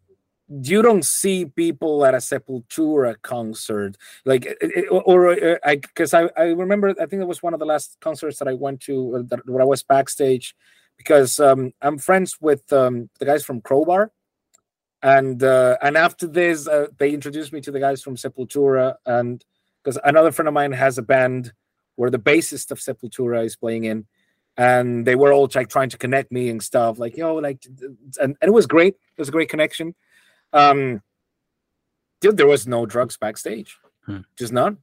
you don't see people at a Sepultura concert like it- it- or, uh, I because I, I remember I think it was one of the last concerts that I went to uh, where I was backstage because um, I'm friends with um, the guys from Crowbar. And uh, and after this uh, they introduced me to the guys from Sepultura. And because another friend of mine has a band where the bassist of Sepultura is playing in. And they were all like trying to connect me and stuff like yo like and, and it was great. It was a great connection um dude there was no drugs backstage Hmm. just none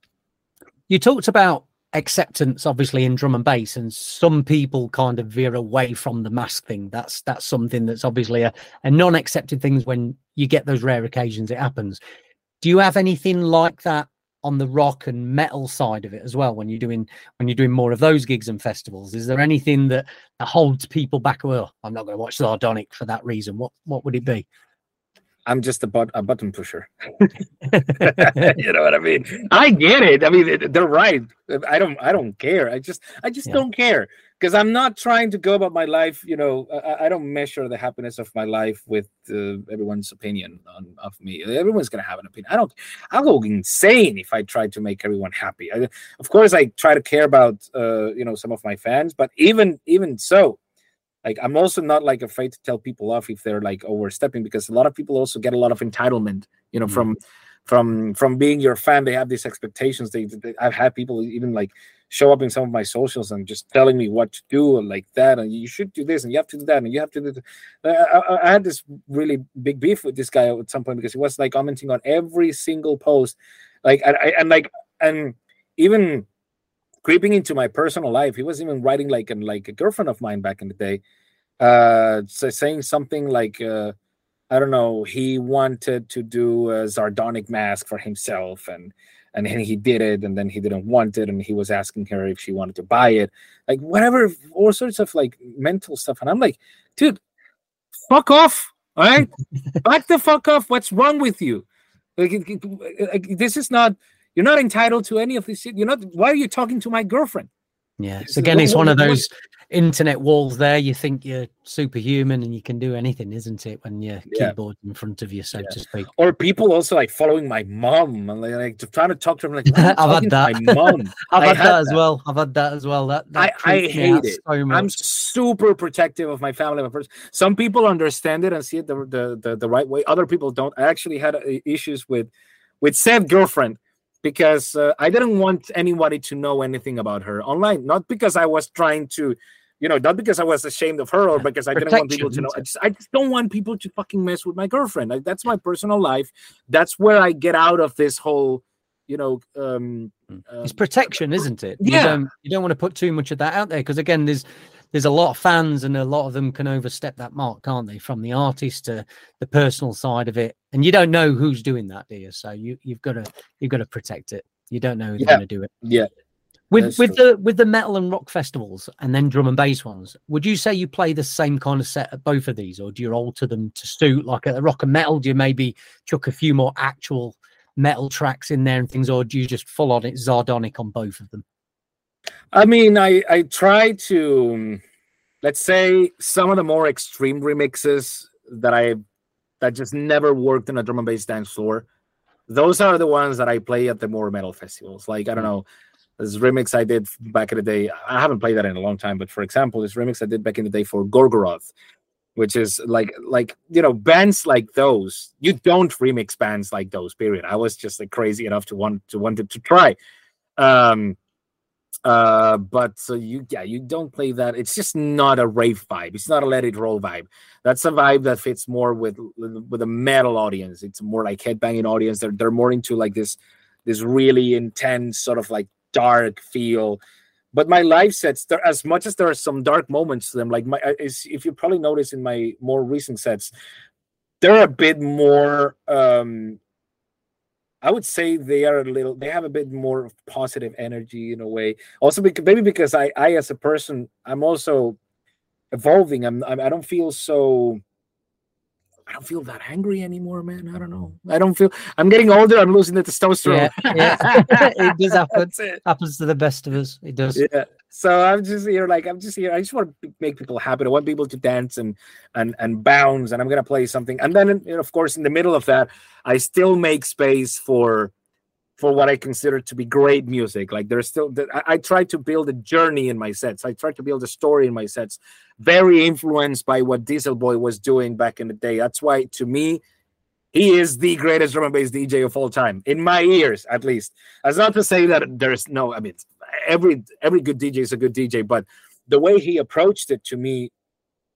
You talked about acceptance, obviously, in drum and bass, and some people kind of veer away from the mask thing. That's that's something that's obviously a, a non-accepted thing when you get those rare occasions it happens. Do you have anything like that on the rock and metal side of it as well when you're doing when you're doing more of those gigs and festivals? Is there anything that, that holds people back? Well, I'm not going to watch Zardonic for that reason. What what would it be? I'm just a, but- a button pusher you know what I mean? I get it. I mean, they're right. I don't. I don't care. I just. I just Yeah. don't care because I'm not trying to go about my life. You know, I, I don't measure the happiness of my life with uh, everyone's opinion on of me. Everyone's gonna have an opinion. I don't. I'll go insane if I try to make everyone happy. I, of course, I try to care about uh, you know some of my fans, but even even so. Like I'm also not like afraid to tell people off if they're like overstepping because a lot of people also get a lot of entitlement, you know, Mhm. from from from being your fan they have these expectations they, they- i've had people even like show up in some of my socials and just telling me what to do and like that and you should do this and you have to do that and you have to do I, I, I had this really big beef with this guy at some point because he was like commenting on every single post like and, and like and even creeping into my personal life he was even writing like and like a girlfriend of mine back in the day uh sa- saying something like uh I don't know, he wanted to do a Zardonic mask for himself and and then he did it and then he didn't want it and he was asking her if she wanted to buy it. Like whatever all sorts of like mental stuff. And I'm like, dude, fuck off. All right. Back the fuck off. What's wrong with you? Like, like, this is not you're not entitled to any of this shit. You're not why are you talking to my girlfriend? Yeah. So again, it's one of those internet walls there. You think you're superhuman and you can do anything, isn't it? When your Yeah. keyboard in front of you, so Yeah. to speak. Or people also like following my mom and like, like trying to talk to her. Like, why are you I've had that. my mom. I've had, had that as that. well. I've had that as well. That, that I- I creeps me out hate it. So. I'm super protective of my family. my pers- Some people understand it and see it the, the, the, the right way. Other people don't. I actually had uh, issues with with said girlfriend because uh, I didn't want anybody to know anything about her online. Not because I was trying to, you know, not because I was ashamed of her or because I didn't want people to know. I just, I just don't want people to fucking mess with my girlfriend. Like, that's my personal life. That's where I get out of this whole, you know, um, it's uh, protection, isn't it? yeah. You don't, you don't want to put too much of that out there because again, there's there's a lot of fans and a lot of them can overstep that mark, can't they? From the artist to the personal side of it, and you don't know who's doing that, do you? So you you've got to you've got to protect it. You don't know who's Yeah. going to do it. yeah. With That's with the with the metal and rock festivals and then drum and bass ones, would you say you play the same kind of set at both of these, or do you alter them to suit? Like at the rock and metal, do you maybe chuck a few more actual metal tracks in there and things, or do you just full on it Zardonic on both of them? I mean, I I try to um, let's say some of the more extreme remixes that I that just never worked in a drum and bass dance floor. Those are the ones that I play at the more metal festivals. Like I don't know, This remix I did back in the day. I haven't played that in a long time, but for example, this remix I did back in the day for Gorgoroth, which is like like you know bands like those. You don't remix bands like those. Period. I was just like crazy enough to want to wanted to try. Um, uh, but so you yeah you don't play that. It's just not a rave vibe. It's not a let it roll vibe. That's a vibe that fits more with with a metal audience. It's more like headbanging audience. They're they're more into like this this really intense sort of like dark feel. But my live sets, there as much as there are some dark moments to them, like my is if you probably notice in my more recent sets, they're a bit more um I would say they are a little. They have a bit more positive energy in a way. Also, because, maybe because I, I as a person, I'm also evolving. I'm, I'm I don't feel so. I don't feel that angry anymore, man. I don't know. I don't feel. I'm getting older. I'm losing the testosterone. Yeah, yeah. it does happen. It. Happens to the best of us. It does. Yeah. So I'm just here, like I'm just here. I just want to make people happy. I want people to dance and and and bounce. And I'm gonna play something. And then, of course, in the middle of that, I still make space for for what I consider to be great music. Like there's still, I, I try to build a journey in my sets. I try to build a story in my sets. Very influenced by what Dieselboy was doing back in the day. That's why, to me, he is the greatest drum and bass DJ of all time, in my ears, at least. That's not to say that there's no. I mean, every every good DJ is a good DJ, but the way he approached it to me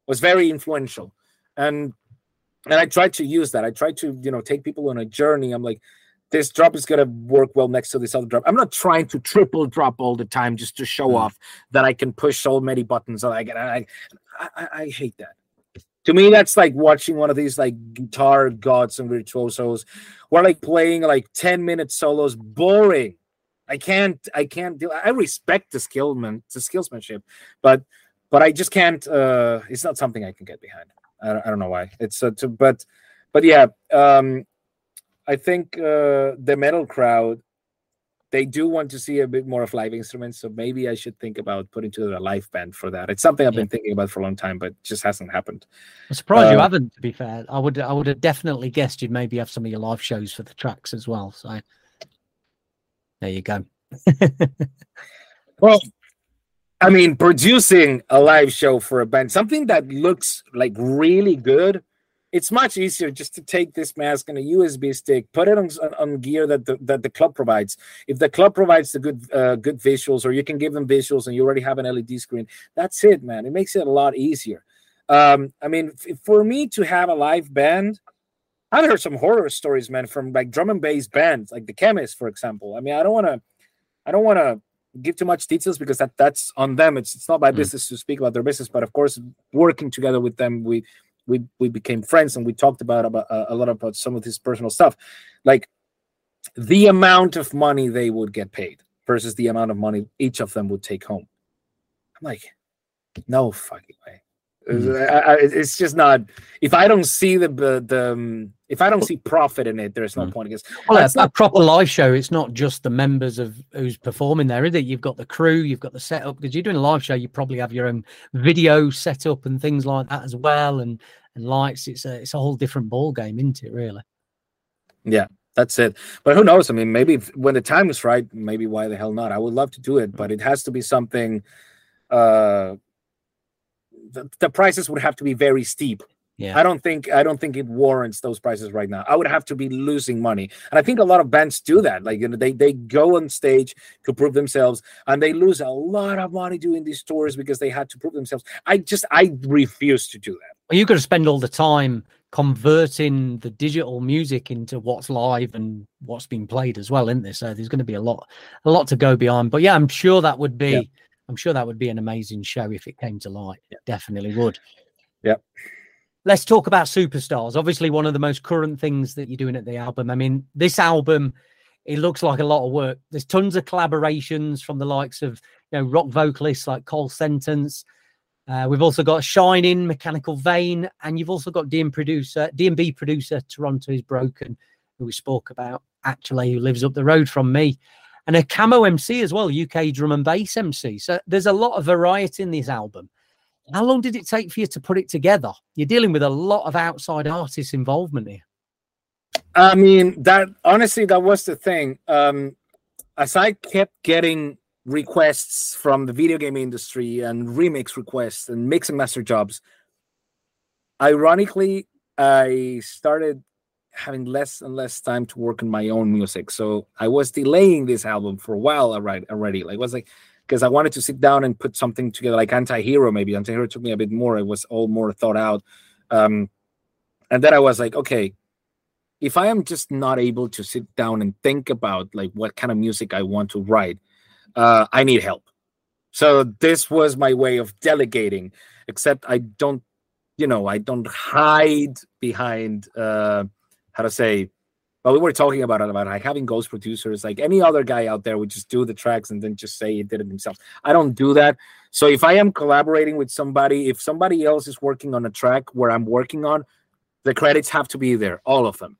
was very influential, and and I tried to use that. I tried to you know take people on a journey. I'm like, this drop is gonna work well next to this other drop. I'm not trying to triple drop all the time just to show mm. off that I can push so many buttons. I get. I, I, I hate that. To me, that's like watching one of these like guitar gods and virtuosos, where like playing like 10 minute solos, boring. I can't I can't do I respect the skillman the skillsmanship, but but I just can't uh it's not something I can get behind. I don't, I don't know why. It's uh, to, but but yeah, um I think uh the metal crowd they do want to see a bit more of live instruments, so maybe I should think about putting together a live band for that. It's something I've yeah. been thinking about for a long time, but just hasn't happened. I'm surprised uh, you haven't. To be fair, I would I would have definitely guessed you'd maybe have some of your live shows for the tracks as well. So there you go. well, I mean, producing a live show for a band, something that looks like really good, it's much easier just to take this mask and a USB stick, put it on, on gear that the, that the club provides. If the club provides the good uh, good visuals, or you can give them visuals, and you already have an LED screen, that's it, man. It makes it a lot easier. Um, I mean, for me to have a live band, I've heard some horror stories, man, from like drum and bass bands, like the Qemists, for example. I mean, I don't want to, I don't want to give too much details because that that's on them. It's it's not my mm. business to speak about their business, but of course, working together with them, we we we became friends and we talked about about uh, a lot about some of his personal stuff, like the amount of money they would get paid versus the amount of money each of them would take home. I'm like, no fucking way. Mm. it's just not. If I don't see the the, um, if I don't see profit in it, there's no mm. point. Because well, that's a proper live show. It's not just the members of who's performing there, is it? You've got the crew, you've got the setup. Because you're doing a live show, you probably have your own video setup and things like that as well, and and lights. It's a it's a whole different ball game, isn't it? Really. Yeah, that's it. But who knows? I mean, maybe if, when the time is right, maybe why the hell not? I would love to do it, but it has to be something. uh the, the prices would have to be very steep yeah. I don't think I don't think it warrants those prices right now. I would have to be losing money. And I think a lot of bands do that. Like you know, they they go on stage to prove themselves and they lose a lot of money doing these tours because they had to prove themselves. I just I refuse to do that. Well, got to spend all the time converting the digital music into what's live and what's being played as well, isn't there? So there's going to be a lot a lot to go beyond. But yeah, I'm sure that would be yeah. I'm sure that would be an amazing show if it came to light. Definitely would. Yep. Let's talk about superstars. Obviously, one of the most current things that you're doing at the album. I mean, this album, it looks like a lot of work. There's tons of collaborations from the likes of you know rock vocalists like Cole Sentence. Uh, we've also got Shining, Mechanical Vein, and you've also got DM producer, DNB producer Toronto is Broken, who we spoke about actually, who lives up the road from me and a camo MC as well, UK drum and bass MC. So there's a lot of variety in this album. How long did it take for you to put it together? You're dealing with a lot of outside artists' involvement here. I mean, that honestly, that was the thing. Um, as I kept getting requests from the video game industry and remix requests and mix and master jobs, ironically, I started having less and less time to work on my own music. So I was delaying this album for a while already. Like, was like, because I wanted to sit down and put something together, like Anti-Hero, maybe. Anti-Hero took me a bit more. It was all more thought out. Um, and then I was like, okay, if I am just not able to sit down and think about like what kind of music I want to write, uh, I need help. So this was my way of delegating, except I don't, you know, I don't hide behind uh how to say well, we were talking about it about like having ghost producers. Like any other guy out there would just do the tracks and then just say he did it himself. I don't do that. So if I am collaborating with somebody, if somebody else is working on a track where I'm working on, the credits have to be there, all of them.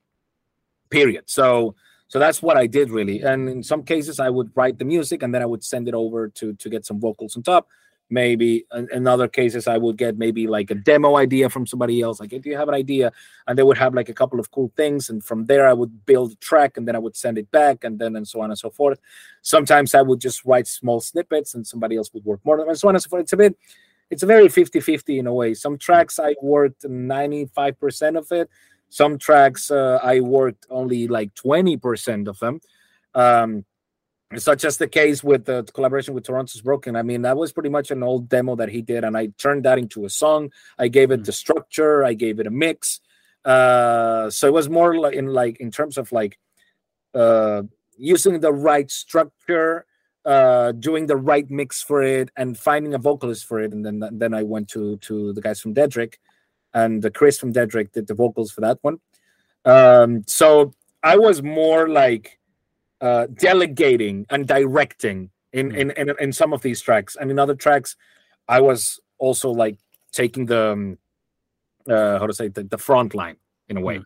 Period. So so that's what I did really. And in some cases, I would write the music and then I would send it over to to get some vocals on top maybe in other cases i would get maybe like a demo idea from somebody else like if you have an idea? And they would have like a couple of cool things and from there i would build a track and then i would send it back and then and so on and so forth. Sometimes i would just write small snippets and somebody else would work more and so on and so forth. It's a bit it's a very 50-50 in a way. Some tracks i worked 95% of it. Some tracks uh, i worked only like 20% of them. Um, such as the case with the collaboration with Toronto Is Broken. I mean, that was pretty much an old demo that he did, and I turned that into a song. I gave it mm-hmm. the structure, I gave it a mix. Uh, so it was more like in like in terms of like uh, using the right structure, uh, doing the right mix for it, and finding a vocalist for it. And then then I went to to the guys from Dedrick, and the Chris from Dedrick did the vocals for that one. Um, so I was more like uh, delegating and directing in, mm. in, in in some of these tracks, and in other tracks, I was also like taking the um, uh, how to say the, the front line in a way. Mm.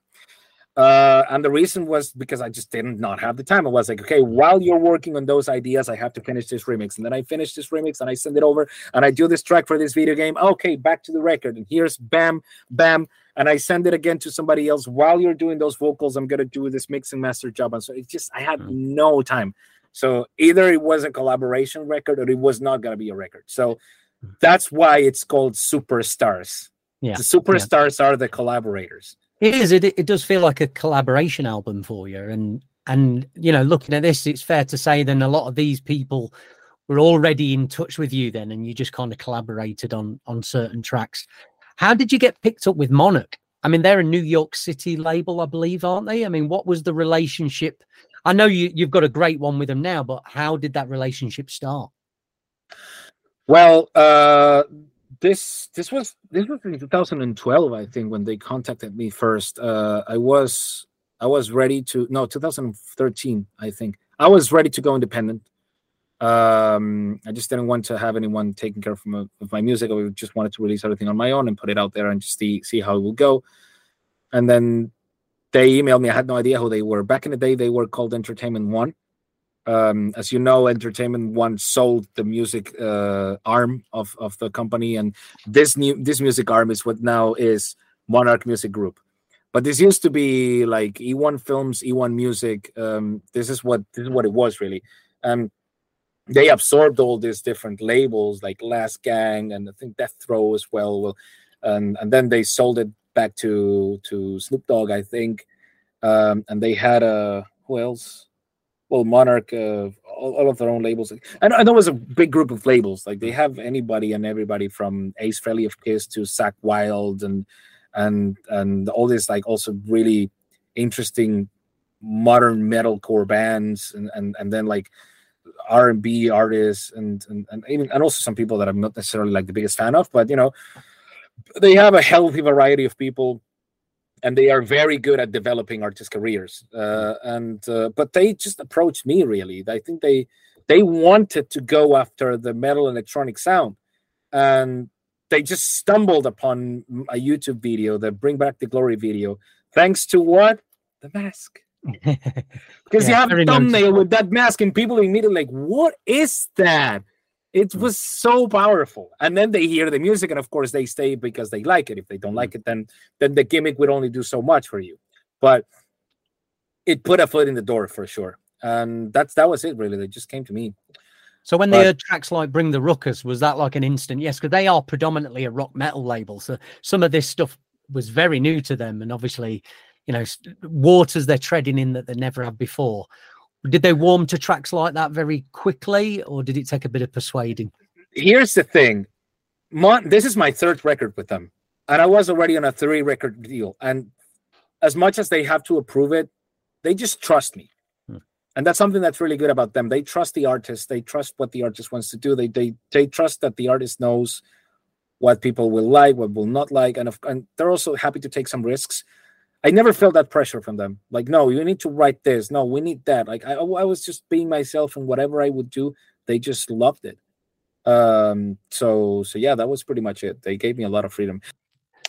Uh, and the reason was because I just didn't not have the time. I was like, okay, while you're working on those ideas, I have to finish this remix. And then I finish this remix and I send it over and I do this track for this video game. Okay, back to the record. And here's bam, bam. And I send it again to somebody else while you're doing those vocals. I'm gonna do this mix and master job. And so it's just I had mm-hmm. no time. So either it was a collaboration record or it was not gonna be a record. So mm-hmm. that's why it's called superstars. Yeah. The superstars yeah. are the collaborators. It is. It, it does feel like a collaboration album for you. And and you know, looking at this, it's fair to say then a lot of these people were already in touch with you then, and you just kind of collaborated on on certain tracks. How did you get picked up with Monarch? I mean, they're a New York City label, I believe, aren't they? I mean, what was the relationship? I know you you've got a great one with them now, but how did that relationship start? Well, uh this this was this was in 2012 i think when they contacted me first uh i was i was ready to no 2013 i think i was ready to go independent um i just didn't want to have anyone taking care of my, of my music i just wanted to release everything on my own and put it out there and just see see how it will go and then they emailed me i had no idea who they were back in the day they were called entertainment one um, as you know, Entertainment One sold the music uh, arm of, of the company, and this new this music arm is what now is Monarch Music Group. But this used to be like E1 Films, E1 Music. Um, this is what this is what it was really. Um, they absorbed all these different labels like Last Gang and I think Death Row as well. Well, and and then they sold it back to to Snoop Dogg, I think. Um, and they had a who else? well monarch uh, all, all, of their own labels and know it was a big group of labels like they have anybody and everybody from ace frehley of kiss to Zakk Wylde and and and all this like also really interesting modern metalcore bands and and, and then like r&b artists and, and and even and also some people that i'm not necessarily like the biggest fan of but you know they have a healthy variety of people and they are very good at developing artist careers. Uh, and uh, but they just approached me really. I think they they wanted to go after the metal electronic sound, and they just stumbled upon a YouTube video, the Bring Back the Glory video, thanks to what the mask. Because yeah, you have a thumbnail with that mask, and people immediately like, "What is that?" It mm. was so powerful. And then they hear the music, and of course they stay because they like it. If they don't mm. like it, then then the gimmick would only do so much for you. But it put a foot in the door for sure. And that's that was it really. They just came to me. So when they but, heard tracks like "Bring the Ruckus," was that like an instant yes? Because they are predominantly a rock metal label, so some of this stuff was very new to them, and obviously, you know, waters they're treading in that they never have before. Did they warm to tracks like that very quickly, or did it take a bit of persuading? Here's the thing, Mon- this is my third record with them, and I was already on a three record deal. And as much as they have to approve it, they just trust me hmm. and that's something that's really good about them they trust the artist they trust what the artist wants to do they they, they trust that the artist knows what people will like what will not like and, if, and they're also happy to take some risks i never felt that pressure from them. Like no you need to write this. No we need that. Like i, I was just being myself and whatever i would do they just loved it. Um so so yeah that was pretty much it. They gave me a lot of freedom.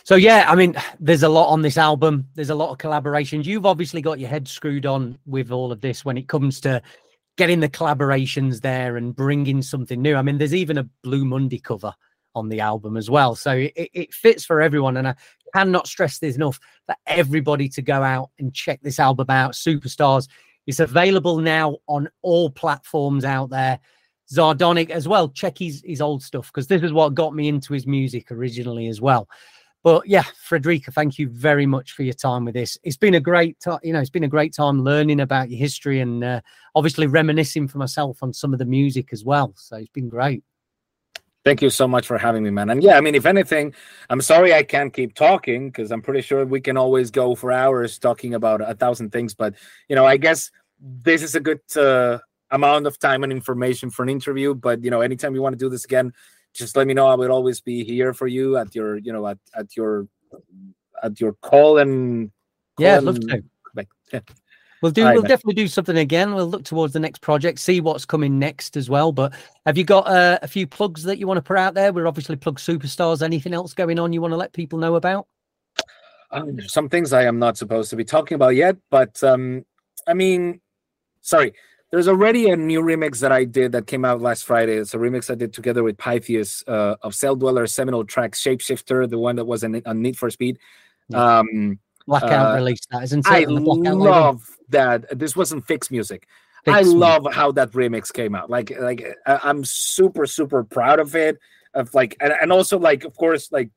So yeah, I mean, there's a lot on this album. There's a lot of collaborations. You've obviously got your head screwed on with all of this when it comes to getting the collaborations there and bringing something new. I mean, there's even a Blue Monday cover on the album as well. So it, it fits for everyone. And I cannot stress this enough for everybody to go out and check this album out. Superstars. It's available now on all platforms out there. Zardonic as well. Check his, his old stuff because this is what got me into his music originally as well. But yeah, Federico, thank you very much for your time with this. It's been a great, time, you know, it's been a great time learning about your history and uh, obviously reminiscing for myself on some of the music as well. So it's been great. Thank you so much for having me, man. And yeah, I mean, if anything, I'm sorry I can't keep talking because I'm pretty sure we can always go for hours talking about a thousand things. But you know, I guess this is a good uh, amount of time and information for an interview. But you know, anytime you want to do this again, just let me know. I will always be here for you at your, you know, at, at your at your call and call yeah, and. Like, yeah. We'll do. We'll definitely do something again. We'll look towards the next project, see what's coming next as well. But have you got uh, a few plugs that you want to put out there? We're obviously plug superstars. Anything else going on you want to let people know about? Um, some things I am not supposed to be talking about yet, but um, I mean, sorry, there's already a new remix that I did that came out last Friday. It's a remix I did together with Pythius uh, of Celldweller seminal track Shapeshifter, the one that was on, on Need for Speed. Yeah. Um, Blackout uh, release that, isn't it? I love that. This wasn't FiXT Music. FiXT I love music. how that remix came out. Like, like I'm super, super proud of it. Of like, and, and also like, of course, like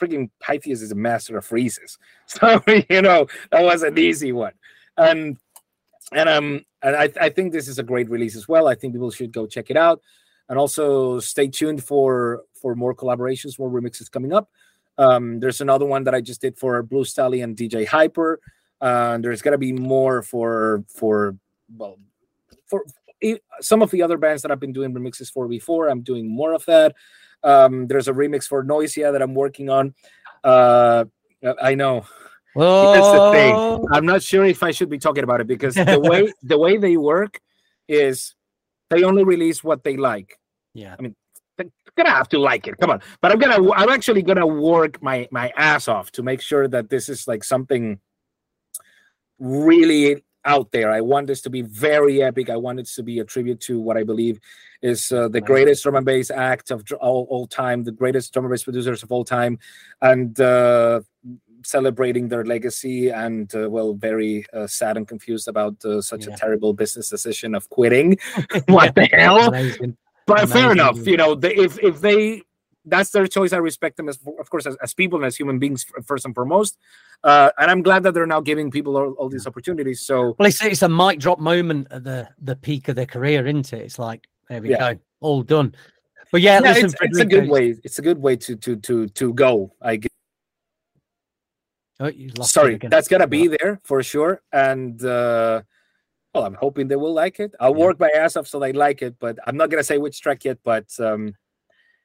freaking Pythius is a master of freezes. So you know that was an easy one. And and um and I, I think this is a great release as well. I think people should go check it out, and also stay tuned for for more collaborations, more remixes coming up. Um, there's another one that I just did for Blue Stahli and DJ Hyper. Uh, there's gonna be more for for well for some of the other bands that I've been doing remixes for before. I'm doing more of that. Um, there's a remix for Noisia that I'm working on. Uh, I know Oh. That's the thing. I'm not sure if I should be talking about it because the way the way they work is they only release what they like. Yeah. I mean, they're gonna have to like it. Come on. But I'm gonna I'm actually gonna work my my ass off to make sure that this is like something really out there. I want this to be very epic. I want it to be a tribute to what I believe is uh, the greatest drum and bass act of all, all time, the greatest drum and bass producers of all time, and uh, celebrating their legacy and uh, well very uh, sad and confused about uh, such yeah. a terrible business decision of quitting what the hell. But fair enough you know they, if if they that's their choice i respect them as of course as, as people and as human beings first and foremost uh, and i'm glad that they're now giving people all, all these opportunities so well it's, it's a mic drop moment at the the peak of their career isn't it it's like there we yeah. go all done but yeah, yeah listen, it's, it's, a good way. It's a good way to to to to go. I guess. Oh, Sorry, that's gonna be there for sure. And uh, well, I'm hoping they will like it. I'll yeah. work my ass off so they like it, but I'm not gonna say which track yet. But um,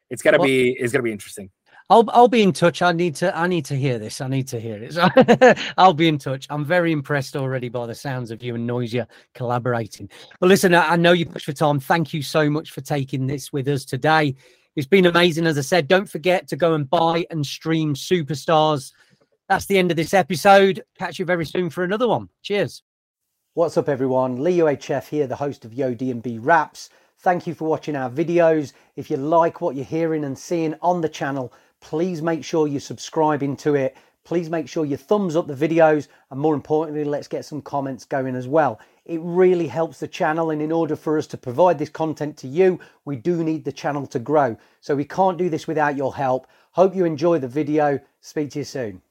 it's gonna well, be it's gonna be interesting. I'll I'll be in touch. I need to I need to hear this. I need to hear it. I'll be in touch. I'm very impressed already by the sounds of you and Noisia collaborating. But listen, I, I know you pushed for time. Thank you so much for taking this with us today. It's been amazing. As I said, don't forget to go and buy and stream Superstars that's the end of this episode. Catch you very soon for another one. Cheers. What's up, everyone? Lee UHF here, the host of Yo DNB Wraps. Thank you for watching our videos. If you like what you're hearing and seeing on the channel, please make sure you're subscribing to it. Please make sure you thumbs up the videos, and more importantly, let's get some comments going as well. It really helps the channel. And in order for us to provide this content to you, we do need the channel to grow. So we can't do this without your help. Hope you enjoy the video. Speak to you soon.